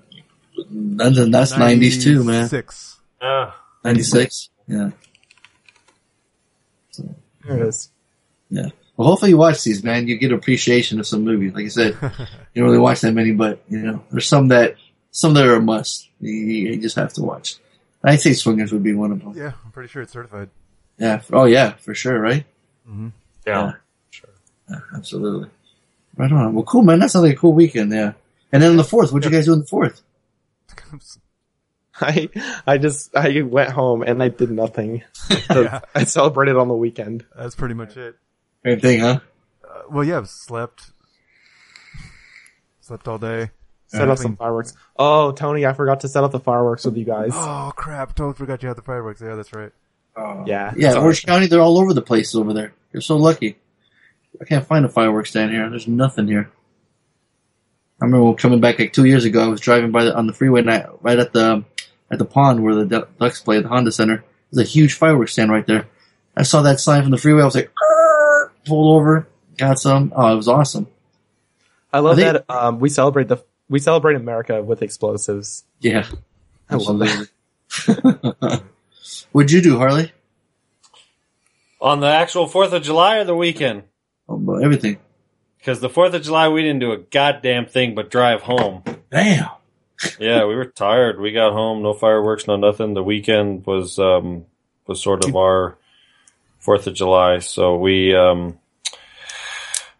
that's that's nineties too, man. Six. Ah, Ninety six. Yeah. There it is. Yeah. Well, hopefully you watch these, man. You get appreciation of some movies. Like I said, *laughs* you don't really watch that many, but you know, there's some that some that are a must. You, you just have to watch. I'd say Swingers would be one of them. Yeah, I'm pretty sure it's certified. Yeah. Oh yeah, for sure, right? Mm-hmm. yeah. Yeah, absolutely. Right on. Well, cool, man. That sounds like a cool weekend. Yeah. And then on the fourth, what'd you guys do on the fourth? *laughs* I I just I went home and I did nothing. *laughs* Yeah. I celebrated on the weekend. That's pretty much it. Same thing, huh? Uh, well, yeah, I've slept. Slept all day. Set up some fireworks. Oh, Tony, I forgot to set up the fireworks with you guys. Oh crap! Totally forgot you had the fireworks. Yeah, that's right. Yeah. Yeah, Sorry. Orange County, they're all over the place over there. You're so lucky. I can't find a fireworks stand here. There's nothing here. I remember coming back like two years ago. I was driving by the, on the freeway and I, right at the at the pond where the Ducks play, at the Honda Center. There's a huge fireworks stand right there. I saw that sign from the freeway. I was like, "Arr!" pulled over, got some. Oh, it was awesome. I love I think- that um, we celebrate the we celebrate America with explosives. Yeah, I love that. *laughs* What'd you do, Harley? On the actual Fourth of July or the weekend? Oh, but everything. Because the Fourth of July, we didn't do a goddamn thing but drive home. Damn. yeah, we were tired. We got home, no fireworks, no nothing. The weekend was um was sort of our Fourth of July, so we um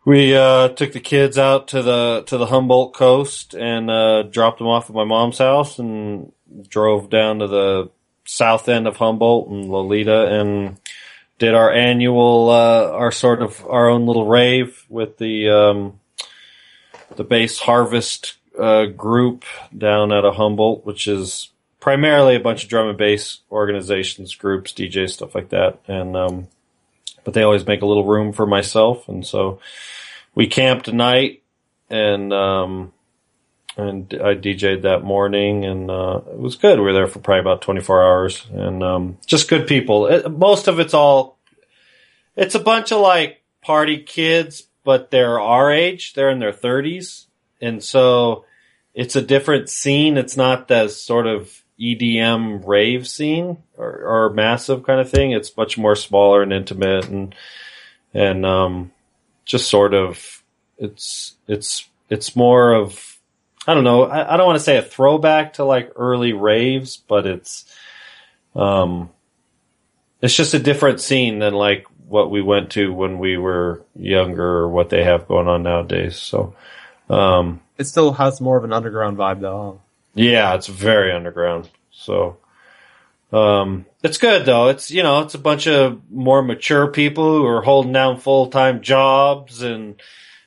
we uh took the kids out to the to the Humboldt coast and uh dropped them off at my mom's house and drove down to the south end of Humboldt and Loleta and did our annual uh our sort of our own little rave with the um the base harvest uh, group down at a Humboldt, which is primarily a bunch of drum and bass organizations, groups, DJs, stuff like that. And um, but they always make a little room for myself, and so we camped a night, and um, and I DJ'd that morning, and uh, it was good. We were there for probably about twenty four hours, and um, just good people. It, most of it's all it's a bunch of like party kids, but they're our age. They're in their thirties. And so it's a different scene. It's not the sort of EDM rave scene or, or massive kind of thing. It's much more smaller and intimate and, and, um, just sort of, it's, it's, it's more of, I don't know. I, I don't want to say a throwback to like early raves, but it's, um, it's just a different scene than like what we went to when we were younger or what they have going on nowadays. So, um, It still has more of an underground vibe though. yeah, it's very underground. So, um, it's good though. It's, you know, it's a bunch of more mature people who are holding down full time jobs and,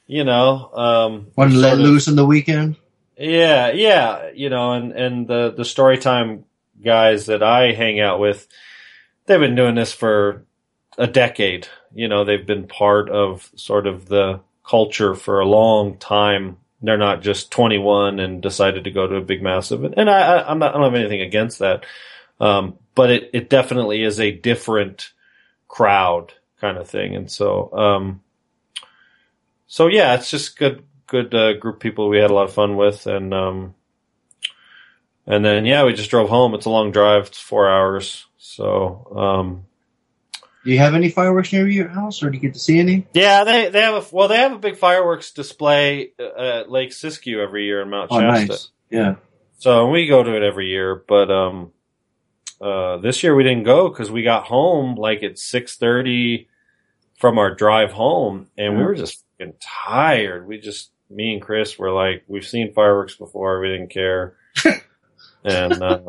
you know, um, Want to let of- loose in the weekend? Yeah, yeah, you know, and and the the storytime guys that I hang out with, they've been doing this for a decade. You know, they've been part of sort of the culture for a long time. They're not just 21 and decided to go to a big massive. And, I, I, I'm not, I don't have anything against that. Um, but it, it definitely is a different crowd kind of thing. And so, um, so yeah, it's just good, good, uh, group of people we had a lot of fun with. And, um, and then, yeah, we just drove home. It's a long drive. It's four hours. So, um, Do you have any fireworks near your house, or do you get to see any? yeah, they, they have a, well, they have a big fireworks display uh, at Lake Siskiyou every year in Mount Oh, Shasta. nice. Yeah. So we go to it every year, but um, uh, this year we didn't go because we got home like at six thirty from our drive home, and we were just tired. We just me and Chris were like, we've seen fireworks before, we didn't care, *laughs* and uh,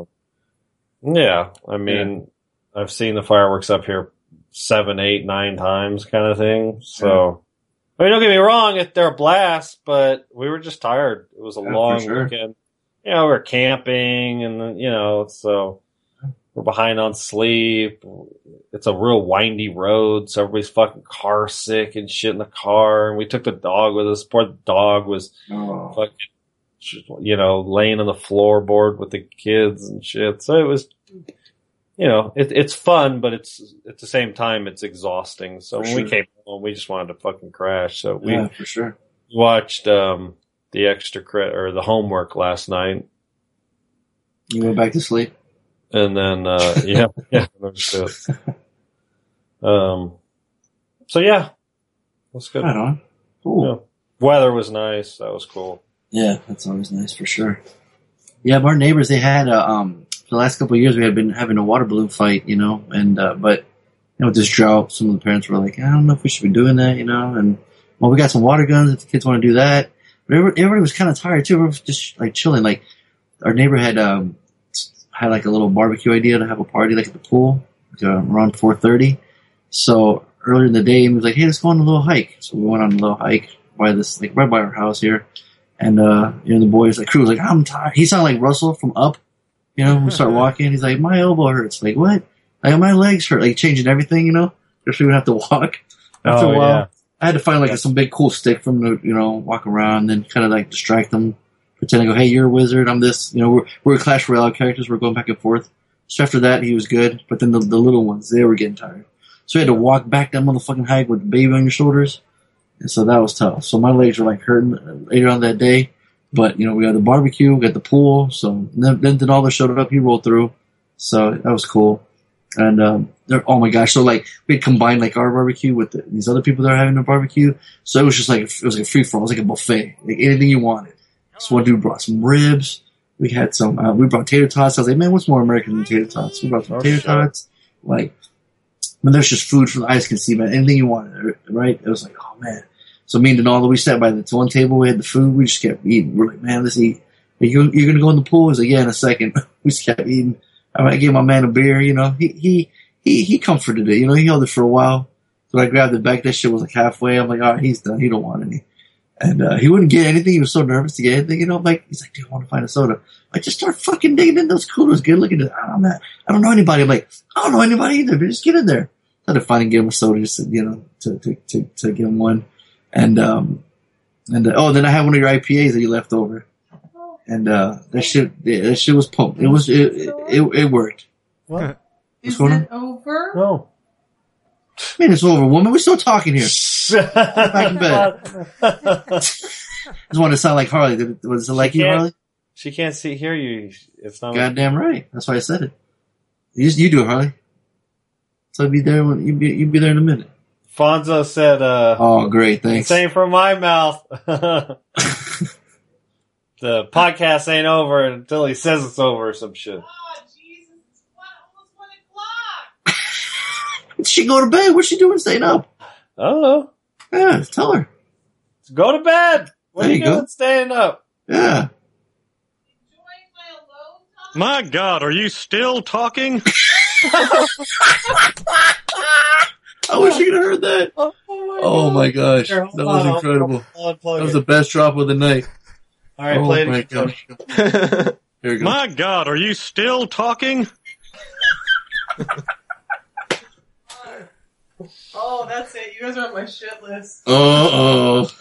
yeah, I mean, I've seen the fireworks up here seven, eight, nine times, kind of thing. So. I mean, don't get me wrong, if they're a blast, but we were just tired. It was a Yeah, long sure. weekend. You know, we we're camping and, you know, so we're behind on sleep. It's a real windy road, so everybody's fucking car sick and shit in the car. And we took the dog with us. Poor dog was Oh. fucking you know, laying on the floorboard with the kids and shit. So it was, you know, it, it's fun, but it's at the same time it's exhausting. So For when we came home, we just wanted to fucking crash. So we Yeah, for sure. watched um, the extra credit or the homework last night, You went back to sleep. And then uh, *laughs* yeah, yeah, no shit. Um, so yeah, that's good. Right on. Cool. Yeah. Weather was nice. That was cool. Yeah, that's always nice for sure. Yeah, our neighbors they had uh, um for the last couple of years we had been having a water balloon fight, you know, and uh, but you know with this drought, some of the parents were like, I don't know if we should be doing that, you know, and well we got some water guns if the kids want to do that. But everybody, everybody was kind of tired too. Everybody was just like chilling. Like our neighbor had um had like a little barbecue idea to have a party like at the pool like, uh, around four thirty. So earlier in the day, he was like, "Hey, let's go on a little hike." So we went on a little hike by this like right by our house here. And uh, you know, the boys like crew was like, I'm tired. He sounded like Russell from Up. You know, we start *laughs* walking. He's like, my elbow hurts. Like what? Like my legs hurt. Like changing everything. You know, just we would have to walk. After Oh, a while, yeah. I had to find like some big cool stick from the you know walk around, and then kind of like distract them, pretend to go, hey, you're a wizard. I'm this. You know, we're we're Clash Royale characters. We're going back and forth. So after that, he was good. But then the, the little ones, they were getting tired. So we had to walk back that motherfucking hike with the baby on your shoulders. And so that was tough. So my legs were like hurting later on that day. But, you know, we had the barbecue, we got the pool. So then, then Denaldo showed up. He rolled through. So that was cool. And, um, oh my gosh. So like we combined like our barbecue with the, these other people that are having a barbecue. So it was just like, it was like a free for all. It was like a buffet, like anything you wanted. So one dude brought some ribs. We had some, uh, we brought tater tots. I was like, man, what's more American than tater tots? We brought some Oh, tater shit. tots. Like, when there's just food for the eyes can see, man. Anything you wanted, right? It was like, oh man. So me and Donaldo, we sat by the one table. We had the food. We just kept eating. We're like, man, let's eat. Are you you're gonna go in the pool? He's like, yeah, in a second. *laughs* we just kept eating. I, mean, I gave my man a beer. You know, he he he he comforted it. You know, he held it for a while. So I grabbed it back. That shit was like halfway. I'm like, all right, he's done. He don't want any. And uh, he wouldn't get anything. He was so nervous to get anything. You know, I'm like he's like, dude, I want to find a soda. I just start fucking digging in those coolers. Good looking. at I'm not, I don't know anybody. I'm like, I don't know anybody either. But just get in there. I had to finally get him a soda, just to, you know, to to to, to get him one. And um, and uh, oh, then I had one of your IPAs that you left over, and uh, that shit, yeah, that shit was pumped. It was it it, it worked. What? What's going on? over? No. Man, it's over, woman. We're still talking here. Get back in bed. Just wanted to sound like Harley. Was it like you, Harley? She can't see hear you. It's not. Goddamn right. That's why I said it. You, just, you do it, Harley. So I'll be there when you be you be there in a minute. Fonzo said, uh, Oh, great, thanks. Same from my mouth. *laughs* the podcast ain't over until he says it's over or some shit. *laughs* She go to bed. What's she doing staying up? I don't know. Yeah, tell her. Go to bed. What There are you you go. doing staying up? Yeah. My God, are you still talking? *laughs* I wish you could have heard that. Oh my oh, gosh, Here, that hold was on, I'll- incredible. I'll That was it. the best drop of the night. All right, oh play my again, gosh. Here we go. My God, are you still talking? *laughs* Oh, that's it. You guys are on my shit list. Uh oh.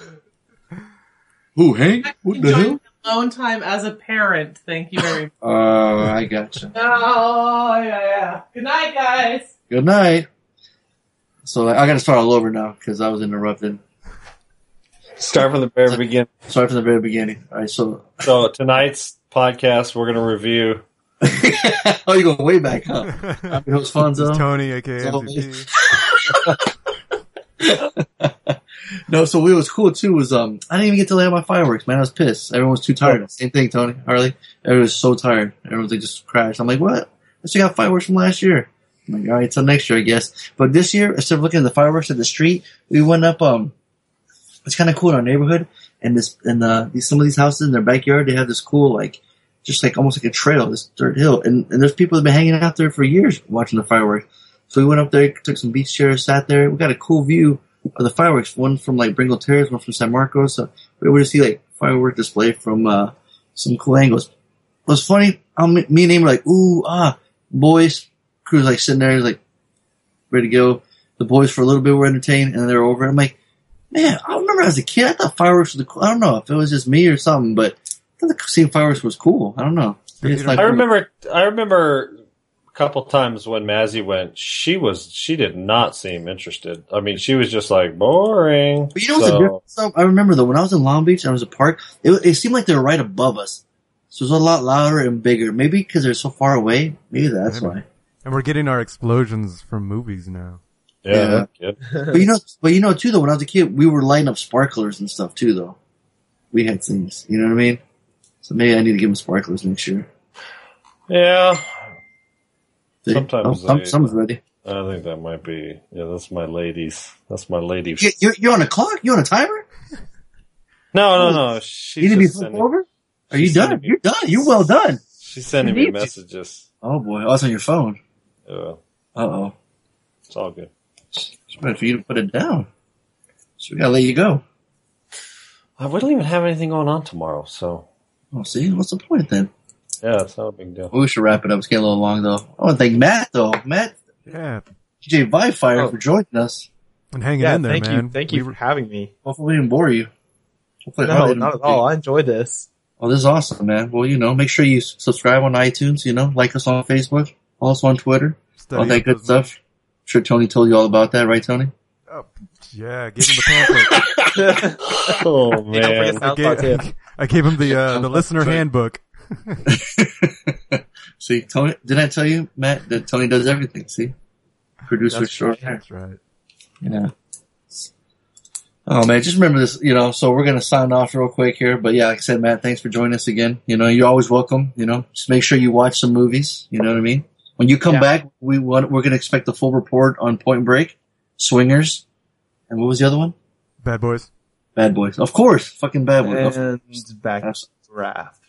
Who, Hank? What the hell? Enjoying alone time as a parent. Thank you very much. *laughs* Oh, I gotcha. Oh, yeah, yeah. Good night, guys. Good night. So I got to start all over now because I was interrupted. Start from the very beginning. Start from the very beginning. All right, so *laughs* So tonight's podcast, we're going to review. *laughs* oh, you're going way back, huh? I'm your host Fonzo. Tony, aka So- MVP. *laughs* no, so what was cool too was um I didn't even get to lay out my fireworks, man. I was pissed. Everyone was too tired. Same thing, Tony, Harley. Everyone was so tired. Everyone's like just crashed. I'm like, what? I still got fireworks from last year. I'm like, all right, till next year, I guess. But this year, instead of looking at the fireworks at the street, we went up. Um, it's kind of cool in our neighborhood, and this and uh, these some of these houses in their backyard, they have this cool like, just like almost like a trail, this dirt hill, and and there's people that have been hanging out there for years watching the fireworks. So we went up there, took some beach chairs, sat there. We got a cool view of the fireworks. One from like Bringle Terrace, one from San Marcos. So we were able to see like firework display from uh, some cool angles. It was funny. Um, me and Amy were like, ooh, ah, boys. Crew's like sitting there, like ready to go. The boys for a little bit were entertained, and then they were over. I'm like, man, I remember as a kid, I thought fireworks was the cool. I don't know if it was just me or something, but thought the seeing fireworks was cool. I don't know. It's like- I remember. I remember a couple times when Mazzy went. She was. She did not seem interested. I mean, she was just like boring. But you know what's the So- difference? though? I remember though when I was in Long Beach, and I was a park. It, it seemed like they were right above us, so it was a lot louder and bigger. Maybe because they're so far away. Maybe that's why. And we're getting our explosions from movies now. Yeah, kid. *laughs* but you know, but you know too though. When I was a kid, we were lighting up sparklers and stuff too. Though we had things. You know what I mean? So maybe I need to give them sparklers next year. Yeah. Sometimes Oh, they- someone's ready. I think that might be. Yeah, that's my ladies. That's my lady. You, you're, you're on a clock. You're on a timer. No, no, no. She's you need to be sending, over. Are you done? me- You're done. You're well done. she's sending me messages. Oh boy, oh, it's on your phone. Yeah, Uh oh. it's all good. It's better for you to put it down. So we gotta let you go. I wouldn't even have anything going on tomorrow, so Oh, see, what's the point then? Yeah, it's not a big deal. We should wrap it up. It's getting a little long though. I want to thank Matt though. Matt, Yeah. DJ Vifire Oh. for joining us. And hanging yeah, in there, thank man. you, thank We you were- for having me. Hopefully we didn't bore you. Hopefully, No, hopefully- not at all. I enjoyed this. Oh, this is awesome, man. Well, you know, make sure you subscribe on iTunes. You know, like us on Facebook, follow us on Twitter, Study all that good stuff. I'm sure Tony told you all about that, right, Tony? Yeah, give him the pamphlet. *laughs* Oh Hey, man, I SoundCloud too. gave, *laughs* I gave him the uh, *laughs* the listener handbook. *laughs* See, Tony, did I tell you, Matt, that Tony does everything? See, producer That's short right. That's right. Yeah. Oh man, just remember this, you know, so we're gonna sign off real quick here. But yeah, like I said, Matt, thanks for joining us again. You know, you're always welcome, you know. Just make sure you watch some movies, you know what I mean? When you come Yeah. back, we want we're gonna expect a full report on Point Break, Swingers, and what was the other one? Bad boys. Bad Boys. Of course, fucking Bad Boys. And back draft.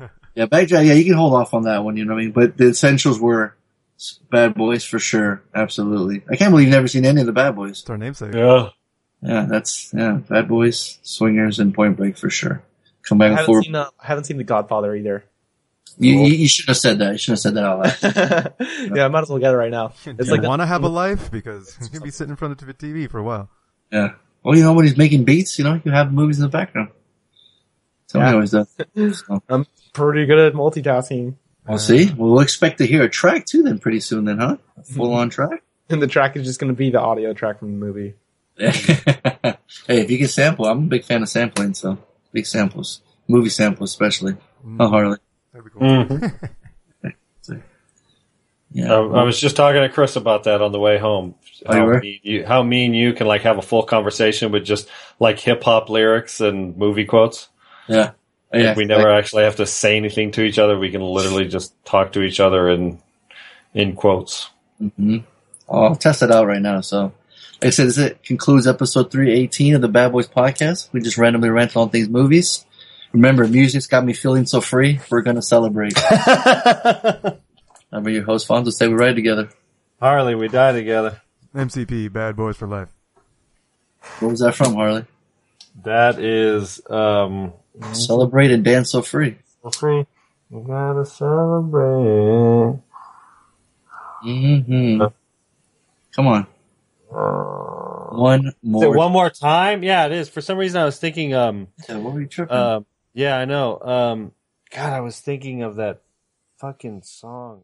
*laughs* Yeah, Backdraft, yeah, you can hold off on that one, you know what I mean? But the essentials were Bad Boys for sure. Absolutely. I can't believe you've never seen any of the Bad Boys. It's our namesake. yeah. Yeah, that's, yeah, Bad Boys, Swingers, and Point Break for sure. Come back and haven't forth. seen. Uh, I haven't seen The Godfather either. You, you, you shouldn't have said that. You shouldn't have said that out loud. *laughs* yeah, I might as well get it right now. *laughs* Do It's you like want to have a life? Because you can be sitting in front of the TV for a while. yeah. Well, you know, when he's making beats, you know, you have movies in the background. Tony Yeah. always does. *laughs* So, I'm pretty good at multitasking. well, see, well, we'll expect to hear a track too then pretty soon then, huh? *laughs* Full on track? *laughs* And the track is just going to be the audio track from the movie. hey, if you can sample, I'm a big fan of sampling, so big samples. Movie samples especially. Mm. Oh, Harley. That'd be cool. Mm-hmm. Yeah. I, I was just talking to Chris about that on the way home. Oh, how, mean you, how mean you can like have a full conversation with just like hip hop lyrics and movie quotes. Yeah. Yeah. We never actually have to say anything to each other. We can literally just talk to each other in in quotes. hmm I'll test it out right now. So, like I said, this it concludes episode 318 of the Bad Boys podcast. We just randomly rant on these movies. Remember, music's got me feeling so free. We're going to celebrate. *laughs* I'm your host, Fonzo. Say we ride together. Harley, we die together. MCP, Bad Boys for Life. What was that from, Harley? That is um Celebrate and dance so free. So free. You gotta celebrate. Mm-hmm. Come on. One Is more. it one more time? Yeah, it is. For some reason, I was thinking. Um, Yeah, what were you tripping? um, yeah, I know. Um, God, I was thinking of that fucking song.